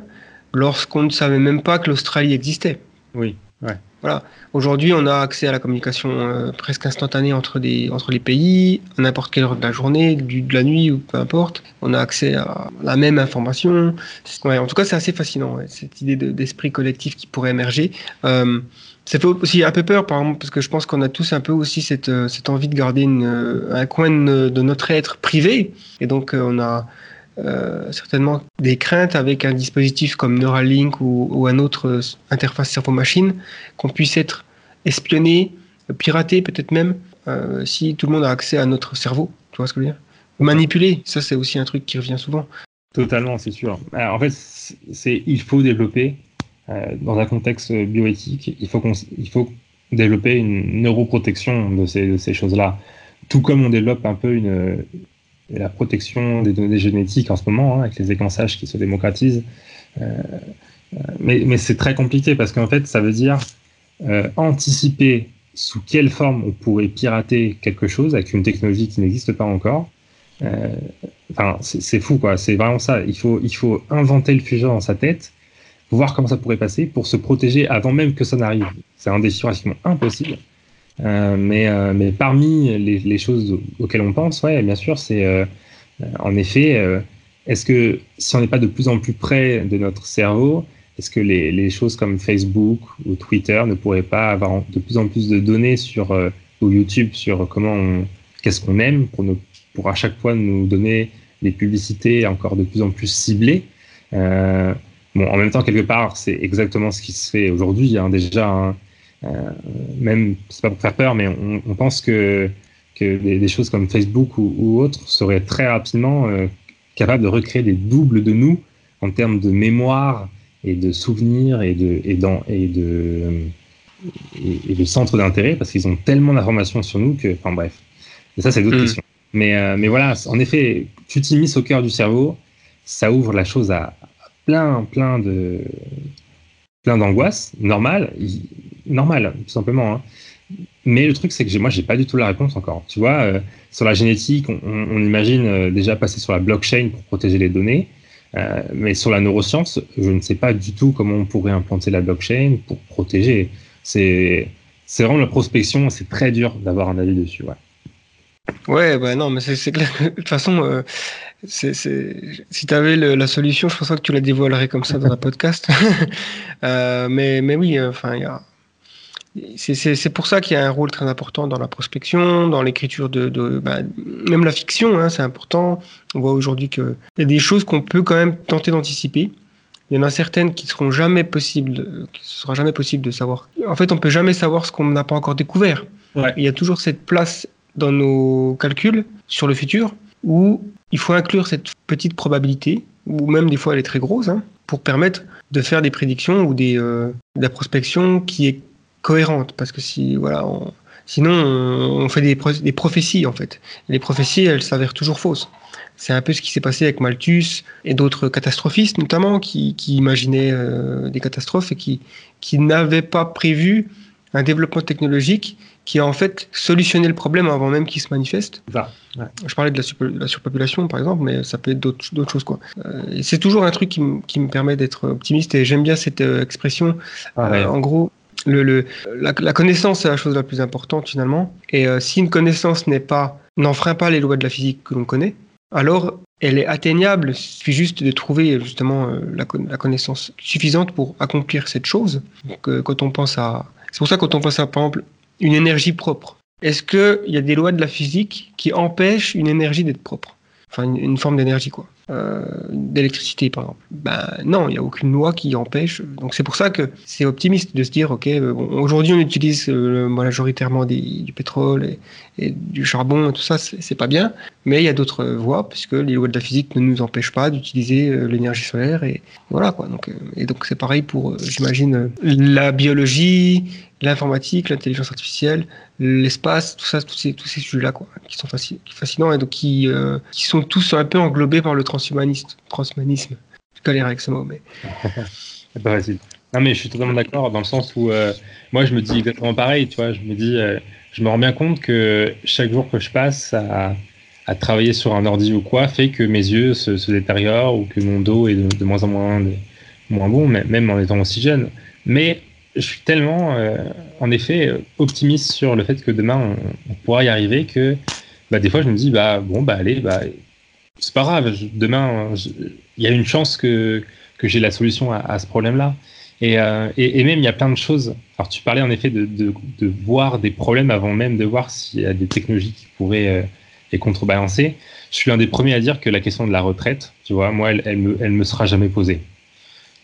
lorsqu'on ne savait même pas que l'Australie existait. Oui. Aujourd'hui, on a accès à la communication euh, presque instantanée entre, des, entre les pays, à n'importe quelle heure de la journée, du, de la nuit ou peu importe. On a accès à la même information. Ouais, en tout cas, c'est assez fascinant, ouais, cette idée de- d'esprit collectif qui pourrait émerger. Euh, ça fait aussi un peu peur, par exemple, parce que je pense qu'on a tous un peu aussi cette, euh, cette envie de garder une, un coin de, de notre être privé. Et donc, euh, on a euh, certainement des craintes avec un dispositif comme Neuralink ou, ou un autre interface cerveau-machine qu'on puisse être espionné, piraté peut-être même, euh, si tout le monde a accès à notre cerveau. Tu vois ce que je veux dire? Manipuler, ça c'est aussi un truc qui revient souvent. Totalement, c'est sûr. Alors, en fait, c'est- il faut développer euh, dans un contexte bioéthique, il faut qu'on s- il faut développer une neuroprotection de ces, de ces choses-là, tout comme on développe un peu une la protection des données génétiques en ce moment hein, avec les séquençages qui se démocratisent. Euh, euh, mais c'est très compliqué parce qu'en fait, ça veut dire euh, anticiper sous quelle forme on pourrait pirater quelque chose avec une technologie qui n'existe pas encore. Enfin, c'est fou, quoi. C'est vraiment ça. Il faut, il faut inventer le futur dans sa tête, voir comment ça pourrait passer pour se protéger avant même que ça n'arrive. C'est un défi pratiquement impossible. Euh, mais, euh, mais parmi les, les choses auxquelles on pense, ouais, bien sûr, c'est euh, euh, en effet, euh, est-ce que si on n'est pas de plus en plus près de notre cerveau, est-ce que les, les choses comme Facebook ou Twitter ne pourraient pas avoir de plus en plus de données sur ou YouTube sur comment qu'est-ce qu'on aime pour nous, pour à chaque fois nous donner des publicités encore de plus en plus ciblées? Bon, en même temps, quelque part, c'est exactement ce qui se fait aujourd'hui. Hein, déjà, hein, même, c'est pas pour faire peur, mais on, on pense que, que des, des, choses comme Facebook ou, ou autres seraient très rapidement euh, capables de recréer des doubles de nous en termes de mémoire et de souvenirs et de, et dans, et de, et, et de centres d'intérêt parce qu'ils ont tellement d'informations sur nous que, enfin bref. Et ça, c'est d'autres mmh. questions. Mais, euh, mais voilà, en effet, tu t'immisces au cœur du cerveau, ça ouvre la chose à, à plein, plein de plein d'angoisse, normal, normal, tout simplement. Hein. Mais le truc, c'est que moi, j'ai pas du tout la réponse encore. Tu vois, euh, sur la génétique, on, imagine euh, déjà passer sur la blockchain pour protéger les données. Euh, mais sur la neuroscience, je ne sais pas du tout comment on pourrait implanter la blockchain pour protéger. C'est vraiment la prospection, c'est très dur d'avoir un avis dessus. Ouais. Ouais, bah non, mais c'est clair. De toute façon, euh, c est, c est... si tu avais la solution, je pense que tu la dévoilerais comme ça dans un podcast. euh, mais, mais oui, enfin, a. C'est pour ça qu'il y a un rôle très important dans la prospection, dans l'écriture de, de bah, même la fiction, hein, c'est important. On voit aujourd'hui qu'il y a des choses qu'on peut quand même tenter d'anticiper. Il y en a certaines qui seront jamais possibles, qui sera jamais possible de savoir. En fait, on peut jamais savoir ce qu'on n'a pas encore découvert. Ouais. Il y a toujours cette place dans nos calculs sur le futur où il faut inclure cette petite probabilité, ou même des fois elle est très grosse, hein, pour permettre de faire des prédictions ou des, euh, de la prospection qui est cohérente. Parce que si, voilà, on, sinon on, on fait des, pro des, prophéties en fait. Et les prophéties, elles s'avèrent toujours fausses. C'est un peu ce qui s'est passé avec Malthus et d'autres catastrophistes notamment qui, qui imaginaient euh, des catastrophes et qui, qui n'avaient pas prévu un développement technologique qui a en fait solutionné le problème avant même qu'il se manifeste. Ouais. Je parlais de la, sur, la, surpopulation par exemple, mais ça peut être d'autres choses. quoi. Euh, c'est toujours un truc qui, qui me permet d'être optimiste et j'aime bien cette euh, expression. Ah ouais. en gros, la, connaissance c'est la chose la plus importante finalement. Et euh, si une connaissance n'enfreint pas les lois de la physique que l'on connaît, alors elle est atteignable. Il suffit juste de trouver justement euh, la, con- la connaissance suffisante pour accomplir cette chose. Euh, quand on pense à, c'est pour ça quand on pense à par exemple une énergie propre. Est-ce qu'il y a des lois de la physique qui empêchent une énergie d'être propre? Enfin, une forme d'énergie, quoi. Euh, d'électricité, par exemple. Ben non, il n'y a aucune loi qui empêche. Donc c'est pour ça que c'est optimiste de se dire, ok, euh, bon, aujourd'hui on utilise euh, majoritairement du pétrole et, du charbon et tout ça, c'est pas bien. Mais il y a d'autres voies, puisque les lois de la physique ne nous empêchent pas d'utiliser l'énergie solaire. Et voilà, quoi. Donc, et donc c'est pareil pour, j'imagine, la biologie, l'informatique, l'intelligence artificielle, l'espace, tout ça, tous ces, tous ces sujets-là, quoi, qui sont fasci- fascinants et donc qui, euh, qui sont tous un peu englobés par le transhumanisme. Je galère avec ce mot, mais pas facile. Non, mais je suis totalement d'accord dans le sens où euh, moi, je me dis exactement pareil. Tu vois, je me dis, euh, je me rends bien compte que chaque jour que je passe à, à travailler sur un ordi ou quoi fait que mes yeux se, détériorent ou que mon dos est de, moins en moins, moins bon, même en étant aussi jeune. Mais je suis tellement, euh, en effet, optimiste sur le fait que demain, on, pourra y arriver que bah, des fois, je me dis, bah, bon, bah, allez, bah, c'est pas grave. je- demain, je- il y a une chance que, que j'ai la solution à, ce problème-là. Et, euh, et, et même, il y a plein de choses. Alors, tu parlais en effet de, de, voir des problèmes avant même de voir s'il y a des technologies qui pourraient euh, les contrebalancer. Je suis l'un des premiers à dire que la question de la retraite, tu vois, moi, elle, elle, me, elle me sera jamais posée.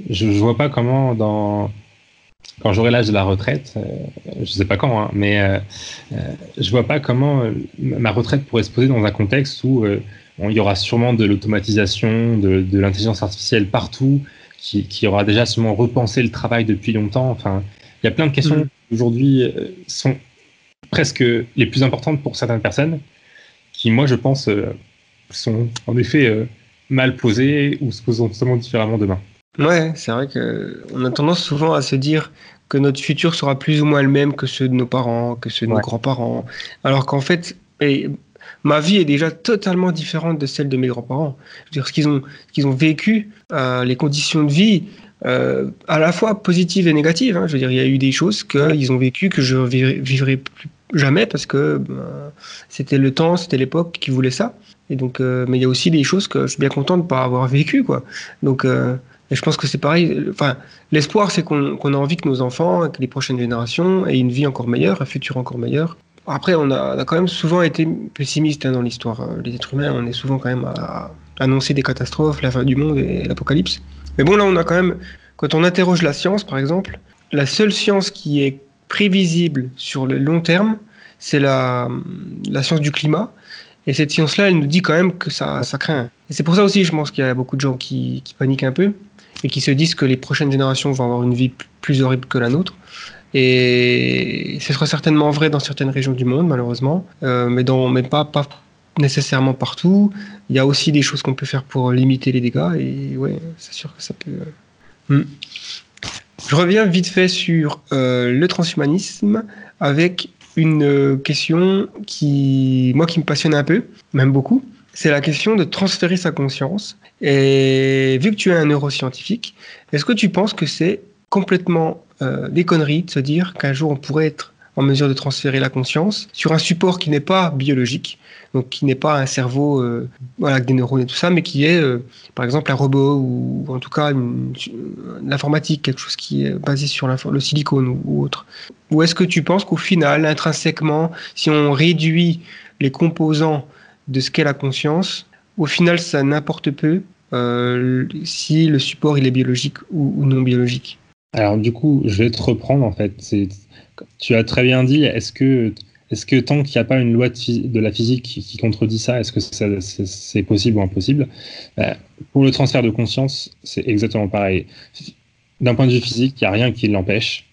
Je ne vois pas comment, dans, quand j'aurai l'âge de la retraite, euh, je sais pas quand, hein, mais euh, euh, je vois pas comment euh, ma retraite pourrait se poser dans un contexte où euh, il y aura sûrement de l'automatisation, de, de l'intelligence artificielle partout, qui, qui aura déjà sûrement repensé le travail depuis longtemps. Enfin, il y a plein de questions Mhm. qui aujourd'hui sont presque les plus importantes pour certaines personnes, qui moi je pense sont en effet mal posées ou se poseront totalement différemment demain. Ouais, c'est vrai que on a tendance souvent à se dire que notre futur sera plus ou moins le même que ceux de nos parents, que ceux de nos grands-parents, alors qu'en fait, et ma vie est déjà totalement différente de celle de mes grands-parents. Je veux dire, ce qu'ils ont, ce qu'ils ont vécu, euh, les conditions de vie, euh, à la fois positives et négatives. hein. Je veux dire, il y a eu des choses qu'ils ont vécues que je vivrai, vivrai plus jamais parce que ben, c'était le temps, c'était l'époque qui voulait ça. Et donc, euh, mais il y a aussi des choses que je suis bien content de ne pas avoir vécues, quoi. Donc, et je pense que c'est pareil. Enfin, l'espoir, c'est qu'on a envie que nos enfants, que les prochaines générations aient une vie encore meilleure, un futur encore meilleur. Après, on a, quand même souvent été pessimiste hein, dans l'histoire. Euh, Les êtres humains, on est souvent quand même à annoncer des catastrophes, la fin du monde et l'apocalypse. Mais bon, là, on a quand même, quand on interroge la science, par exemple, la seule science qui est prévisible sur le long terme, c'est la, la science du climat. Et cette science-là, elle nous dit quand même que ça, ça craint. C'est pour ça aussi, je pense qu'il y a beaucoup de gens qui, paniquent un peu et qui se disent que les prochaines générations vont avoir une vie plus horrible que la nôtre. Et ce sera certainement vrai dans certaines régions du monde, malheureusement, euh, mais, pas, nécessairement partout. Il y a aussi des choses qu'on peut faire pour limiter les dégâts, et ouais, c'est sûr que ça peut. euh, hmm. Je reviens vite fait sur euh, le transhumanisme avec une question qui, moi, qui me passionne un peu, même beaucoup. C'est la question de transférer sa conscience. Et vu que tu es un neuroscientifique, est-ce que tu penses que c'est complètement euh, des conneries de se dire qu'un jour on pourrait être en mesure de transférer la conscience sur un support qui n'est pas biologique, donc qui n'est pas un cerveau euh, voilà, avec des neurones et tout ça, mais qui est euh, par exemple un robot ou en tout cas l'informatique, quelque chose qui est basé sur le silicone ou, ou autre. Ou est-ce que tu penses qu'au final, intrinsèquement, si on réduit les composants de ce qu'est la conscience, au final ça n'importe peu euh, si le support il est biologique ou, non biologique Alors du coup, je vais te reprendre en fait. Tu as très bien dit, est-ce que, est que tant qu'il n'y a pas une loi de, la physique qui, contredit ça, est-ce que c'est possible ou impossible? Euh, Pour le transfert de conscience, c'est exactement pareil. D'un point de vue physique, il n'y a rien qui l'empêche.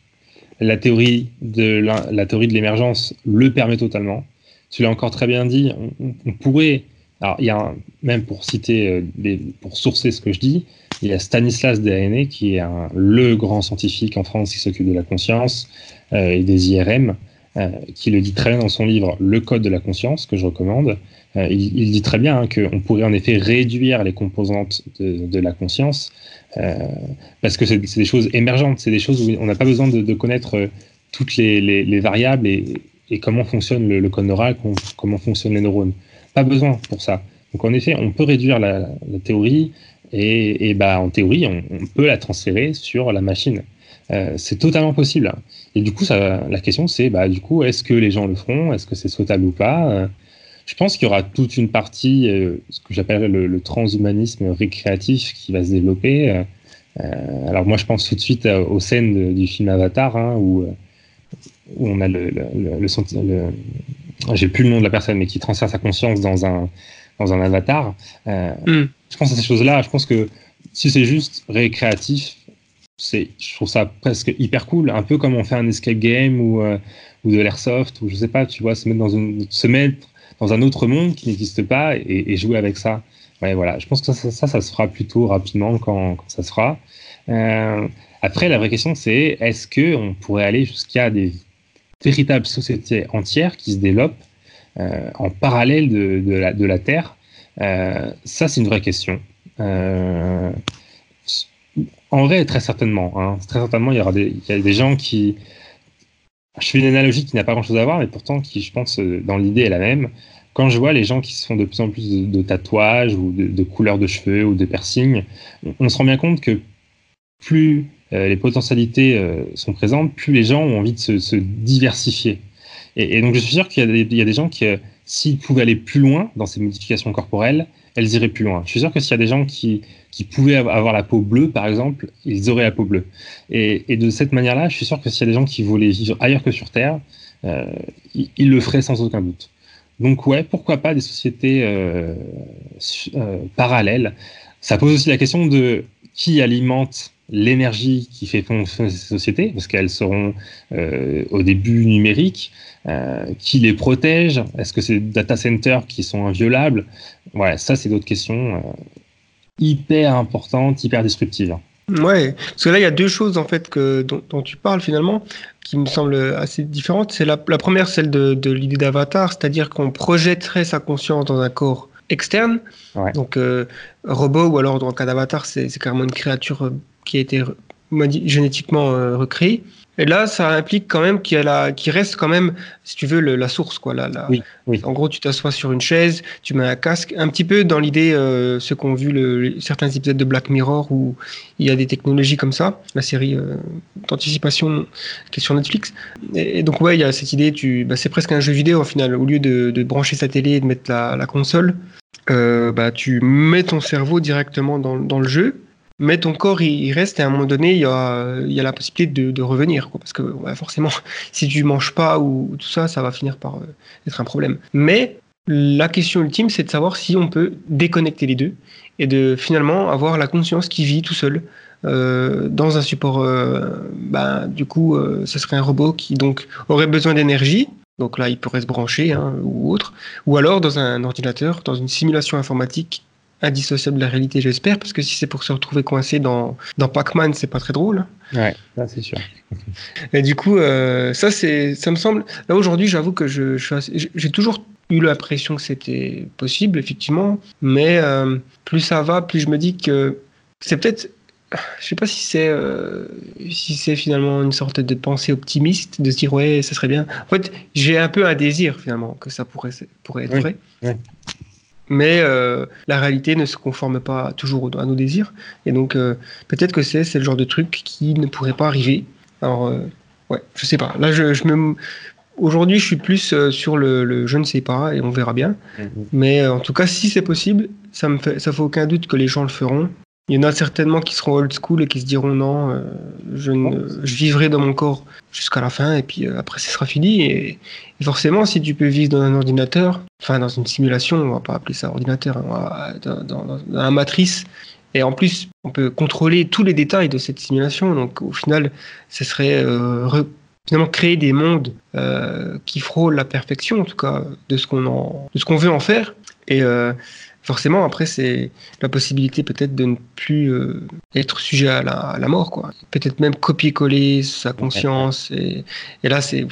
La théorie de l'émergence le permet totalement. Tu l'as encore très bien dit, on, pourrait... Alors, il y a même pour citer, euh, des- pour sourcer ce que je dis, il y a Stanislas Dehaene, qui est un- le grand scientifique en France qui s'occupe de la conscience euh, et des IRM, qui le dit très bien dans son livre Le Code de la conscience, que je recommande. il, dit très bien hein, qu'on pourrait en effet réduire les composantes de, la conscience, parce que c'est des choses émergentes, c'est des choses où on n'a pas besoin de, connaître toutes les, variables et, comment fonctionne le, code neural, comment fonctionnent les neurones. Pas besoin pour ça. Donc en effet, on peut réduire la, théorie et, bah, en théorie, on, peut la transférer sur la machine. Euh, c'est totalement possible. Et du coup, la question c'est, bah, du coup, est-ce que les gens le feront? Est-ce que c'est souhaitable ou pas? Euh, Je pense qu'il y aura toute une partie, euh, ce que j'appellerais le, transhumanisme récréatif qui va se développer. alors moi, je pense tout de suite aux scènes du film Avatar, hein, où, où, on a le, le, le j'ai plus le nom de la personne, mais qui transfère sa conscience dans un dans un avatar. Euh, hmm. Je pense à ces choses-là. Je pense que si c'est juste récréatif, c'est, je trouve ça presque hyper cool, un peu comme on fait un escape game ou, euh, ou de l'airsoft ou je sais pas, tu vois, se mettre dans une, se mettre dans un autre monde qui n'existe pas et, jouer avec ça. Ouais, voilà. Je pense que ça, ça, ça, se fera plutôt rapidement quand, quand ça se fera. Euh, après, la vraie question, c'est est-ce que on pourrait aller jusqu'à des véritables sociétés entières qui se développent euh, en parallèle de, la, de la, Terre euh, Ça, c'est une vraie question. Euh, en vrai, très certainement. Hein. Très certainement, il y aura des, il y a des gens qui. Je fais une analogie qui n'a pas grand-chose à voir, mais pourtant qui, je pense, dans l'idée est la même. Quand je vois les gens qui se font de plus en plus de, tatouages ou de, couleurs de cheveux ou de piercings, on, se rend bien compte que plus les potentialités sont présentes, plus les gens ont envie de se, diversifier. Et, donc, je suis sûr qu'il y, a des gens qui, euh, s'ils pouvaient aller plus loin dans ces modifications corporelles, elles iraient plus loin. Je suis sûr que s'il y a des gens qui, pouvaient avoir la peau bleue, par exemple, ils auraient la peau bleue. Et, de cette manière-là, je suis sûr que s'il y a des gens qui voulaient vivre ailleurs que sur Terre, euh, ils, le feraient sans aucun doute. Donc ouais, pourquoi pas des sociétés euh, parallèles Ça pose aussi la question de qui alimente l'énergie qui fait fonctionner ces sociétés, parce qu'elles seront au début numériques, euh, qui les protège Est-ce que c'est des data centers qui sont inviolables? Ouais, ça, c'est d'autres questions euh, hyper importantes, hyper disruptives. Ouais, parce que là, il y a deux choses en fait que, dont, tu parles finalement qui me semblent assez différentes. C'est la, première, celle de, l'idée d'avatar, c'est-à-dire qu'on projetterait sa conscience dans un corps externe. Donc, euh, robot ou alors dans le cas d'avatar, c'est carrément une créature qui a été génétiquement recréée. Et là, ça implique quand même qu'il qu reste quand même, si tu veux, la source. Quoi, Oui, oui. En gros, tu t'assois sur une chaise, tu mets un casque, un petit peu dans l'idée, euh, ceux qu'ont vu le, certains épisodes de Black Mirror où il y a des technologies comme ça, la série euh, d'anticipation qui est sur Netflix. Et, donc, ouais, il y a cette idée, tu, bah, c'est presque un jeu vidéo au final. Au lieu de, de brancher sa télé et de mettre la, la console, euh, bah, tu mets ton cerveau directement dans, dans le jeu mais ton corps il, reste et à un moment donné il y a, la possibilité de, revenir parce que forcément si tu manges pas ou, tout ça ça va finir par euh, être un problème. Mais la question ultime c'est de savoir si on peut déconnecter les deux et de finalement avoir la conscience qui vit tout seul euh, dans un support euh, bah, du coup ce serait un robot qui donc aurait besoin d'énergie. Donc là il pourrait se brancher hein, ou autre. Ou alors dans un ordinateur dans une simulation informatique indissociable de la réalité, j'espère, parce que si c'est pour se retrouver coincé dans, dans Pac-Man, c'est pas très drôle. Ouais, c'est sûr. Et du coup, euh, ça, c'est, ça me semble. Là aujourd'hui, j'avoue que je, j'ai toujours eu l'impression que c'était possible, effectivement, mais euh, plus ça va, plus je me dis que c'est peut-être. Je sais pas si c'est euh, si c'est finalement une sorte de pensée optimiste de se dire ouais ça serait bien. En fait j'ai un peu un désir finalement que ça pourrait pourrait être vrai. Ouais mais euh, la réalité ne se conforme pas toujours à nos désirs. Et donc, euh, peut-être que c'est le genre de truc qui ne pourrait pas arriver. Alors, euh, ouais, je sais pas. Là, je, je me. Aujourd'hui, je suis plus sur le, le, je ne sais pas et on verra bien. Mm-hmm. Mais en tout cas, si c'est possible, ça me fait, ça fait aucun doute que les gens le feront. Il y en a certainement qui seront old school et qui se diront non, euh, je, je, vivrai dans mon corps jusqu'à la fin et puis euh, après ce sera fini. Et, forcément, si tu peux vivre dans un ordinateur, enfin dans une simulation, on va pas appeler ça ordinateur, hein, dans, dans, la matrice, et en plus on peut contrôler tous les détails de cette simulation. Donc au final, ce serait euh, finalement créer des mondes qui frôlent la perfection, en tout cas de ce qu'on de ce qu'on veut en faire. Et forcément, après, c'est la possibilité peut-être de ne plus euh, être sujet à la, mort, quoi. Peut-être même copier-coller sa conscience. Et, là, c'est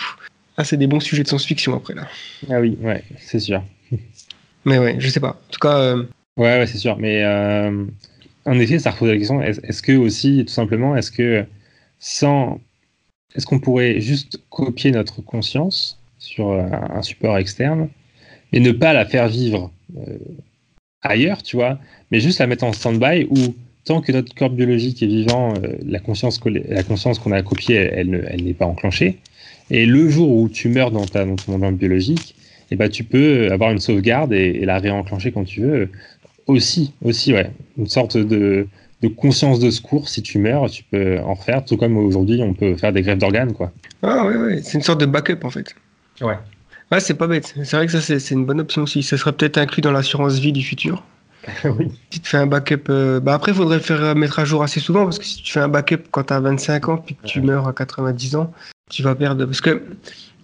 Ah, c'est des bons sujets de science-fiction après là. Ah oui, ouais, c'est sûr. Mais ouais, je sais pas. En tout cas, euh, Ouais, ouais, c'est sûr. Mais euh, en effet, ça repose la question est- est-ce que aussi, tout simplement, est-ce que sans. Est-ce qu'on pourrait juste copier notre conscience sur un support externe et ne pas la faire vivre euh, ailleurs, tu vois, mais juste la mettre en stand-by où tant que notre corps biologique est vivant, euh, la conscience que- la conscience qu'on a copiée, elle, elle ne- elle n'est pas enclenchée. Et le jour où tu meurs dans, ta, dans ton monde biologique, eh ben, tu peux avoir une sauvegarde et, et la réenclencher quand tu veux. Aussi, aussi, ouais. Une sorte de, de conscience de secours. Si tu meurs, tu peux en refaire. Tout comme aujourd'hui, on peut faire des greffes d'organes, quoi. ah ouais, ouais, c'est une sorte de backup en fait. Ouais. Ouais, c'est pas bête. C'est vrai que ça, c'est c'est une bonne option aussi. Ça serait peut-être inclus dans l'assurance vie du futur. oui. Si tu fais un backup, euh, bah après, il faudrait le faire euh, mettre à jour assez souvent parce que si tu fais un backup quand tu as 25 ans puis que tu meurs à 90 ans, tu vas perdre. Parce que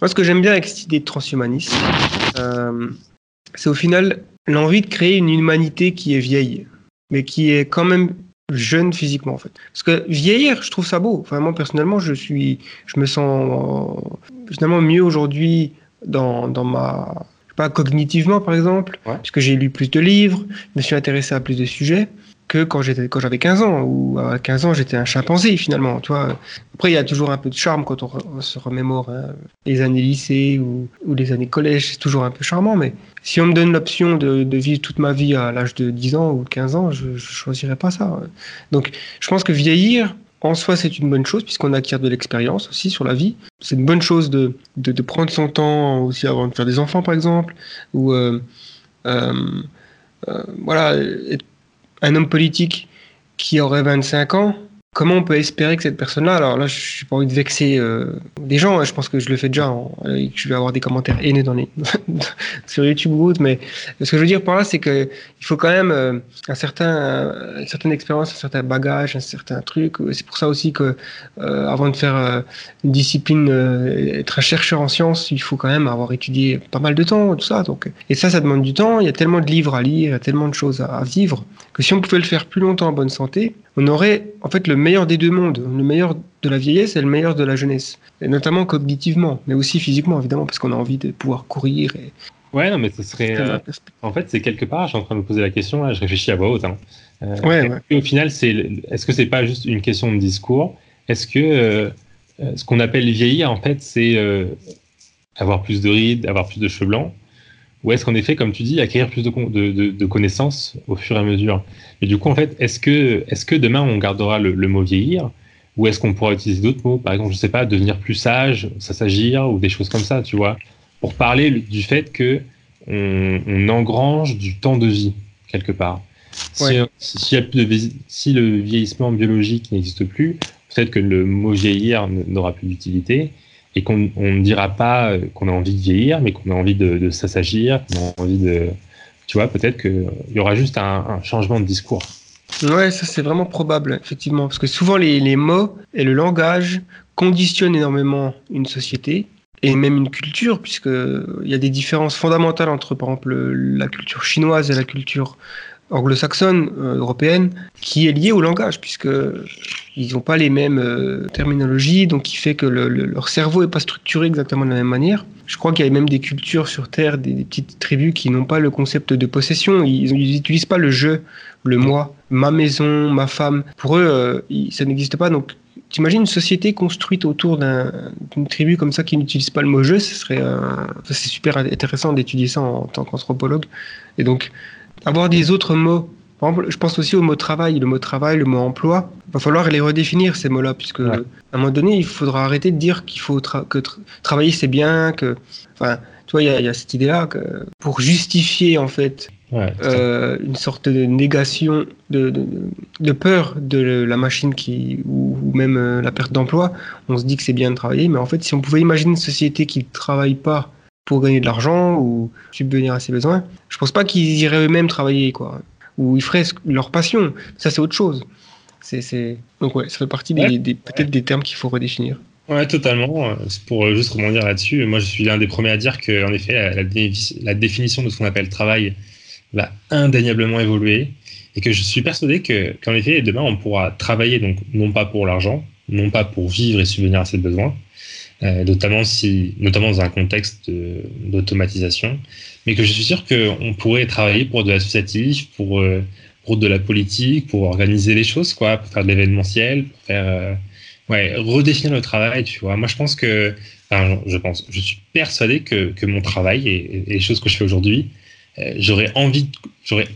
moi, ce que j'aime bien avec cette idée de transhumanisme, euh, c'est au final l'envie de créer une humanité qui est vieille, mais qui est quand même jeune physiquement en fait. Parce que vieillir, je trouve ça beau. Enfin, moi personnellement, je suis, je me sens euh, finalement mieux aujourd'hui dans, dans ma, je sais pas cognitivement par exemple, Ouais. puisque j'ai lu plus de livres, je me suis intéressé à plus de sujets que quand j'étais quand j'avais 15 ans ou à 15 ans j'étais un chimpanzé finalement tu vois après il y a toujours un peu de charme quand on, re- on se remémore hein, les années lycée ou, ou les années collège c'est toujours un peu charmant mais si on me donne l'option de, de vivre toute ma vie à l'âge de 10 ans ou 15 ans je, je choisirais pas ça donc je pense que vieillir en soi c'est une bonne chose puisqu'on acquiert de l'expérience aussi sur la vie. C'est une bonne chose de, de, prendre son temps aussi avant de faire des enfants par exemple ou euh, euh, euh, voilà un homme politique qui aurait 25 ans, comment on peut espérer que cette personne-là, alors là, je n'ai pas envie de vexer euh, des gens, hein, je pense que je le fais déjà, et que je vais avoir des commentaires haineux dans les, sur YouTube ou autre, mais ce que je veux dire par là, c'est qu'il faut quand même euh, un certain, une certaine expérience, un certain bagage, un certain truc. C'est pour ça aussi que euh, avant de faire euh, une discipline, euh, être un chercheur en sciences, il faut quand même avoir étudié pas mal de temps, tout ça. Donc, et ça, ça demande du temps. Il y a tellement de livres à lire, il y a tellement de choses à vivre que si on pouvait le faire plus longtemps en bonne santé, on aurait en fait le meilleur des deux mondes, le meilleur de la vieillesse et le meilleur de la jeunesse, et notamment cognitivement, mais aussi physiquement évidemment, parce qu'on a envie de pouvoir courir. Et, Ouais, non, mais ce serait. euh, en fait, c'est quelque part, je suis en train de me poser la question, là, je réfléchis à voix haute. Hein. Euh, Ouais, ouais. que, Au final, c'est, est-ce que c'est pas juste une question de discours? Est-ce que euh, ce qu'on appelle vieillir, en fait, c'est avoir plus de rides, avoir plus de cheveux blancs? Ou est-ce qu'en effet, comme tu dis, acquérir plus de, con- de, de- de connaissances au fur et à mesure? Et du coup, en fait, est-ce que, demain, on gardera le, le mot vieillir? Ou est-ce qu'on pourra utiliser d'autres mots? Par exemple, je sais pas, devenir plus sage, s'assagir, ou des choses comme ça, tu vois? Pour parler du fait que on, on engrange du temps de vie, quelque part. Si, Ouais. si, s'il y a plus de vieilli- si le vieillissement biologique n'existe plus, peut-être que le mot vieillir n'aura plus d'utilité et qu'on on ne dira pas euh, qu'on a envie de vieillir, mais qu'on a envie de, s'assagir, qu'on a envie de. Tu vois, peut-être qu'il y aura juste un, changement de discours. Ouais, ça c'est vraiment probable, effectivement, parce que souvent les, mots et le langage conditionnent énormément une société et même une culture, puisque il y a des différences fondamentales entre, par exemple, la culture chinoise et la culture anglo-saxonne, euh, européenne, qui est liée au langage, puisque ils n'ont pas les mêmes euh, terminologies, donc qui fait que le- le- leur cerveau n'est pas structuré exactement de la même manière. Je crois qu'il y a même des cultures sur Terre, des, petites tribus qui n'ont pas le concept de possession, ils n'utilisent pas le je, le moi, ma maison, ma femme. Pour eux, euh, ça n'existe pas. Donc, t'imagines une société construite autour d'un- d'une tribu comme ça qui n'utilise pas le mot je, ce serait, c'est super intéressant d'étudier ça en, tant qu'anthropologue. Et donc, avoir des autres mots. Je pense aussi au mot travail, le mot travail, le mot emploi. Il va falloir les redéfinir ces mots-là, puisque Ouais. à un moment donné, il faudra arrêter de dire qu'il faut tra- que tra- travailler c'est bien, que, enfin, tu vois, il y, a- il y a cette idée-là que pour justifier en fait Ouais, euh, une sorte de négation, de, de, de peur de la machine qui, ou, ou même euh, la perte d'emploi. On se dit que c'est bien de travailler, mais en fait, si on pouvait imaginer une société qui ne travaille pas pour gagner de l'argent ou subvenir à ses besoins, je pense pas qu'ils iraient eux-mêmes travailler, quoi. Ou ils feraient leur passion. Ça, c'est autre chose. C'est. Donc, ouais, ça fait partie des, Ouais. des- peut-être des termes qu'il faut redéfinir. Ouais, totalement. Euh, Pour euh, juste rebondir là-dessus, moi je suis l'un des premiers à dire que, en effet, la, la dé- la définition de ce qu'on appelle travail va indéniablement évoluer et que je suis persuadé que, qu'en effet, demain on pourra travailler donc non pas pour l'argent, non pas pour vivre et subvenir à ses besoins, notamment, si, notamment dans un contexte d'automatisation, mais que je suis sûr qu'on pourrait travailler pour de l'associatif, pour, euh, pour de la politique, pour organiser les choses, quoi, pour faire de l'événementiel, pour faire, euh, redéfinir le travail, tu vois. Moi, je pense que, enfin, je pense, je suis persuadé que, que mon travail et, et, les choses que je fais aujourd'hui, j'aurais envie, j'aurais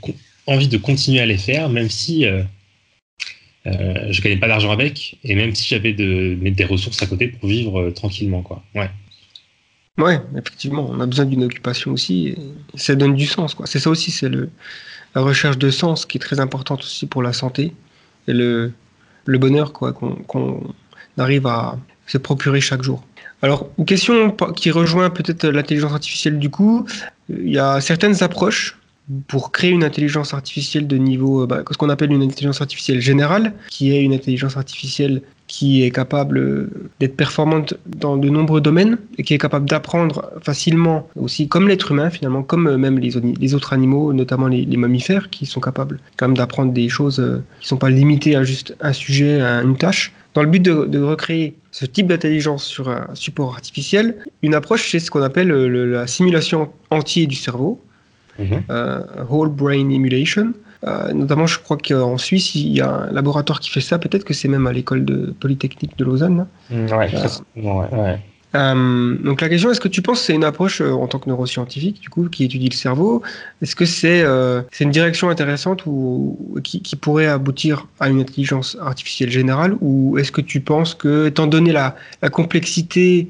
envie de continuer à les faire, même si euh, je gagnais pas d'argent avec, et même si j'avais de, des ressources à côté pour vivre euh, tranquillement, quoi. Ouais. Ouais, effectivement, on a besoin d'une occupation aussi, ça donne du sens, quoi. C'est ça aussi, c'est le la recherche de sens qui est très importante aussi pour la santé et le, le bonheur, quoi, qu'on arrive à se procurer chaque jour. Alors, une question qui rejoint peut-être l'intelligence artificielle du coup, il y a certaines approches pour créer une intelligence artificielle de niveau, euh, bah, ce qu'on appelle une intelligence artificielle générale, qui est une intelligence artificielle qui est capable euh, d'être performante dans de nombreux domaines et qui est capable d'apprendre facilement aussi, comme l'être humain finalement, comme euh, même les, autres animaux, notamment les, mammifères, qui sont capables quand même d'apprendre des choses qui ne sont pas limitées à juste un sujet, à une tâche. Dans le but de recréer ce type d'intelligence sur un support artificiel, une approche, c'est ce qu'on appelle la simulation entière du cerveau, Mhm. Euh, whole Brain Emulation. Euh, notamment, je crois qu'en Suisse, il y a un laboratoire qui fait ça. Peut-être que c'est même à l'école de Polytechnique de Lausanne. Mm, ouais, ouais, euh, donc la question, est-ce que tu penses que c'est une approche en tant que neuroscientifique, du coup, qui étudie le cerveau? Est-ce que c'est c'est une direction intéressante ou qui, qui, pourrait aboutir à une intelligence artificielle générale? Ou est-ce que tu penses que, étant donné la, la complexité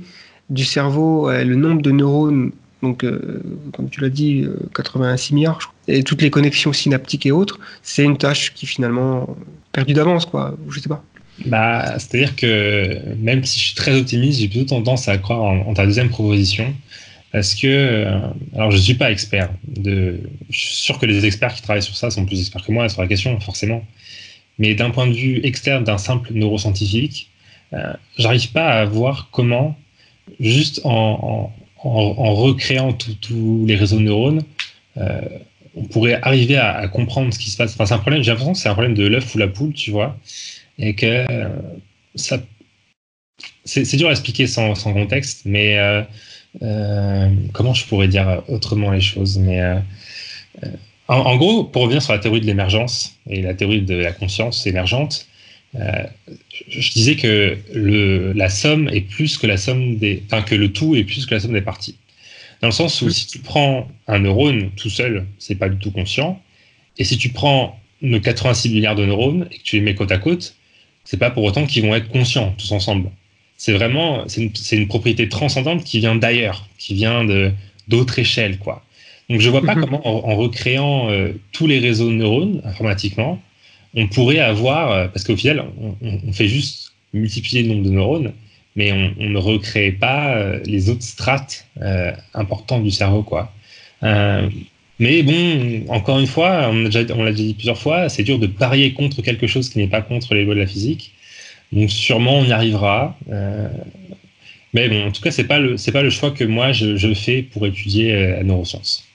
du cerveau, le nombre de neurones donc euh, comme tu l'as dit, 86 euh, milliards, et toutes les connexions synaptiques et autres, c'est une tâche qui finalement perdue d'avance, quoi. Je sais pas. Bah, c'est-à-dire que même si je suis très optimiste, j'ai plutôt tendance à croire en, ta deuxième proposition, parce que, euh, alors je suis pas expert, je suis sûr que les experts qui travaillent sur ça sont plus experts que moi sur la question, forcément, mais d'un point de vue externe d'un simple neuroscientifique, j'arrive pas à voir comment, juste en en, recréant tous les réseaux de neurones, euh, on pourrait arriver à, comprendre ce qui se passe. Enfin, c'est un problème, j'ai l'impression que c'est un problème de l'œuf ou la poule, tu vois, et que euh, ça. C'est dur à expliquer sans, contexte, mais euh, comment je pourrais dire autrement les choses Mais en, gros, pour revenir sur la théorie de l'émergence et la théorie de la conscience émergente, euh, je disais que le, la somme est plus que la somme des, enfin que le tout est plus que la somme des parties. Dans le sens où si tu prends un neurone tout seul, c'est pas du tout conscient. Et si tu prends nos 86 milliards de neurones et que tu les mets côte à côte, c'est pas pour autant qu'ils vont être conscients tous ensemble. C'est vraiment, c'est une, une, propriété transcendante qui vient d'ailleurs, qui vient de d'autres échelles, quoi. Donc je vois pas mhm. comment, en, recréant euh, tous les réseaux de neurones informatiquement, on pourrait avoir, euh, parce qu'au final, on, fait juste multiplier le nombre de neurones, mais on, ne recrée pas euh, les autres strates euh, importantes du cerveau, quoi. mais bon, encore une fois, on l'a déjà, dit plusieurs fois, c'est dur de parier contre quelque chose qui n'est pas contre les lois de la physique. Donc sûrement on y arrivera. mais bon, en tout cas, le c'est pas le choix que moi je, je fais pour étudier la neuroscience.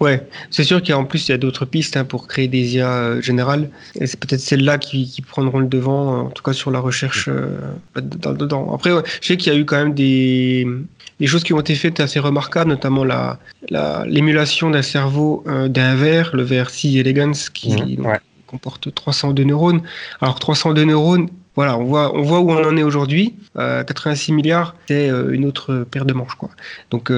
Ouais, c'est sûr qu'il y a en plus il y a d'autres pistes hein, pour créer des IA euh, générales et c'est peut-être celles-là qui, qui, prendront le devant en tout cas sur la recherche euh, dedans. Après, je sais qu'il y a eu quand même des, des choses qui ont été faites assez remarquables, notamment la l'émulation d'un cerveau euh, d'un ver, le ver C elegans qui mmh, comporte 302 neurones. Alors 302 neurones, voilà, on voit, on voit où on en est aujourd'hui. 86 milliards, c'est une autre paire de manches, quoi. Donc,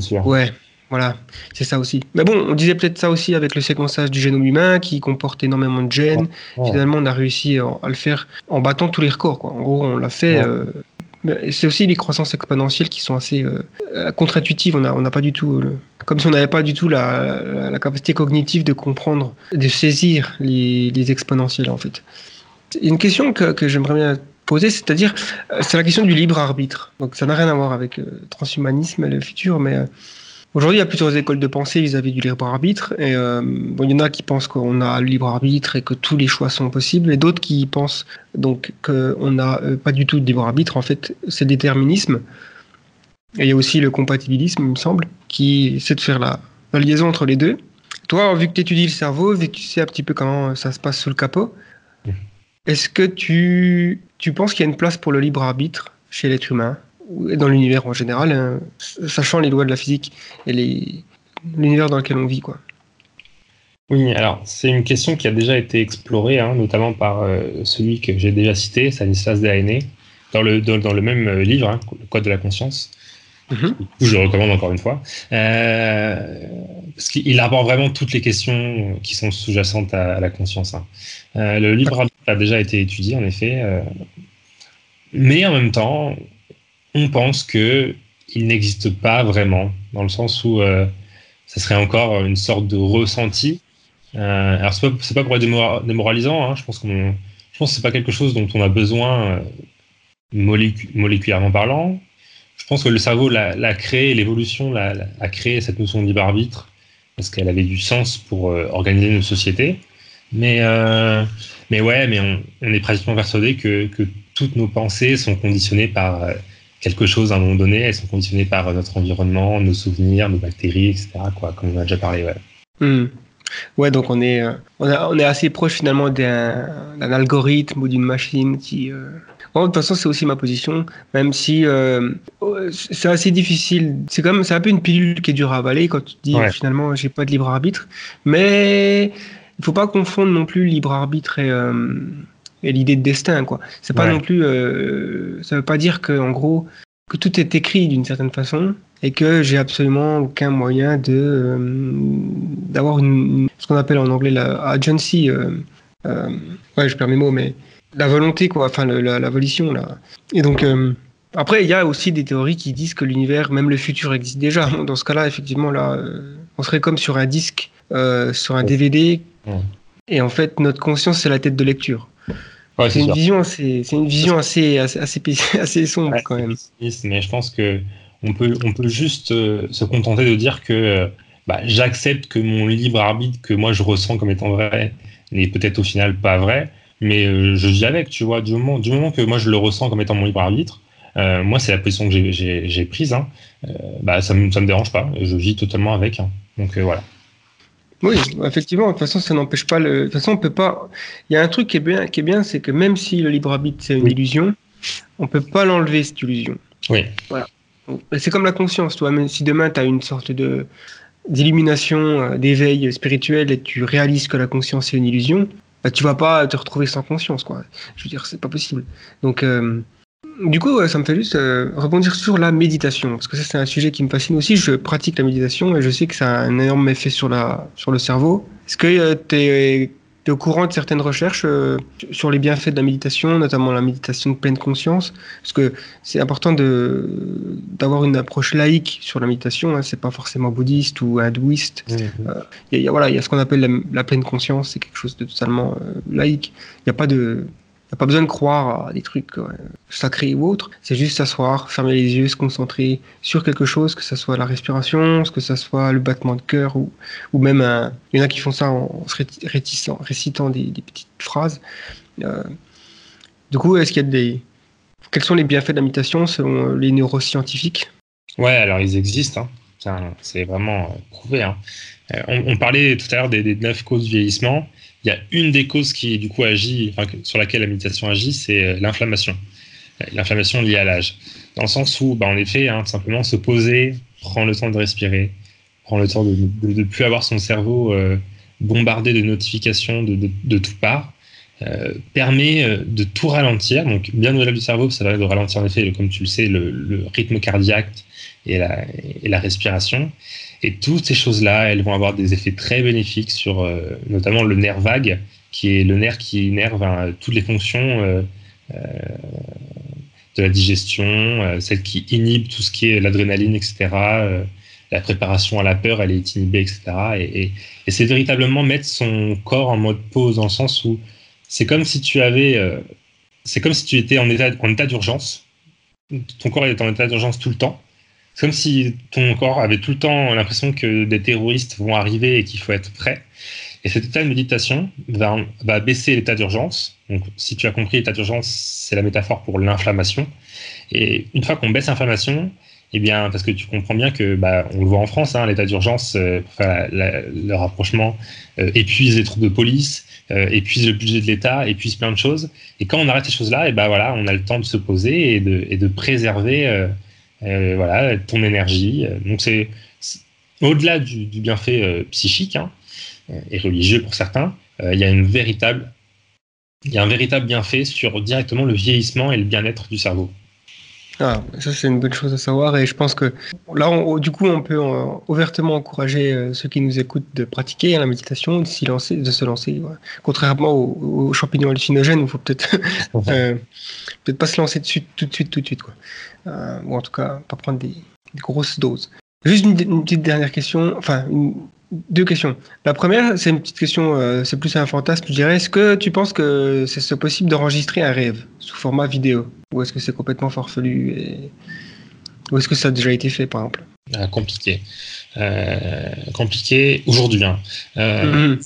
sûr. ouais. Voilà, c'est ça aussi. Mais bon, on disait peut-être ça aussi avec le séquençage du génome humain qui comporte énormément de gènes. Finalement, on a réussi à le faire en battant tous les records. Quoi. En gros, on l'a fait. Euh, c'est aussi les croissances exponentielles qui sont assez euh, contre-intuitives. On n'a on pas du tout, comme si on n'avait pas du tout la, capacité cognitive de comprendre, de saisir les, les exponentielles en fait. Une question que, que j'aimerais bien poser, c'est-à-dire, euh, c'est la question du libre arbitre. Donc ça n'a rien à voir avec le transhumanisme et le futur, mais Aujourd'hui, il y a plusieurs écoles de pensée vis-à-vis du libre arbitre. Et euh, bon, il y en a qui pensent qu'on a le libre arbitre et que tous les choix sont possibles, et d'autres qui pensent donc qu'on n'a euh, pas du tout de libre arbitre. En fait, c'est le déterminisme. Et il y a aussi le compatibilisme, il me semble, qui essaie de faire la, liaison entre les deux. Toi, vu que tu étudies le cerveau, vu que tu sais un petit peu comment ça se passe sous le capot, est-ce que tu, tu penses qu'il y a une place pour le libre arbitre chez l'être humain? Ou dans l'univers en général, hein, sachant les lois de la physique et l'univers dans lequel on vit, quoi. Oui, alors c'est une question qui a déjà été explorée, hein, notamment par euh, celui que j'ai déjà cité, Stanislas Dehaene, dans le, dans, le même euh, livre, hein, Le Code de la conscience. Mm-hmm. Je le recommande encore une fois. Euh, parce qu'il aborde vraiment toutes les questions qui sont sous-jacentes à, la conscience. Hein. le livre a déjà été étudié, en effet. mais en même temps, on pense qu'il n'existe pas vraiment, dans le sens où ça serait encore une sorte de ressenti euh, alors, c'est pas, pas pour être démoralisant, hein. je pense qu'on je pense que c'est pas quelque chose dont on a besoin euh, moléculairement parlant. Je pense que le cerveau l'a créé, l'évolution a créé cette notion de libre arbitre parce qu'elle avait du sens pour euh, organiser nos sociétés. Mais, mais ouais, mais on, on, est pratiquement persuadé que, que, toutes nos pensées sont conditionnées par quelque chose à un moment donné. Elles sont conditionnées par notre environnement, nos souvenirs, nos bactéries, etc. Quoi, comme on a déjà parlé. Ouais. Hmm. Ouais, donc on est, euh, on, est assez proche finalement d'un algorithme ou d'une machine qui. Euh, de toute façon, c'est aussi ma position, même si euh, c'est assez difficile. C'est comme, c'est un peu une pilule qui est dure à avaler quand tu dis finalement j'ai pas de libre arbitre. Mais il faut pas confondre non plus libre arbitre et, et l'idée de destin, quoi. C'est pas non plus. ça veut pas dire que en gros que tout est écrit d'une certaine façon et que j'ai absolument aucun moyen de euh, d'avoir une, ce qu'on appelle en anglais la agency. Euh, euh, ouais, je perds mes mots, mais la volonté, quoi, enfin la, la, volition là. Et donc après, il y a aussi des théories qui disent que l'univers, même le futur, existe déjà. Dans ce cas-là, effectivement, là, on serait comme sur un disque, sur un DVD, et en fait, notre conscience, c'est la tête de lecture. C'est une, vision assez, c'est une vision assez, assez, sombre quand même. Mais je pense que on peut, on peut juste euh, se contenter de dire que euh, bah, j'accepte que mon libre arbitre, que moi je ressens comme étant vrai, n'est peut-être au final pas vrai, mais euh, je vis avec, tu vois, du moment, du moment que moi je le ressens comme étant mon libre arbitre, moi c'est la position que j'ai prise, hein, bah, ça ne me, dérange pas, je vis totalement avec. Hein. donc voilà. Oui, effectivement. De toute façon, ça n'empêche pas le. De toute façon, on peut pas. Il y a un truc qui est bien, qui est bien, c'est que même si le libre arbitre c'est une illusion, on peut pas l'enlever cette illusion. Oui. Voilà. C'est comme la conscience, toi. Même si demain, tu as une sorte de d'illumination, euh, d'éveil spirituel et tu réalises que la conscience est une illusion, bah, tu vas pas te retrouver sans conscience, quoi. Je veux dire, c'est pas possible. Donc, euh, du coup, ça me fait juste euh, rebondir sur la méditation, parce que ça, c'est un sujet qui me fascine aussi. Je pratique la méditation et je sais que ça a un énorme effet sur, la, sur le cerveau. Est-ce que tu es au courant de certaines recherches euh, sur les bienfaits de la méditation, notamment la méditation de pleine conscience, parce que c'est important d'avoir une approche laïque sur la méditation. Hein, c'est pas forcément bouddhiste ou hindouiste. Il mmh. euh, y, a, voilà, il y a ce qu'on appelle la, pleine conscience, c'est quelque chose de totalement euh, laïque. Il n'y a pas de n'y a pas besoin de croire à des trucs euh, sacrés ou autres. C'est juste s'asseoir, fermer les yeux, se concentrer sur quelque chose, que ce soit la respiration, que ce soit le battement de cœur, ou, ou même il y en a qui font ça en, se récitant des, petites phrases. Euh, du coup, est-ce qu'il y a des. Quels sont les bienfaits de la méditation selon les neuroscientifiques? Ouais, alors ils existent. Hein. C'est vraiment prouvé. Hein. Euh, on, parlait tout à l'heure des neuf causes du vieillissement il y a une des causes qui du coup agit, sur laquelle la méditation agit, c'est euh, l'inflammation. Euh, l'inflammation liée à l'âge. Dans le sens où, bah, en effet, hein, simplement se poser, prendre le temps de respirer, prendre le temps de ne plus avoir son cerveau euh, bombardé de notifications de, de, de toutes parts, permet de tout ralentir. Donc, bien au-delà du cerveau, ça va de ralentir en effet, comme tu le sais, le, le rythme cardiaque et la, et la respiration. Et toutes ces choses-là, elles vont avoir des effets très bénéfiques sur euh, notamment le nerf vague, qui est le nerf qui énerve hein, toutes les fonctions euh, euh, de la digestion, celle qui inhibe tout ce qui est l'adrénaline, etc. la préparation à la peur, elle est inhibée, etc. Et, c'est véritablement mettre son corps en mode pause, dans le sens où c'est comme si tu avais, c'est comme si tu étais en état, en état d'urgence. Ton corps est en état d'urgence tout le temps comme si ton corps avait tout le temps l'impression que des terroristes vont arriver et qu'il faut être prêt. Et cet état de méditation va, baisser l'état d'urgence. Donc, si tu as compris, l'état d'urgence, c'est la métaphore pour l'inflammation. Et une fois qu'on baisse l'inflammation, Eh bien, parce que tu comprends bien que, bah, on le voit en France, hein, l'état d'urgence, euh, le rapprochement euh, épuise les troupes de police, euh, épuise le budget de l'État, épuise plein de choses. Et quand on arrête ces choses-là, et ben voilà, on a le temps de se poser et de préserver, euh, euh, voilà, ton énergie. Donc c'est au-delà du, bienfait euh, psychique hein, euh, et religieux pour certains, euh, il y a une véritable, il y a un véritable bienfait sur directement le vieillissement et le bien-être du cerveau. Ah, ça c'est une bonne chose à savoir et je pense que là, on- du coup, on peut euh, ouvertement encourager euh, ceux qui nous écoutent de pratiquer hein, la méditation, de se lancer. Contrairement aux, champignons hallucinogènes, il faut peut-être euh, peut-être pas se lancer dessus tout de suite, tout de suite, quoi. Euh, ou en tout cas, pas prendre des, des grosses doses. Juste une, une petite dernière question, enfin une- deux questions. La première, c'est une petite question, euh, c'est plus un fantasme, je dirais. Est-ce que tu penses que c'est possible d'enregistrer un rêve sous format vidéo? Ou est-ce que c'est complètement farfelu et... Ou est-ce que ça a déjà été fait, par exemple? Euh, compliqué. Compliqué aujourd'hui. hein. Mhm.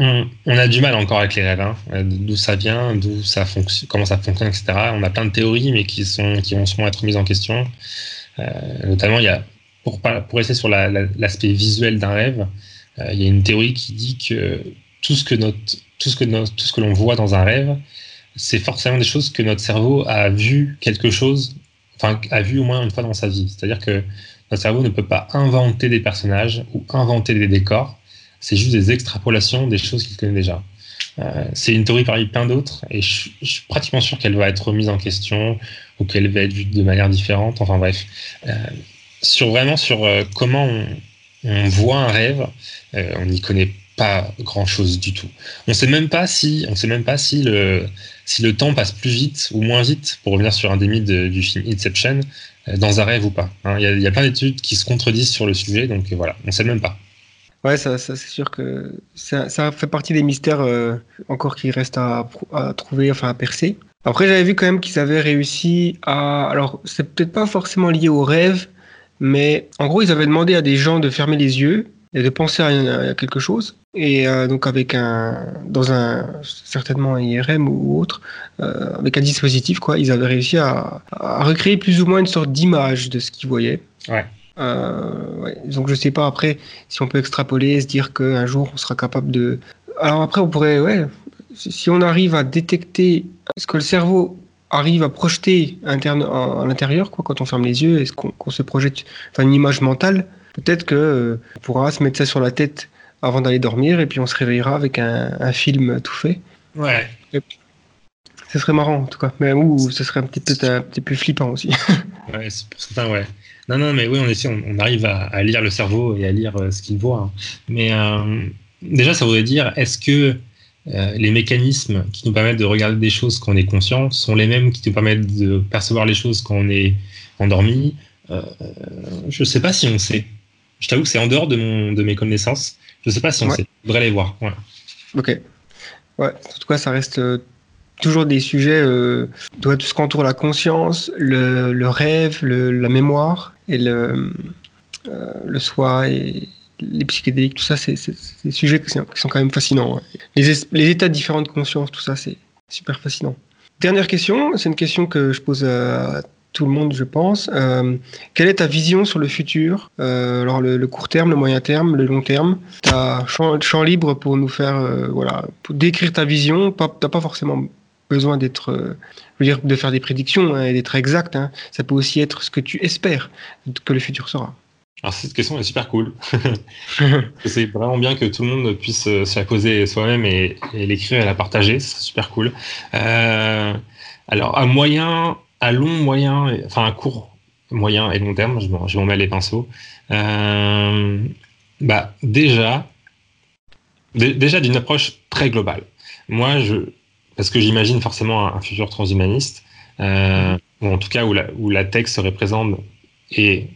Euh, on, a du mal encore avec les rêves, hein. Euh, d'où ça vient, d'où ça fonctionne, comment ça fonctionne, etc. On a plein de théories, mais qui sont qui vont souvent être mises en question. Euh, notamment, il y a pour pour rester sur la- la- l'aspect visuel d'un rêve, euh, il y a une théorie qui dit que tout ce que notre tout ce que notre- tout ce que l'on voit dans un rêve, c'est forcément des choses que notre cerveau a vu quelque chose, enfin a vu au moins une fois dans sa vie. C'est-à-dire que notre cerveau ne peut pas inventer des personnages ou inventer des décors. C'est juste des extrapolations des choses qu'il connaît déjà. Euh, c'est une théorie parmi plein d'autres et je, suis pratiquement sûr qu'elle va être remise en question ou qu'elle va être vue de manière différente. Enfin bref, Euh, sur vraiment sur euh, comment on, voit un rêve, on n'y connaît pas grand chose du tout. On sait même pas si, on sait même pas si le si le temps passe plus vite ou moins vite, pour revenir sur un des mythes de- du film Inception, dans un rêve ou pas. hein. Il y, a- plein d'études qui se contredisent sur le sujet, donc voilà, on sait même pas. Ouais, ça, c'est sûr que ça, fait partie des mystères euh, encore qui restent à, à trouver, enfin à percer. Après, j'avais vu quand même qu'ils avaient réussi à. Alors, c'est peut-être pas forcément lié au rêve, mais en gros, ils avaient demandé à des gens de fermer les yeux et de penser à quelque chose. Et euh, donc, avec un. Dans un. Certainement un IRM ou autre, euh, avec un dispositif, quoi, ils avaient réussi à, à recréer plus ou moins une sorte d'image de ce qu'ils voyaient. Ouais. Euh, ouais. Donc, je sais pas après si on peut extrapoler, se dire qu'un jour on sera capable de. Alors après, on pourrait, ouais, si on arrive à détecter ce que le cerveau arrive à projeter interne, à l'intérieur, quoi, quand on ferme les yeux, est-ce qu'on qu'on se projette, enfin une image mentale, peut-être que euh, on pourra se mettre ça sur la tête avant d'aller dormir et puis on se réveillera avec un, un film tout fait. Ouais. Ce serait marrant en tout cas, mais ou ce serait peut-être un petit peu flippant aussi. Ouais, c'est pour certains, ouais. Non, non, mais oui, en effet, on, on arrive à, à lire le cerveau et à lire euh, ce qu'il voit. hein. Mais euh, déjà, ça voudrait dire, est-ce que euh, les mécanismes qui nous permettent de regarder des choses quand on est conscient sont les mêmes qui nous permettent de percevoir les choses quand on est endormi? Je ne sais pas si on sait. Je t'avoue que c'est en dehors de, mon, de mes connaissances. Je ne sais pas si on Ouais. sait. Je voudrais les voir. Ouais. Ok. Ouais, en tout cas, ça reste euh, toujours des sujets, euh, tout ce qu'entoure la conscience, le, le rêve, le- la mémoire et le, euh, soi et les psychédéliques, tout ça, c'est des sujets qui sont, quand même fascinants. Les, es- les états différents de conscience, tout ça, c'est super fascinant. Dernière question, c'est une question que je pose à tout le monde, je pense. Euh, quelle est ta vision sur le futur? Euh, Alors, le, court terme, le moyen terme, le long terme? Tu as champ, champ libre pour nous faire, voilà, pour décrire ta vision. Tu n'as pas forcément besoin d'être, euh, dire, de faire des prédictions hein, et d'être exact. hein. Ça peut aussi être ce que tu espères que le futur sera. Alors cette question est super cool. c'est vraiment bien que tout le monde puisse euh, se la poser soi-même et, l'écrire et la partager. C'est super cool. Euh, alors à moyen, à long, moyen, enfin à court, moyen et long terme, je m'en mets les pinceaux. Euh, bah déjà, dé- déjà d'une approche très globale. Moi, je, parce que j'imagine forcément un, futur transhumaniste, euh, ou en tout cas où la, où tech serait présente et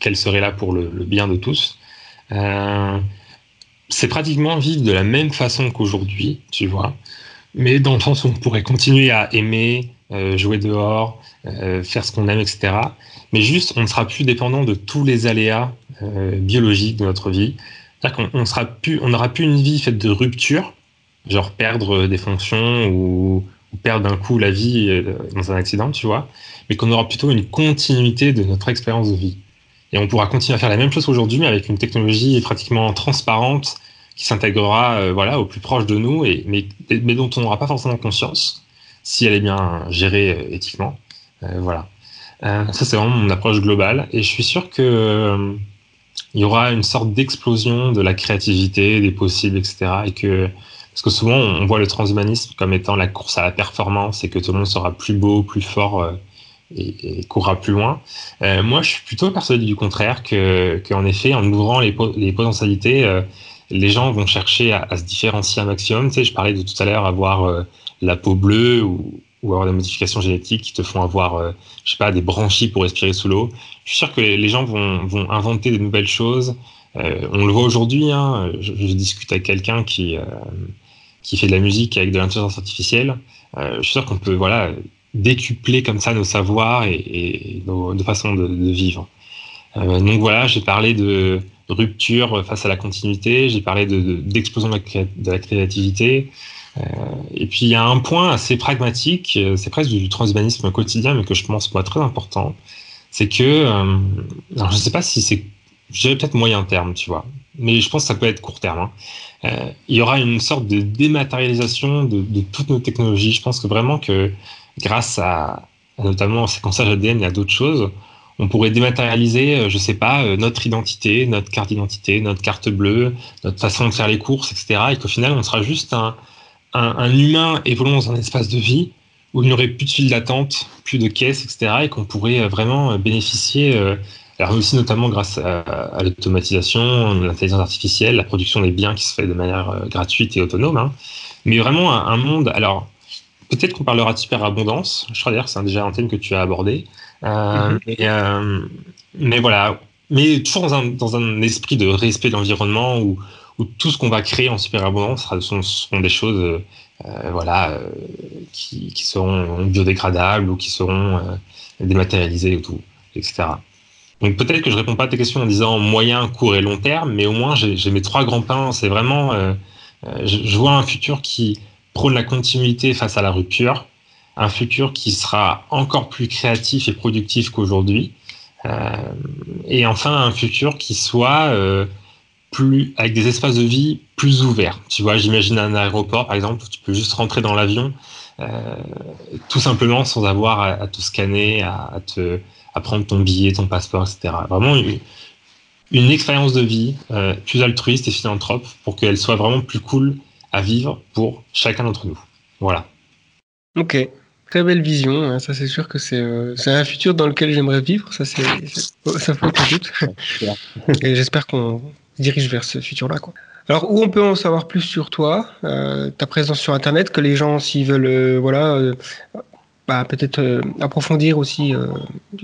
qu'elle serait là pour le, bien de tous. Euh, c'est pratiquement vivre de la même façon qu'aujourd'hui, tu vois, mais dans le sens où on pourrait continuer à aimer, euh, jouer dehors, faire ce qu'on aime, etc. Mais juste, on ne sera plus dépendant de tous les aléas biologiques de notre vie. C'est-à-dire qu'on n'aura plus une vie faite de ruptures, genre perdre des fonctions ou, perdre d'un coup la vie euh, dans un accident, tu vois, mais qu'on aura plutôt une continuité de notre expérience de vie. Et on pourra continuer à faire la même chose aujourd'hui, mais avec une technologie pratiquement transparente qui s'intégrera euh, voilà, au plus proche de nous, et, mais, dont on n'aura pas forcément conscience si elle est bien gérée euh, éthiquement. Euh, voilà. ça, c'est vraiment mon approche globale. Et je suis sûr que il y aura une sorte d'explosion de la créativité, des possibles, etc. Et que, parce que souvent, on voit le transhumanisme comme étant la course à la performance et que tout le monde sera plus beau, plus fort et, courra plus loin. Euh, moi, je suis plutôt persuadé du contraire, que qu'en effet, en ouvrant les, les potentialités, euh, les gens vont chercher à, se différencier un maximum. Tu sais, je parlais de tout à l'heure avoir euh, la peau bleue ou, avoir des modifications génétiques qui te font avoir, je sais pas, des branchies pour respirer sous l'eau. Je suis sûr que les, gens vont, vont inventer de nouvelles choses. on le voit aujourd'hui. Hein, je, discute avec quelqu'un qui qui fait de la musique avec de l'intelligence artificielle. je suis sûr qu'on peut, voilà décupler comme ça nos savoirs et, nos, façons de, vivre. Euh, donc voilà, j'ai parlé de rupture face à la continuité, j'ai parlé d'explosion de, la créativité. Euh, et puis il y a un point assez pragmatique, euh, c'est presque du transhumanisme quotidien, mais que je pense pas très important, c'est que, alors je ne sais pas si c'est, je dirais peut-être moyen terme, tu vois, mais je pense que ça peut être court terme. Hein. Il y aura une sorte de dématérialisation de, toutes nos technologies. Je pense que vraiment que grâce à, notamment au séquençage ADN et à d'autres choses, on pourrait dématérialiser, euh, je sais pas, euh, notre identité, notre carte d'identité, notre carte bleue, notre façon de faire les courses, etc. Et qu'au final, on sera juste un, humain évoluant dans un espace de vie où il n'y aurait plus de file d'attente, plus de caisses, etc. Et qu'on pourrait euh, vraiment bénéficier, alors aussi notamment grâce à, l'automatisation, l'intelligence artificielle, la production des biens qui se fait de manière gratuite et autonome. Hein. Mais vraiment un, un monde, alors Peut-être qu'on parlera de superabondance. Je crois d'ailleurs que c'est déjà un thème que tu as abordé. Euh, mhm. euh, mais voilà, mais toujours dans un, dans un, esprit de respect de l'environnement où, où, tout ce qu'on va créer en superabondance sont, seront des choses euh, voilà, qui, qui, seront biodégradables ou qui seront dématérialisées et tout, etc. Donc peut-être que je réponds pas à tes questions en disant moyen, court et long terme, mais au moins j'ai mes trois grands pains. C'est vraiment, je, je, vois un futur qui prône la continuité face à la rupture, un futur qui sera encore plus créatif et productif qu'aujourd'hui, euh, et enfin un futur qui soit euh, plus avec des espaces de vie plus ouverts. Tu vois, j'imagine un aéroport par exemple où tu peux juste rentrer dans l'avion euh, tout simplement sans avoir à, te scanner, à, te à prendre ton billet, ton passeport, etc. Vraiment une, une expérience de vie plus altruiste et philanthrope pour qu'elle soit vraiment plus cool à vivre pour chacun d'entre nous. Voilà. Ok, très belle vision. Hein. Ça, c'est sûr que euh, c'est un futur dans lequel j'aimerais vivre. Ça, c'est ça fait aucun doute. Et j'espère qu'on dirige vers ce futur-là. Quoi. Alors, où on peut en savoir plus sur toi, euh, ta présence sur Internet, que les gens, s'ils veulent, euh, voilà, bah, peut-être approfondir aussi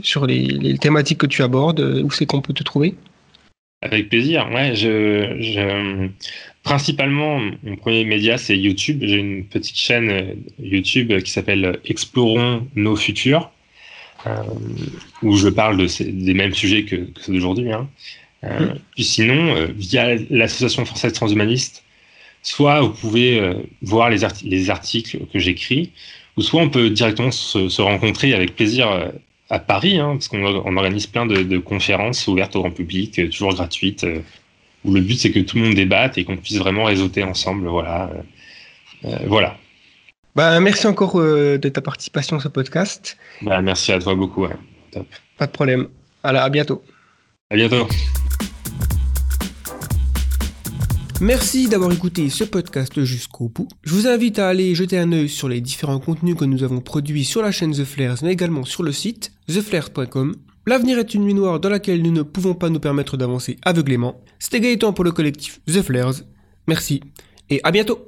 sur les, les, thématiques que tu abordes, où c'est qu'on peut te trouver? Avec plaisir. Ouais, je, je, principalement, mon premier média, c'est YouTube. J'ai une petite chaîne euh, YouTube qui s'appelle Explorons nos futurs, euh, où je parle de ces, des mêmes sujets que, que ceux d'aujourd'hui. Hein. Euh, mmh. Puis sinon, euh, via l'Association française transhumaniste, soit vous pouvez euh, voir les, les, articles que j'écris, ou soit on peut directement se, se rencontrer avec plaisir à Paris, hein, parce qu'on organise plein de, conférences ouvertes au grand public, euh, toujours gratuites, euh, où le but c'est que tout le monde débatte et qu'on puisse vraiment réseauter ensemble. Voilà. Euh, voilà. Bah, merci encore de ta participation à ce podcast. Bah, merci à toi beaucoup. Top. Pas de problème. Alors, à bientôt. À bientôt. Merci d'avoir écouté ce podcast jusqu'au bout. Je vous invite à aller jeter un œil sur les différents contenus que nous avons produits sur la chaîne The Flares, mais également sur le site theflares.com. L'avenir est une nuit noire dans laquelle nous ne pouvons pas nous permettre d'avancer aveuglément. C'était Gaëtan pour le collectif The Flares. Merci et à bientôt